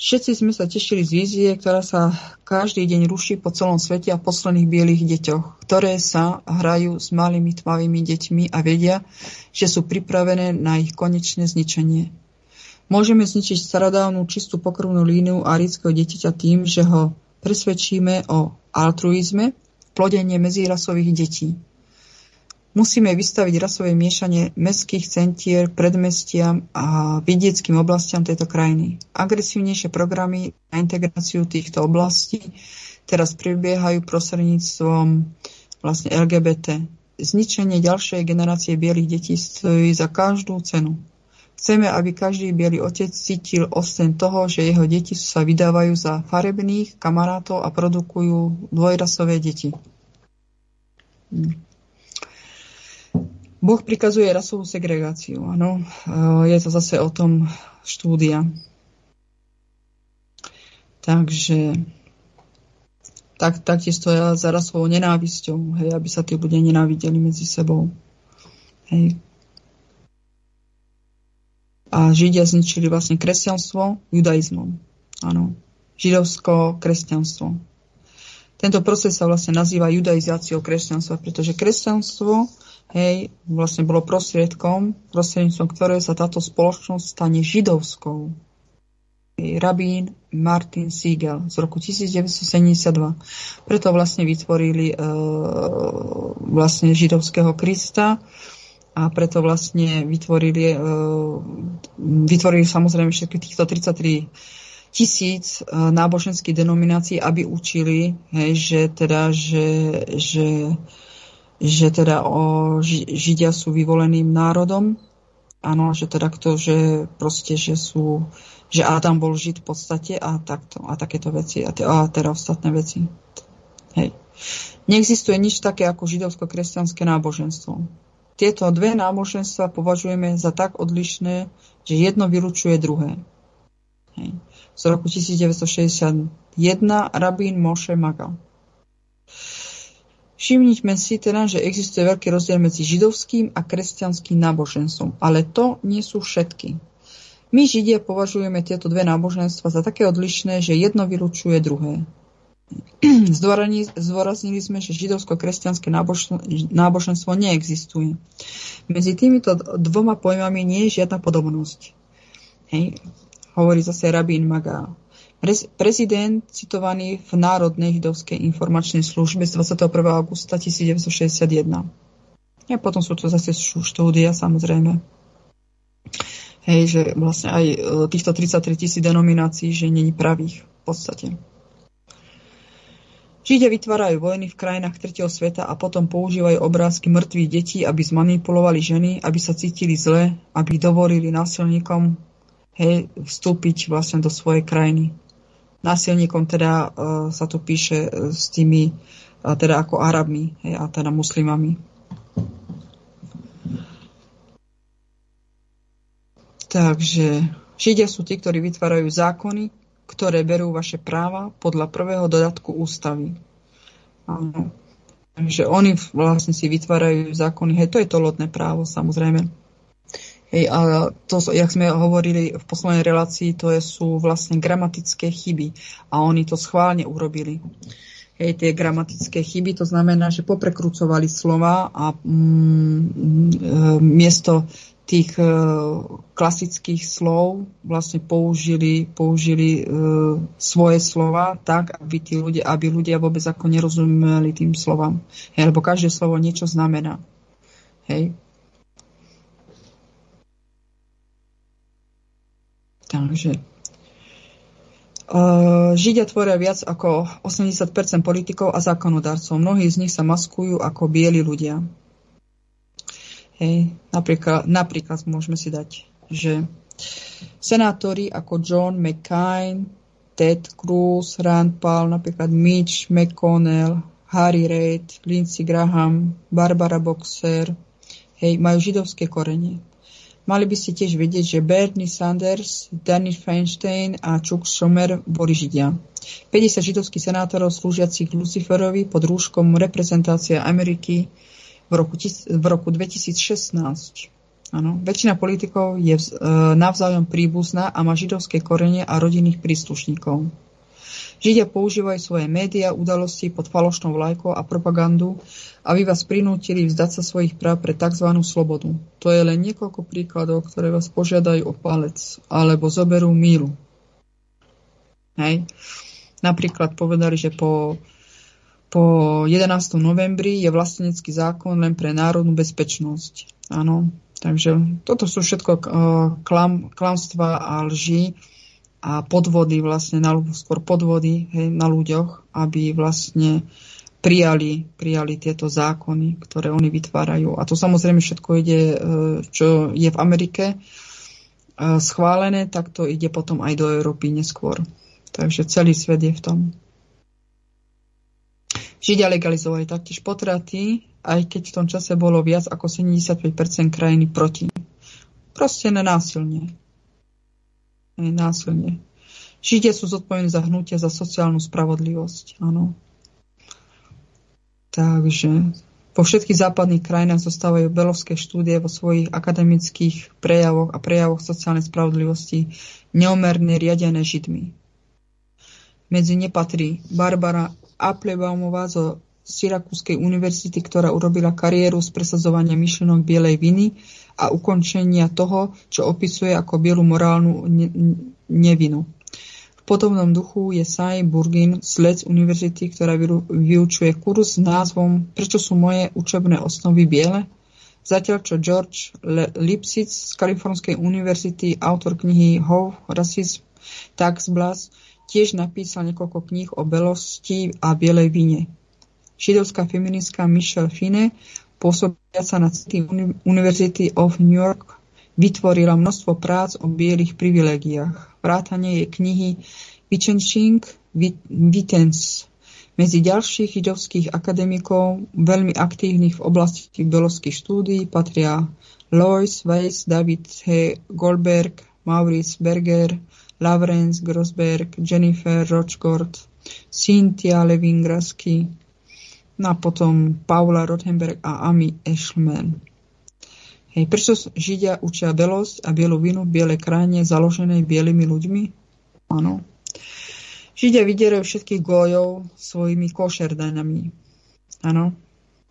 Všetci sme sa tešili z vízie, ktorá sa každý deň ruší po celom svete a posledných bielých deťoch, ktoré sa hrajú s malými tmavými deťmi a vedia, že sú pripravené na ich konečné zničenie. Môžeme zničiť starodávnu čistú pokrvnú líniu arického dieťaťa tým, že ho presvedčíme o altruizme, plodenie medzírasových detí. Musíme vystaviť rasové miešanie mestských centier, predmestiam a vidieckým oblastiam tejto krajiny. Agresívnejšie programy na integráciu týchto oblastí teraz prebiehajú prostredníctvom vlastne LGBT. Zničenie ďalšej generácie bielých detí stojí za každú cenu. Chceme, aby každý biely otec cítil osten toho, že jeho deti sa vydávajú za farebných kamarátov a produkujú dvojrasové deti. Boh prikazuje rasovú segregáciu. Áno, e, je to zase o tom štúdia. Takže tak, taktiež stoja za rasovou nenávisťou, hej, aby sa tí ľudia nenávideli medzi sebou. Hej. A Židia zničili vlastne kresťanstvo judaizmom. Áno. Židovsko-kresťanstvo. Tento proces sa vlastne nazýva judaizáciou kresťanstva, pretože kresťanstvo hej, vlastne bolo prostriedkom, prostredníctvom ktorého sa táto spoločnosť stane židovskou. Rabín Martin Siegel z roku 1972. Preto vlastne vytvorili e, vlastne židovského Krista a preto vlastne vytvorili, e, vytvorili samozrejme všetky týchto 33 tisíc e, náboženských denominácií, aby učili, hej, že teda, že, že že teda o, Židia sú vyvoleným národom. Áno, že teda kto, že proste, že sú, že Adam bol Žid v podstate a takto, a takéto veci, a, te, a teda ostatné veci. Hej. Neexistuje nič také ako židovsko-kresťanské náboženstvo. Tieto dve náboženstva považujeme za tak odlišné, že jedno vylučuje druhé. Hej. Z roku 1961 rabín Moshe Magal. Všimnime si teda, že existuje veľký rozdiel medzi židovským a kresťanským náboženstvom, ale to nie sú všetky. My Židia považujeme tieto dve náboženstva za také odlišné, že jedno vylučuje druhé. Zdôraznili sme, že židovsko-kresťanské náboženstvo neexistuje. Medzi týmito dvoma pojmami nie je žiadna podobnosť. Hej. Hovorí zase rabín Prezident citovaný v Národnej židovskej informačnej službe z 21. augusta 1961. A potom sú to zase štúdia, samozrejme. Hej, že vlastne aj e, týchto 33 tisíc denominácií, že není pravých v podstate. Židia vytvárajú vojny v krajinách tretieho sveta a potom používajú obrázky mŕtvych detí, aby zmanipulovali ženy, aby sa cítili zle, aby dovolili násilníkom hej, vstúpiť vlastne do svojej krajiny násilníkom teda uh, sa tu píše uh, s tými uh, teda ako Arabmi hej, a teda muslimami. Takže Židia sú tí, ktorí vytvárajú zákony, ktoré berú vaše práva podľa prvého dodatku ústavy. Áno. Takže oni vlastne si vytvárajú zákony. Hej, to je to lodné právo, samozrejme. Hej, a to, jak sme hovorili v poslednej relácii, to je, sú vlastne gramatické chyby. A oni to schválne urobili. Hej, tie gramatické chyby, to znamená, že poprekrucovali slova a mm, e, miesto tých e, klasických slov vlastne použili, použili e, svoje slova tak, aby, tí ľudia, aby ľudia vôbec ako nerozumeli tým slovám. Hej, lebo každé slovo niečo znamená. Hej. Takže uh, Židia tvoria viac ako 80% politikov a zákonodarcov. Mnohí z nich sa maskujú ako bieli ľudia. Hej, napríklad, napríklad môžeme si dať, že senátori ako John McCain, Ted Cruz, Rand Paul, napríklad Mitch McConnell, Harry Reid, Lindsey Graham, Barbara Boxer, hej, majú židovské korenie. Mali by ste tiež vedieť, že Bernie Sanders, Danny Feinstein a Chuck Schumer boli Židia. 50 židovských senátorov slúžiacich Luciferovi pod rúškom reprezentácia Ameriky v roku, v roku 2016. Ano. Väčšina politikov je e, navzájom príbuzná a má židovské korene a rodinných príslušníkov. Židia používajú svoje médiá, udalosti pod falošnou vlajkou a propagandu, aby vás prinútili vzdať sa svojich práv pre tzv. slobodu. To je len niekoľko príkladov, ktoré vás požiadajú o palec alebo zoberú mílu. Hej. Napríklad povedali, že po, po 11. novembri je vlastenecký zákon len pre národnú bezpečnosť. Áno, Takže toto sú všetko uh, klam, klamstva a lži a podvody vlastne, na, skôr podvody hej, na ľuďoch, aby vlastne prijali, prijali tieto zákony, ktoré oni vytvárajú. A to samozrejme všetko ide, uh, čo je v Amerike uh, schválené, tak to ide potom aj do Európy neskôr. Takže celý svet je v tom. Židia legalizovali taktiež potraty, aj keď v tom čase bolo viac ako 75% krajiny proti. Proste nenásilne. Nenásilne. Židia sú zodpovední za hnutie za sociálnu spravodlivosť. Áno. Takže po všetkých západných krajinách zostávajú belovské štúdie vo svojich akademických prejavoch a prejavoch sociálnej spravodlivosti neomerne riadené Židmi. Medzi ne patrí Barbara Applebaumová zo Syrakúskej univerzity, ktorá urobila kariéru z presadzovania myšlenok bielej viny a ukončenia toho, čo opisuje ako bielu morálnu nevinu. V podobnom duchu je Sai Burgin z Leeds univerzity, ktorá vyučuje kurz s názvom Prečo sú moje učebné osnovy biele? Zatiaľ čo George Lipsitz z Kalifornskej univerzity, autor knihy How Racism Tax Blast, Tiež napísal niekoľko kníh o belosti a bielej vine. Židovská feministka Michelle Fine, pôsobiaca na City University of New York, vytvorila množstvo prác o bielých privilegiách. Vrátanie jej knihy Vichenching Vitens. Medzi ďalších židovských akademikov, veľmi aktívnych v oblasti belovských štúdií, patria Lois Weiss, David H. Goldberg, Maurice Berger, Lawrence Grosberg, Jennifer Rochgord, Cynthia Levingrasky, no a potom Paula Rothenberg a Amy Eschman. Hej, prečo Židia učia belosť a bielu vinu v bielej krajine založenej bielými ľuďmi? Áno. Židia vydierajú všetkých gojov svojimi košerdanami. Áno.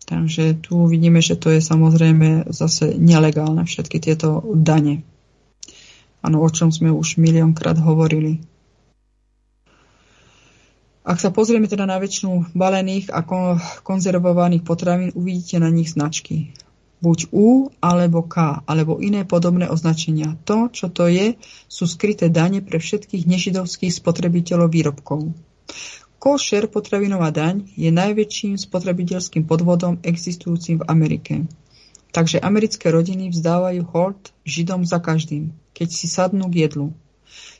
Takže tu vidíme, že to je samozrejme zase nelegálne všetky tieto dane. Áno, o čom sme už miliónkrát hovorili. Ak sa pozrieme teda na väčšinu balených a konzervovaných potravín, uvidíte na nich značky. Buď U alebo K, alebo iné podobné označenia. To, čo to je, sú skryté dane pre všetkých nežidovských spotrebiteľov výrobkov. Košer potravinová daň je najväčším spotrebiteľským podvodom existujúcim v Amerike. Takže americké rodiny vzdávajú hold Židom za každým keď si sadnú k jedlu.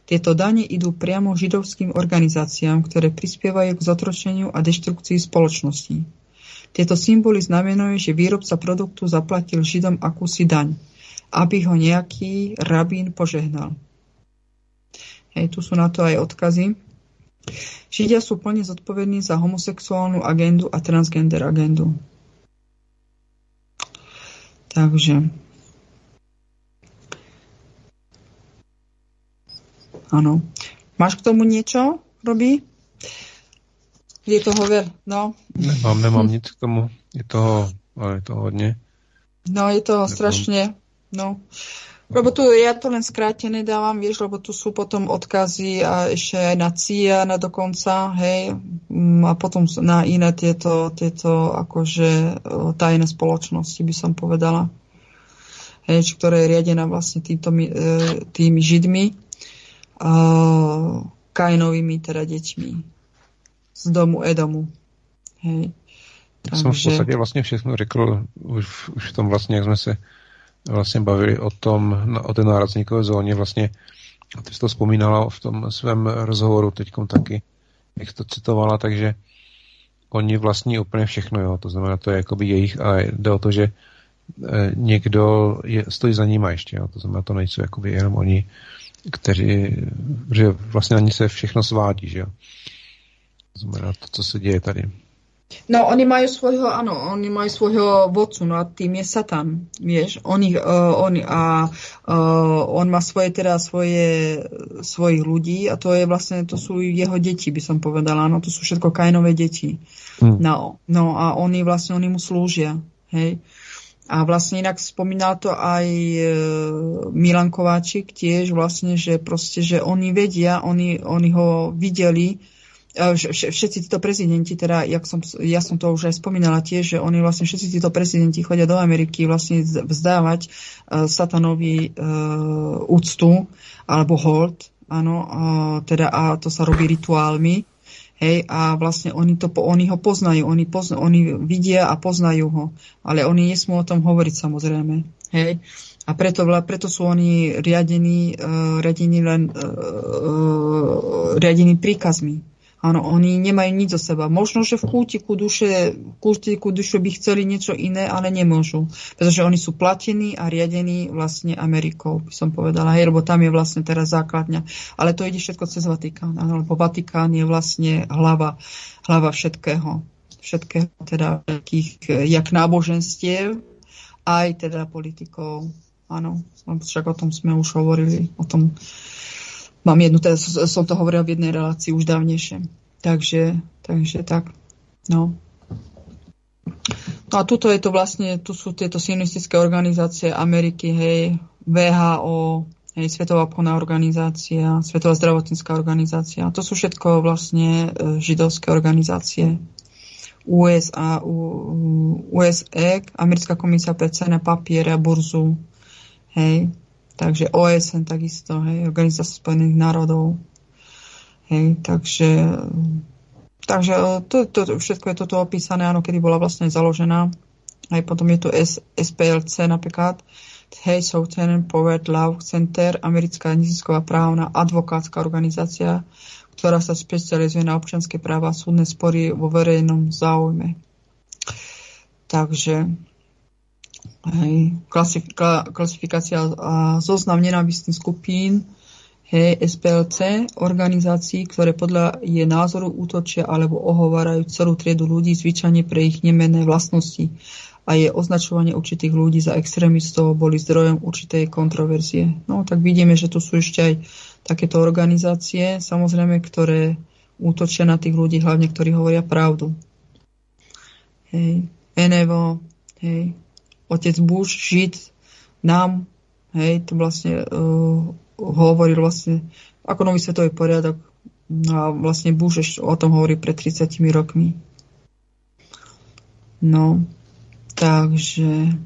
Tieto dane idú priamo židovským organizáciám, ktoré prispievajú k zotročeniu a deštrukcii spoločnosti. Tieto symboly znamenajú, že výrobca produktu zaplatil Židom akúsi daň, aby ho nejaký rabín požehnal. Hej, tu sú na to aj odkazy. Židia sú plne zodpovední za homosexuálnu agendu a transgender agendu. Takže Áno. Máš k tomu niečo, Robí? Je toho veľa, no. Nemám, nemám nic k tomu. Je toho, ale je toho hodně. No, je toho Nemám. strašne, no. Lebo tu ja to len skrátené dávam, vieš, lebo tu sú potom odkazy a ešte aj na CIA na dokonca, hej, mm, a potom na iné tieto, tieto akože tajné spoločnosti, by som povedala, hej, ktoré je riadená vlastne týmto, e, tými židmi uh, Kainovými teda deťmi z domu Edomu. Hej. Tak jsem v podstatě vlastně všechno řekl už, už v tom vlastně, jak jsme se vlastně bavili o tom, o té nárazníkové zóně vlastně, ty jsi to vzpomínala v tom svém rozhovoru teďkom taky, jak to citovala, takže oni vlastní úplně všechno, jo. To znamená, to je jakoby jejich a jde o to, že e, někdo je, stojí za nimi ještě, jo. To znamená, to nejsou jakoby jenom oni kteří, že vlastně na ní se všechno svádí, že jo. Znamená to, co se děje tady. No, oni majú svojho, áno, oni majú svojho vodcu, no a tým je Satan, vieš. On, ich, uh, on, a, uh, on má svoje, teda svoje, svojich ľudí a to je vlastne, to sú jeho deti, by som povedala, no, to sú všetko Kainové deti. Hmm. No, no a oni vlastne, oni mu slúžia, hej. A vlastne inak spomínal to aj e, Milan Kováčik tiež vlastne, že proste, že oni vedia, oni, oni ho videli, všetci títo prezidenti, teda, jak som, ja som to už aj spomínala tiež, že oni vlastne všetci títo prezidenti chodia do Ameriky vlastne vzdávať uh, satanovi uh, úctu alebo hold, áno, uh, teda a to sa robí rituálmi, hej, a vlastne oni, to, oni ho poznajú, oni, pozna, oni vidia a poznajú ho, ale oni nesmú o tom hovoriť samozrejme, hej. A preto, preto sú oni riadení, uh, riadení len uh, uh, riadení príkazmi. Áno, oni nemajú nič zo seba. Možno, že v kútiku duše, v kútiku duše by chceli niečo iné, ale nemôžu. Pretože oni sú platení a riadení vlastne Amerikou, by som povedala. Hej, lebo tam je vlastne teraz základňa. Ale to ide všetko cez Vatikán. Áno, lebo Vatikán je vlastne hlava, hlava všetkého. Všetkého teda takých, jak náboženstiev, aj teda politikov. Áno, však o tom sme už hovorili. O tom, Mám jednu, teda som to hovorila v jednej relácii už dávnejšie. Takže, takže tak. No. No a tuto je to vlastne, tu sú tieto sionistické organizácie Ameriky, hej, VHO, hej, Svetová obchodná organizácia, Svetová zdravotnícká organizácia. To sú všetko vlastne e, židovské organizácie. USA, USE, Americká komisia pre cené papiere a burzu. Hej, Takže OSN takisto, hej, Organizácia spojených národov. Hej, takže, takže to, to, všetko je toto opísané, áno, kedy bola vlastne založená. Aj potom je tu S, SPLC napríklad, Hej, Southern Power Law Center, americká nezisková právna advokátska organizácia, ktorá sa špecializuje na občianske práva a súdne spory vo verejnom záujme. Takže hej, klasifikácia a zoznam nenávistných skupín, hej, SPLC, organizácií, ktoré podľa je názoru útočia alebo ohovárajú celú triedu ľudí, zvyčajne pre ich nemenné vlastnosti a je označovanie určitých ľudí za extrémistov boli zdrojom určitej kontroverzie. No tak vidíme, že tu sú ešte aj takéto organizácie, samozrejme, ktoré útočia na tých ľudí, hlavne ktorí hovoria pravdu. Hej, Enevo, hej, otec Bush, Žid, nám, hej, to vlastne uh, hovoril vlastne ako nový svetový poriadok no a vlastne Bush ešte o tom hovorí pred 30 rokmi. No, takže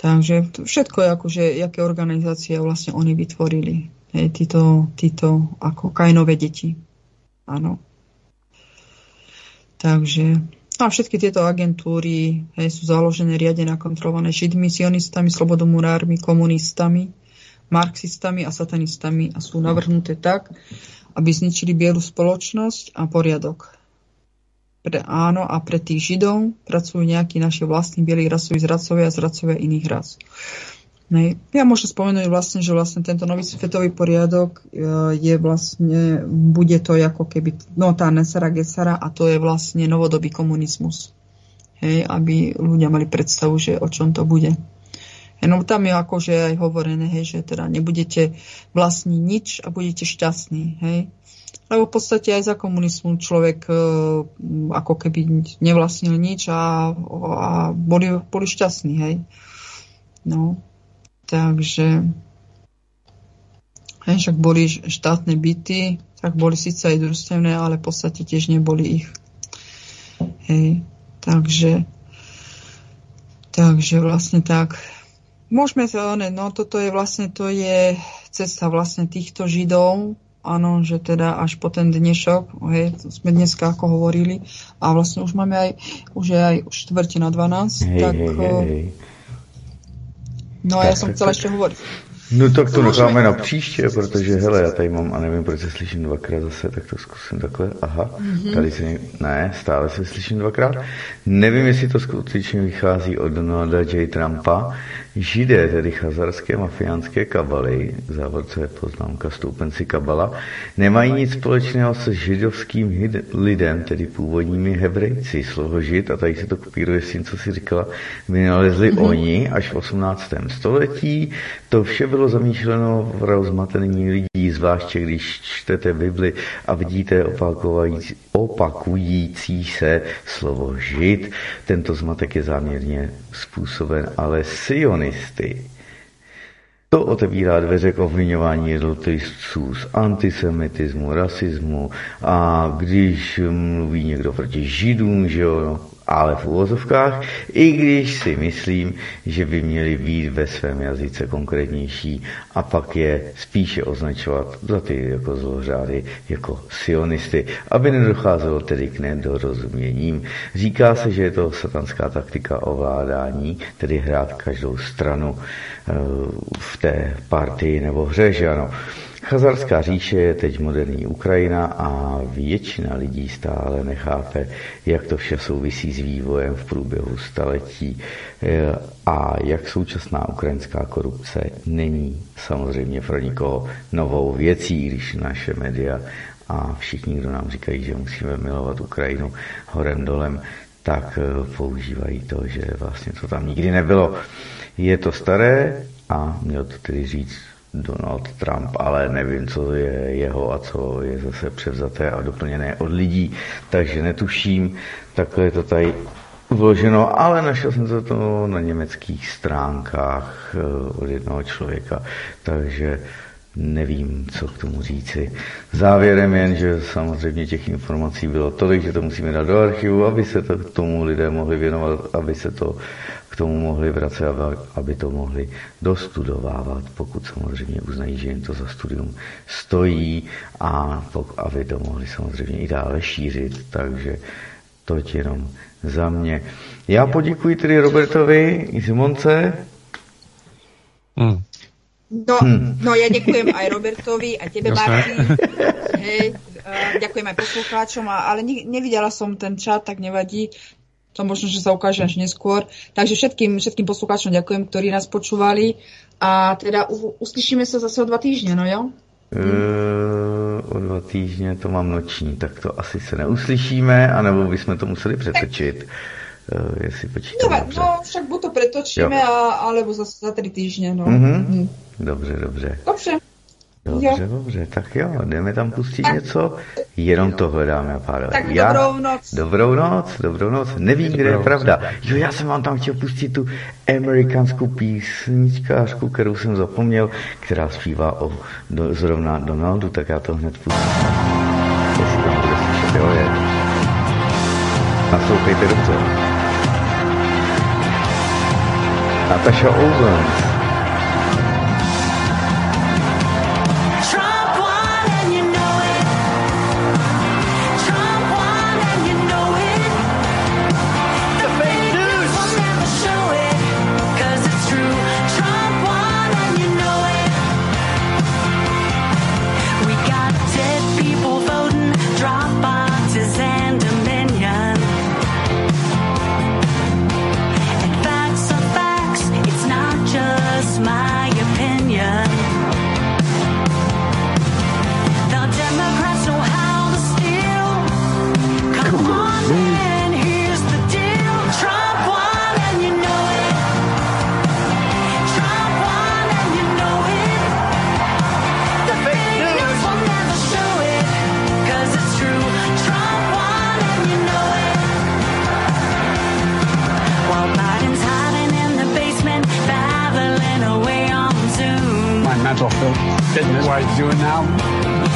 takže všetko je akože, aké organizácie vlastne oni vytvorili. Hej, títo, títo ako Kainové deti. Áno. Takže a všetky tieto agentúry hej, sú založené, riadené a kontrolované židmi, sionistami, slobodomurármi, komunistami, marxistami a satanistami a sú navrhnuté tak, aby zničili bielu spoločnosť a poriadok. Pre, áno, a pre tých židov pracujú nejakí naši vlastní bieli rasoví zradcovia a zradcovia iných ras. Nej. Ja môžem spomenúť vlastne, že vlastne tento nový svetový poriadok e, je vlastne, bude to ako keby, no tá Nesara Gesara a to je vlastne novodobý komunizmus. Hej, aby ľudia mali predstavu, že o čom to bude. No tam je akože aj hovorené, hej, že teda nebudete vlastní nič a budete šťastní. Hej. Lebo v podstate aj za komunizmu človek e, ako keby nevlastnil nič a, a boli, boli šťastní. Hej. No. Takže hej, však boli štátne byty, tak boli síce aj družstevné, ale v podstate tiež neboli ich. Hej, takže takže vlastne tak môžeme sa, no toto je vlastne, to je cesta vlastne týchto židov, áno, že teda až po ten dnešok, hej, to sme dneska ako hovorili, a vlastne už máme aj, už je aj štvrtina 12, hej, tak hej, hej. No a já jsem chcela ještě hovořit. No tak to necháme na příště, protože hele, já tady mám a nevím, proč se slyším dvakrát zase, tak to zkusím takhle. Aha, mm-hmm. tady se ne, stále se slyším dvakrát. Nevím, jestli to skutečně vychází od Donalda J. Trumpa, židé, tedy chazarské mafiánské kabaly, závodce poznámka stoupenci kabala, nemají nic společného se židovským lidem, tedy původními hebrejci. Slovo žid, a tady se to kopíruje s tím, co si říkala, vynalezli mm-hmm. oni až v 18. století. To vše bylo zamýšleno v rozmatení lidí, zvláště když čtete Bibli a vidíte opakující se slovo žid. Tento zmatek je záměrně způsoben ale sionisty. To otevírá dveře k obvinování jednotlivců z antisemitismu, rasismu a když mluví někdo proti židům, že jo, ale v úvozovkách, i když si myslím, že by měli být ve svém jazyce konkrétnější a pak je spíše označovat za ty jako zlořády, jako sionisty, aby nedocházelo tedy k nedorozuměním. Říká se, že je to satanská taktika ovládání, tedy hrát každou stranu eh, v té partii nebo hře, že ano. Chazarská říše je teď moderní Ukrajina a většina lidí stále nechápe, jak to vše souvisí s vývojem v průběhu staletí e, a jak současná ukrajinská korupce není samozřejmě pro nikoho novou věcí, když naše média a všichni, kdo nám říkají, že musíme milovat Ukrajinu horem dolem, tak e, používají to, že vlastně to tam nikdy nebylo. Je to staré a měl to tedy říct Donald Trump, ale nevím, co je jeho a co je zase převzaté a doplněné od lidí, takže netuším, takhle je to tady vloženo, ale našel jsem to, to na německých stránkách eh, od jednoho člověka, takže nevím, co k tomu říci. Závěrem jen, že samozřejmě těch informací bylo tolik, že to musíme dát do archivu, aby se to tomu lidé mohli věnovat, aby se to k tomu mohli vracet, aby to mohli dostudovávat, pokud samozřejmě uznají, že jim to za studium stojí a aby to mohli samozřejmě i dále šířit. Takže to jenom za mě. Já poděkuji tedy Robertovi i Simonce. Hmm. No, hmm. no ja ďakujem aj Robertovi, a tebe, Martin. Hej, ďakujem aj poslucháčom, ale nevidela som ten čat, tak nevadí. To možno, že sa ukáže až neskôr. Takže všetkým, všetkým poslucháčom ďakujem, ktorí nás počúvali. A teda uslyšíme sa zase o dva týždne, no jo? Uh, o dva týždně to mám noční, tak to asi se neuslyšíme, anebo bychom to museli přetočit. Uh, jestli počítám no, dobře. no, však buď to pretočíme, a, alebo za, za tři týždně. No. Mm-hmm. Mm. Dobře, dobře. Dobře. Dobře, jo. dobře, tak jo, jdeme tam pustit tak. něco, jenom to hledáme a pánové. Tak já, dobrou noc. Dobrou noc, dobrou noc, nevím, kde je pravda. Jo, já jsem vám tam chtěl pustit tu amerikanskou písničkářku, kterou jsem zapomněl, která zpívá o do, zrovna Donaldu, tak já to hned pustím. Jestli tam bude slyšet, jo, je. Naslouchejte dobře. Natasha Owens. What are you doing now.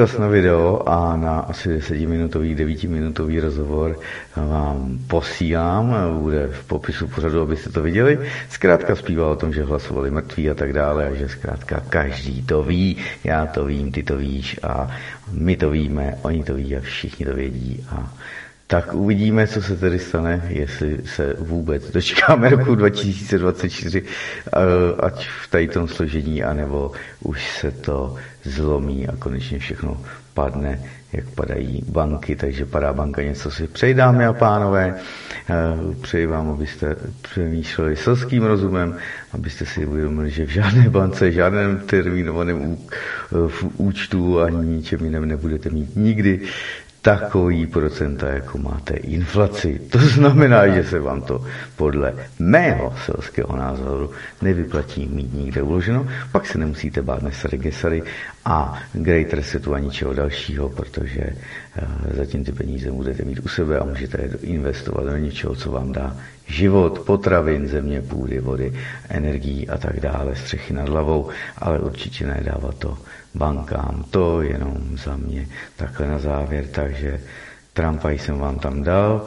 Odkaz na video a na asi 10-minutový, 9-minutový rozhovor vám posílám, bude v popisu pořadu, abyste to viděli. Zkrátka zpívá o tom, že hlasovali mrtví a tak dále a že zkrátka každý to ví, já to vím, ty to víš a my to víme, oni to ví a všichni to vědí a tak uvidíme, co se tedy stane, jestli se vůbec dočkáme roku 2024, eh, ať v tady tom složení, anebo už se to zlomí a konečně všechno padne, jak padají banky, takže padá banka, něco si přeji, dámy a pánové. Eh, Přeji vám, abyste přemýšleli selským rozumem, abyste si uvědomili, že v žádné bance, žádném termínovaném účtu ani ničem jiném nebudete mít nikdy takový procenta, jako máte inflaci. To znamená, že se vám to podle mého selského názoru nevyplatí mít nikde uloženo, pak se nemusíte bát nesary gesary a Great Resetu a ničeho dalšího, protože eh, zatím ty peníze budete mít u sebe a můžete je investovat do něčeho, co vám dá život, potravin, země, půdy, vody, energií a tak dále, střechy nad hlavou, ale určitě nedávat to bankám. To jenom za mě takhle na závěr, takže Trumpa jsem vám tam dal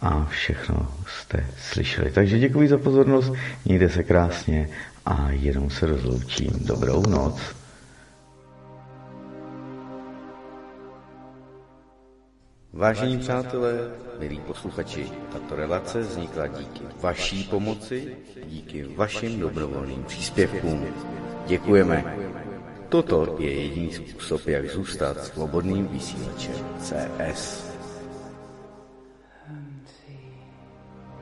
a všechno jste slyšeli. Takže děkuji za pozornost, mějte se krásně a jenom se rozloučím. Dobrou noc. Vážení přátelé, milí posluchači, tato relace vznikla díky vaší pomoci, díky vašim dobrovolným příspěvkům. Děkujeme. Toto je jediný způsob, jak zůstat svobodným vysílačem CS.